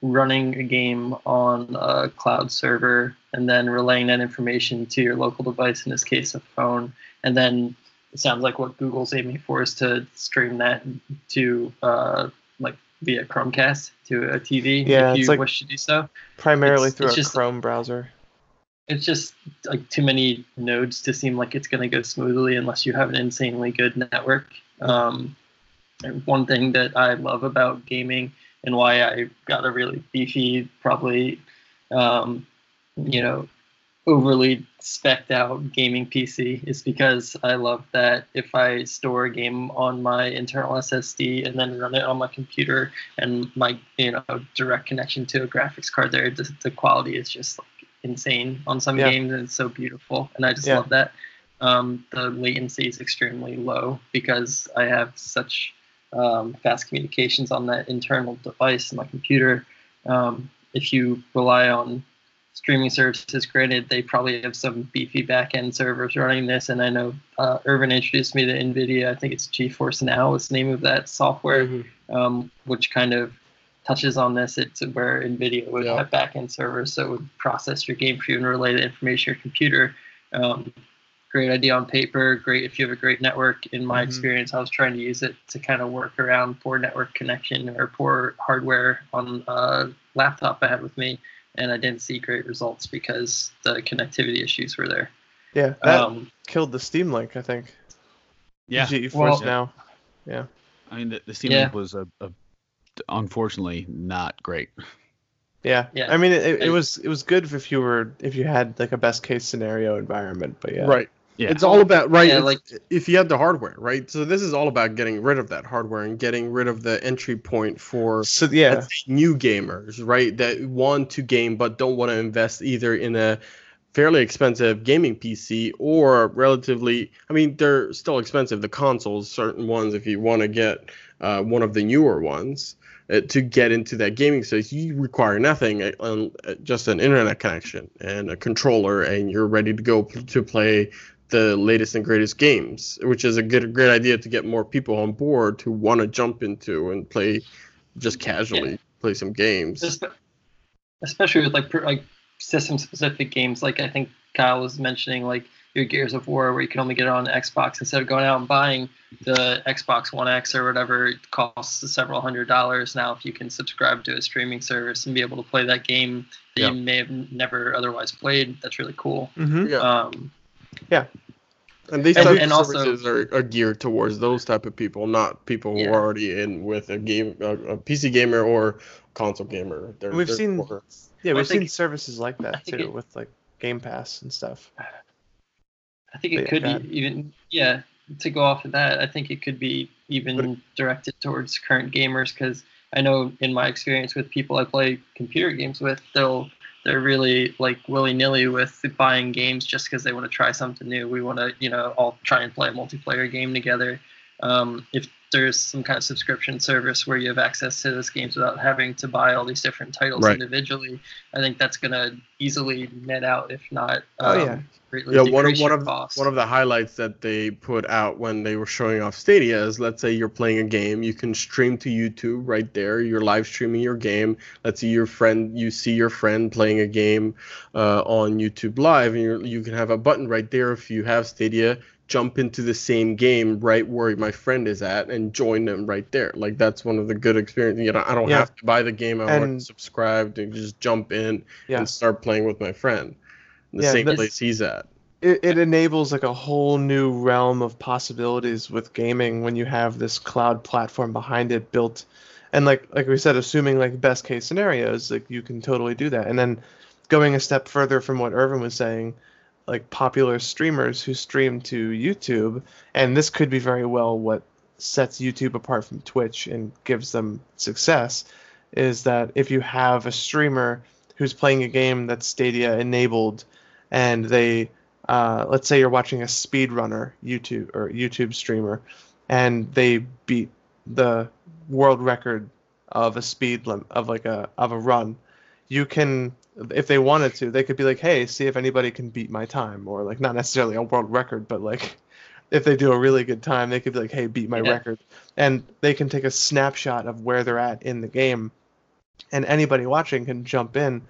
running a game on a cloud server and then relaying that information to your local device, in this case a phone, and then it sounds like what Google's aiming for is to stream that to uh, like via Chromecast to a TV yeah, if you like wish to do so. Primarily it's, through it's a just, Chrome browser. It's just like too many nodes to seem like it's going to go smoothly unless you have an insanely good network. Um, one thing that I love about gaming and why I got a really beefy, probably, um, you know, overly specked out gaming PC is because I love that if I store a game on my internal SSD and then run it on my computer and my you know direct connection to a graphics card there, the, the quality is just like insane on some yeah. games and it's so beautiful and I just yeah. love that. Um, the latency is extremely low because I have such um, fast communications on that internal device my computer. Um, if you rely on streaming services. Granted, they probably have some beefy backend servers running this, and I know uh, Irvin introduced me to NVIDIA. I think it's GeForce Now is the name of that software, mm-hmm. um, which kind of touches on this. It's where NVIDIA would yeah. have backend servers, so it would process your game for you and relay the information to your computer. Um, great idea on paper. Great if you have a great network. In my mm-hmm. experience, I was trying to use it to kind of work around poor network connection or poor hardware on a laptop I had with me and I didn't see great results because the connectivity issues were there. Yeah, that um, killed the Steam Link, I think. Yeah, GeForce well, now. Yeah. I mean, the, the Steam yeah. Link was a, a, unfortunately not great. Yeah. yeah. I mean, it, it was it was good if you were if you had like a best case scenario environment, but yeah. Right. Yeah. It's all about right. Yeah, like if you had the hardware, right? So this is all about getting rid of that hardware and getting rid of the entry point for so yeah new gamers, right? That want to game but don't want to invest either in a fairly expensive gaming PC or relatively. I mean, they're still expensive. The consoles, certain ones, if you want to get uh, one of the newer ones. Uh, to get into that gaming space, you require nothing, uh, uh, just an internet connection and a controller, and you're ready to go to play the latest and greatest games, which is a good great idea to get more people on board who want to jump into and play just casually Yeah. play some games. Espe- especially with like per, like system specific games like i think kyle was mentioning like your gears of war where you can only get it on xbox instead of going out and buying the xbox one x or whatever it costs several hundred dollars now if you can subscribe to a streaming service and be able to play that game that Yeah. you may have never otherwise played that's really cool Mm-hmm. Yeah. um, And these And- types and of also- services are, are geared towards those type of people, not people who Yeah. are already in with a game, a, a PC gamer or console gamer. They're, We've they're seen- for- Yeah, we've seen services like that too, it- with like Game Pass and stuff. I think it Yeah, could go be even yeah. To go off of that, I think it could be even directed towards current gamers because I know in my experience with people I play computer games with, they'll they're really like willy nilly with buying games just because they want to try something new. We want to you know all try and play a multiplayer game together. Um, if there's some kind of subscription service where you have access to those games without having to buy all these different titles Right. individually, I think that's gonna easily net out, if not Oh, um, yeah. greatly Yeah, one of one of costs. one of the highlights that they put out when they were showing off Stadia is let's say you're playing a game, you can stream to YouTube right there. You're live streaming your game. Let's say your friend, you see your friend playing a game uh, on YouTube Live, and you you can have a button right there if you have Stadia. Jump into the same game right where my friend is at and join them right there. Like that's one of the good experiences. You know, I don't Yeah. have to buy the game. I want And- to subscribe to just jump in Yeah. and start playing with my friend. in The Yeah, same place he's at. it, it enables like a whole new realm of possibilities with gaming when you have this cloud platform behind it built and like like we said assuming like best case scenarios like you can totally do that and then going a step further from what irvin was saying like popular streamers who stream to youtube and this could be very well what sets youtube apart from twitch and gives them success is that if you have a streamer who's playing a game that's stadia enabled and they uh, let's say you're watching a speedrunner YouTube or YouTube streamer, and they beat the world record of a speed lim- of like a of a run. You can, if they wanted to, they could be like, "Hey, see if anybody can beat my time," or like not necessarily a world record, but like if they do a really good time, they could be like, "Hey, beat my Yeah. record," and they can take a snapshot of where they're at in the game, and anybody watching can jump in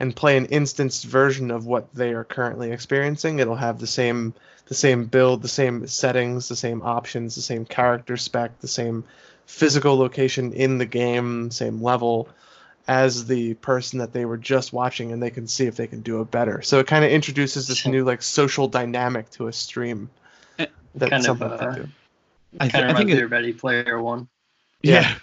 and play an instanced version of what they are currently experiencing. It'll have the same the same build, the same settings, the same options, the same character spec, the same physical location in the game, same level as the person that they were just watching and they can see if they can do it better. So it kind of introduces this new like social dynamic to a stream. That's kind of, something uh, to do. I, th- kind I think reminds it- Ready Player One. yeah.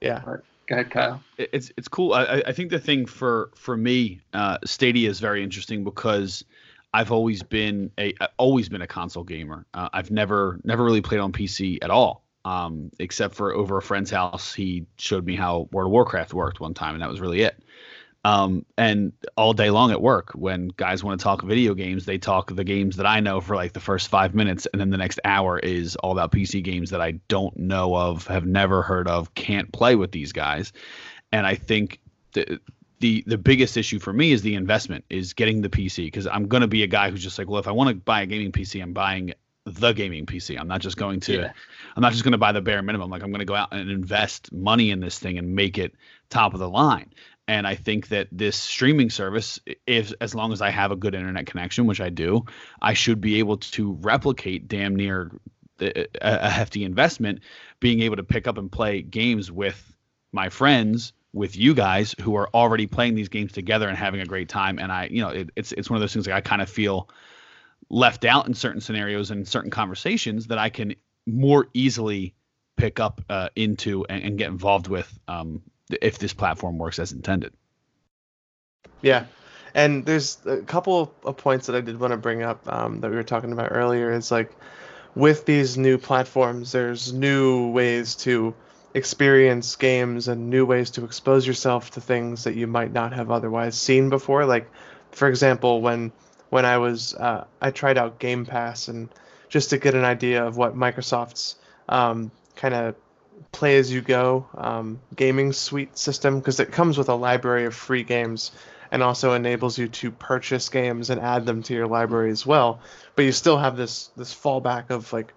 Yeah. Go ahead, Kyle. it's it's cool. I, I- I think the thing for for me, uh, Stadia is very interesting because I've always been a I've always been a console gamer. Uh, I've never never really played on PC at all, um, except for over a friend's house. He showed me how World of Warcraft worked one time, and that was really it. Um, and all day long at work, when guys want to talk video games, they talk the games that I know for like the first five minutes, and then the next hour is all about PC games that I don't know of, have never heard of, can't play with these guys. And I think the the the biggest issue for me is the investment, is getting the PC, because I'm gonna be a guy who's just like, well, if I want to buy a gaming PC, I'm buying the gaming PC. I'm not just going to Yeah. I'm not just going to buy the bare minimum. Like I'm going to go out and invest money in this thing and make it top of the line. And I think that this streaming service, if as long as I have a good internet connection, which I do, I should be able to replicate damn near the, a, a hefty investment, being able to pick up and play games with my friends, with you guys who are already playing these games together and having a great time. And I, you know, it, it's it's one of those things like I kind of feel left out in certain scenarios and certain conversations that I can more easily pick up uh, into and, and get involved with um, if this platform works as intended. Yeah, and there's a couple of points that I did want to bring up um, that we were talking about earlier. Is like with these new platforms, there's new ways to experience games and new ways to expose yourself to things that you might not have otherwise seen before. Like, for example, when when I was uh, I tried out Game Pass and just to get an idea of what Microsoft's um, kind of play as you go um, gaming suite system because it comes with a library of free games and also enables you to purchase games and add them to your library as well. But you still have this this fallback of like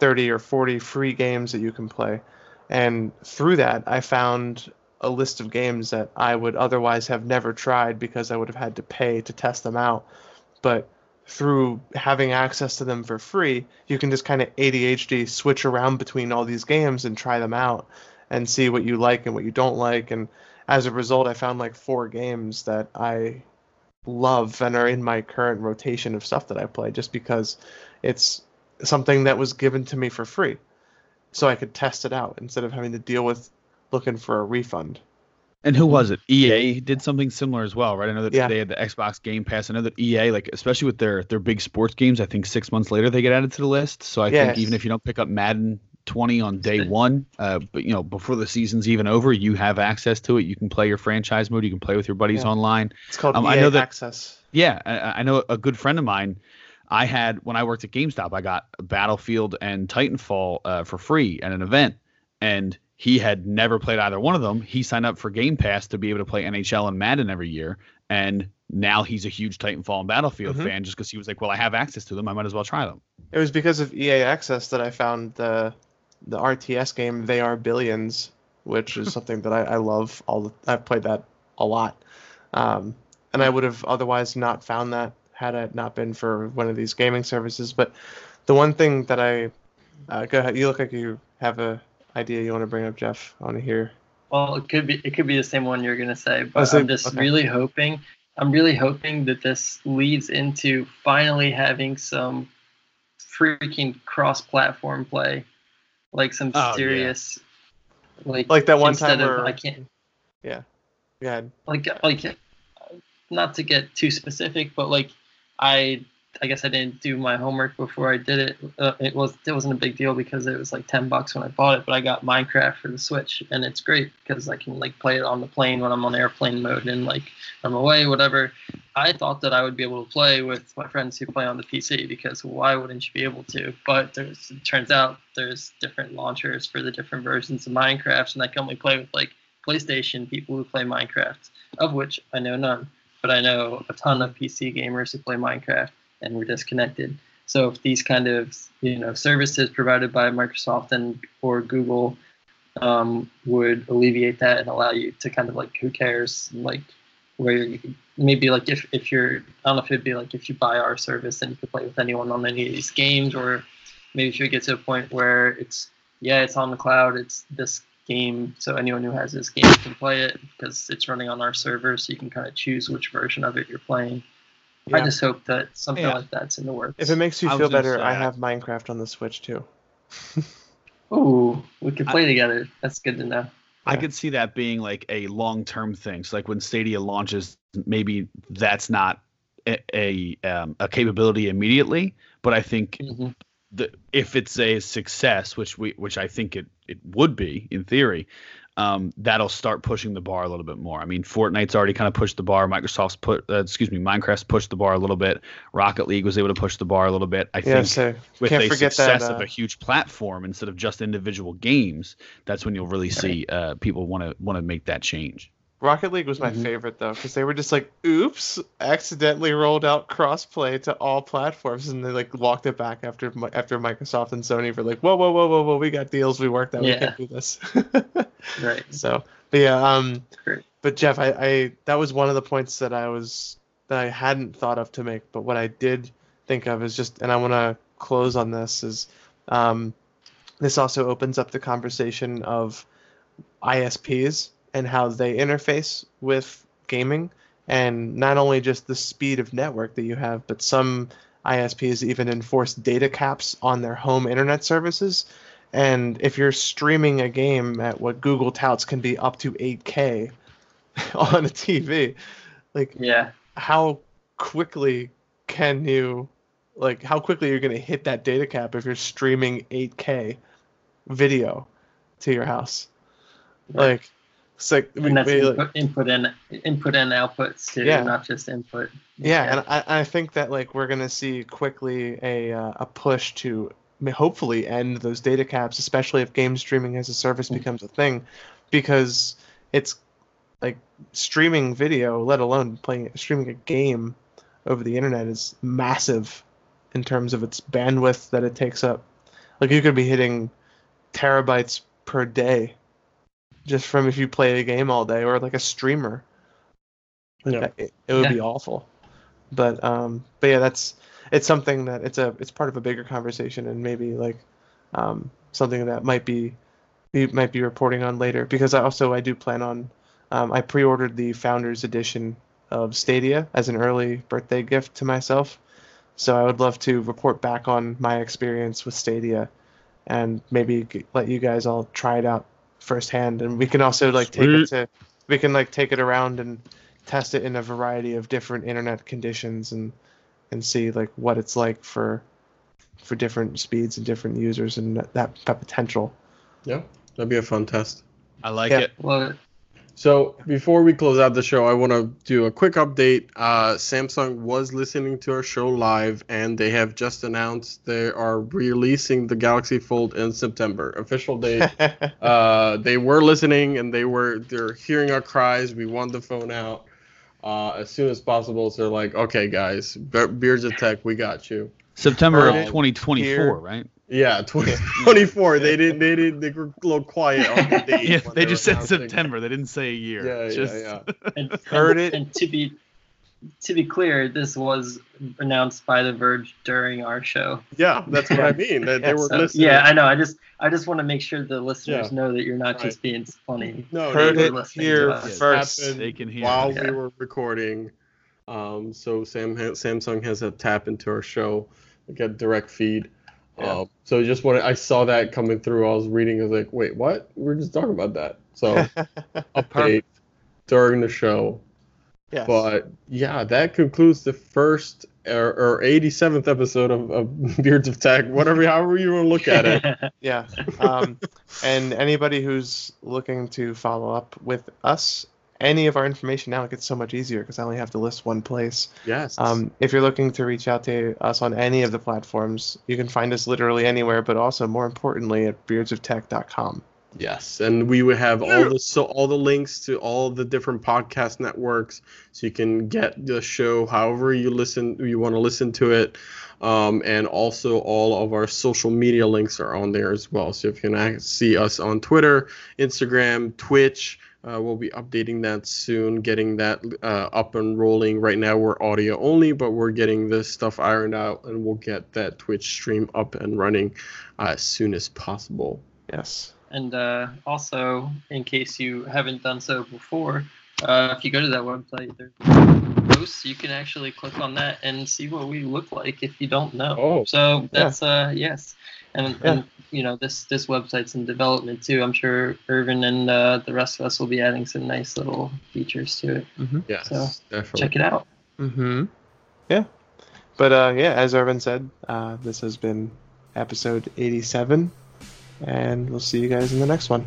30 or 40 free games that you can play. And through that, I found a list of games that I would otherwise have never tried because I would have had to pay to test them out. But through having access to them for free, you can just kind of ADHD switch around between all these games and try them out and see what you like and what you don't like. And as a result, I found like four games that I love and are in my current rotation of stuff that I play just because it's something that was given to me for free. So I could test it out instead of having to deal with looking for a refund. And who was it? EA did something similar as well, right? I know that Yeah. they had the Xbox Game Pass. I know that EA, like especially with their their big sports games, I think six months later they get added to the list. So I Yes. think even if you don't pick up Madden 20 on day one, uh, but you know before the season's even over, you have access to it. You can play your franchise mode. You can play with your buddies Yeah. online. It's called Um, EA I know that- Access. Yeah, I, I know a good friend of mine. I had when I worked at GameStop, I got Battlefield and Titanfall uh, for free at an event, and he had never played either one of them. He signed up for Game Pass to be able to play NHL and Madden every year, and now he's a huge Titanfall and Battlefield Mhm. fan just because he was like, "Well, I have access to them. I might as well try them." It was because of EA Access that I found the the RTS game They Are Billions, which is something that I, I love. All the, I've played that a lot, um, and I would have otherwise not found that had it not been for one of these gaming services. But the one thing that I uh, go ahead, you look like you have a idea you want to bring up, Jeff. I want to hear. Well, it could be it could be the same one you're gonna say, but oh, so- I'm just okay. really hoping I'm really hoping that this leads into finally having some freaking cross-platform play, like some Oh, yeah. serious, like Like that one time of where I can't yeah, yeah, like like not to get too specific, but like I I guess I didn't do my homework before I did it. Uh, it was it wasn't a big deal because it was like ten bucks when I bought it, but I got Minecraft for the Switch, and it's great because I can like play it on the plane when I'm on airplane mode and like I'm away, whatever. I thought that I would be able to play with my friends who play on the PC because why wouldn't you be able to? But there's it turns out there's different launchers for the different versions of Minecraft, and I can only play with like PlayStation people who play Minecraft, of which I know none, but I know a ton of PC gamers who play Minecraft, and we're disconnected. So if these kind of you know services provided by Microsoft and or Google um, would alleviate that and allow you to kind of like who cares like where you, maybe like if, if you're I don't know if it'd be like if you buy our service and you could play with anyone on any of these games or maybe if you get to a point where it's yeah it's on the cloud it's this game so anyone who has this game can play it because it's running on our server so you can kind of choose which version of it you're playing i just hope that something Yeah. like that's in the works If it makes you I feel better, I I- have Minecraft on the Switch too. Ooh, we could I- play together that's good to know I Yeah. could see that being like a long term thing. So like when Stadia launches, maybe that's not a a, um, a capability immediately, but I think Mhm. the, if it's a success, which we which I think it it would be in theory, um, that'll start pushing the bar a little bit more. I mean, Fortnite's already kind of pushed the bar. Microsoft's put, uh, excuse me, Minecraft's pushed the bar a little bit. Rocket League was able to push the bar a little bit. I Yeah, think so with forget success that. of uh, a huge platform instead of just individual games, that's when you'll really see uh, people want to want to make that change. Rocket League was my Mhm. favorite though, because they were just like, "Oops!" accidentally rolled out crossplay to all platforms, and they like walked it back after after Microsoft and Sony were like, "Whoa, whoa, whoa, whoa, whoa! We got deals. We worked out. We can't do this." right so, but yeah, um, Great. but Jeff, I, I that was one of the points that I was that I hadn't thought of to make, but what I did think of is just, and I want to close on this is, um, this also opens up the conversation of ISPs and how they interface with gaming, and not only just the speed of network that you have, but some ISPs even enforce data caps on their home internet services. And if you're streaming a game at what Google touts can be up to 8K on a TV, like yeah how quickly can you like how quickly are you're going to hit that data cap if you're streaming 8K video to your house? Like it's like we- we, like- input, input and input and outputs too Yeah. not just input Yeah, and I, I think that like we're gonna see quickly a uh, a push to hopefully end those data caps, especially if game streaming as a service Mm. becomes a thing, because it's like streaming video, let alone playing streaming a game over the internet is massive in terms of its bandwidth that it takes up. Like you could be hitting terabytes per day just from if you play a game all day or like a streamer. Like Yeah. it, it would Yeah. be awful. But um but yeah, that's it's something that it's a it's part of a bigger conversation and maybe like um something that might be we might be reporting on later because I also I do plan on um, I pre-ordered the founders edition of Stadia as an early birthday gift to myself. So I would love to report back on my experience with Stadia and maybe let you guys all try it out firsthand and we can also like take it to we can like take it around and test it in a variety of different internet conditions and and see like what it's like for for different speeds and different users and that, that potential. Yeah, that'd be a fun test. I like Yeah. it. Well, So before we close out the show, I want to do a quick update. Uh, Samsung was listening to our show live, and they have just announced they are releasing the Galaxy Fold in September. Official date. uh, they were listening, and they were they're hearing our cries. We want the phone out uh, as soon as possible. So they're like, okay, guys, Be- Beards of Tech, we got you. September of 2024, here. right? Yeah, 2024. they didn't. They didn't. They were a little quiet on the date. Yeah, when they just said announcing. September. They didn't say a year. Yeah, yeah, Just- yeah. and, Heard and, it. And to be to be clear, this was announced by The Verge during our show. Yeah, that's what I mean. That they Yeah, were So, listening. yeah, I know. I just I just want to make sure the listeners Yeah. know that you're not Right. just being funny. no, Heard it here to us. This first. happened They can hear while it. we Yeah. were recording. Um, so Sam Samsung has a tap into our show, get direct feed. Yeah. Um, so just when I saw that coming through, I was reading. I was like, wait, what? We are just talking about that. So update during the show. Yes. But yeah, that concludes the first or, or 87th episode of, of Beards of Tech, whatever, however you want to look at it. Yeah. Um, and anybody who's looking to follow up with us, any of our information now it gets so much easier because I only have to list one place. Yes. Um, if you're looking to reach out to us on any of the platforms, you can find us literally anywhere, but also more importantly at beardsoftech.com. Yes, and we would have all the so all the links to all the different podcast networks, so you can get the show however you listen you want to listen to it, um, and also all of our social media links are on there as well. So if you can see us on Twitter, Instagram, Twitch, uh, we'll be updating that soon, getting that uh, up and rolling. Right now we're audio only, but we're getting this stuff ironed out, and we'll get that Twitch stream up and running uh, as soon as possible. Yes. And uh, also, in case you haven't done so before, uh, if you go to that website, there's posts. You can actually click on that and see what we look like if you don't know. Oh. so that's uh yes, and, Yeah. and you know this this website's in development too. I'm sure Irvin and uh, the rest of us will be adding some nice little features to it. Yes, So, definitely. Check it out. Mm-hmm. Yeah. But uh, yeah, as Irvin said, uh, this has been episode 87, and we'll see you guys in the next one.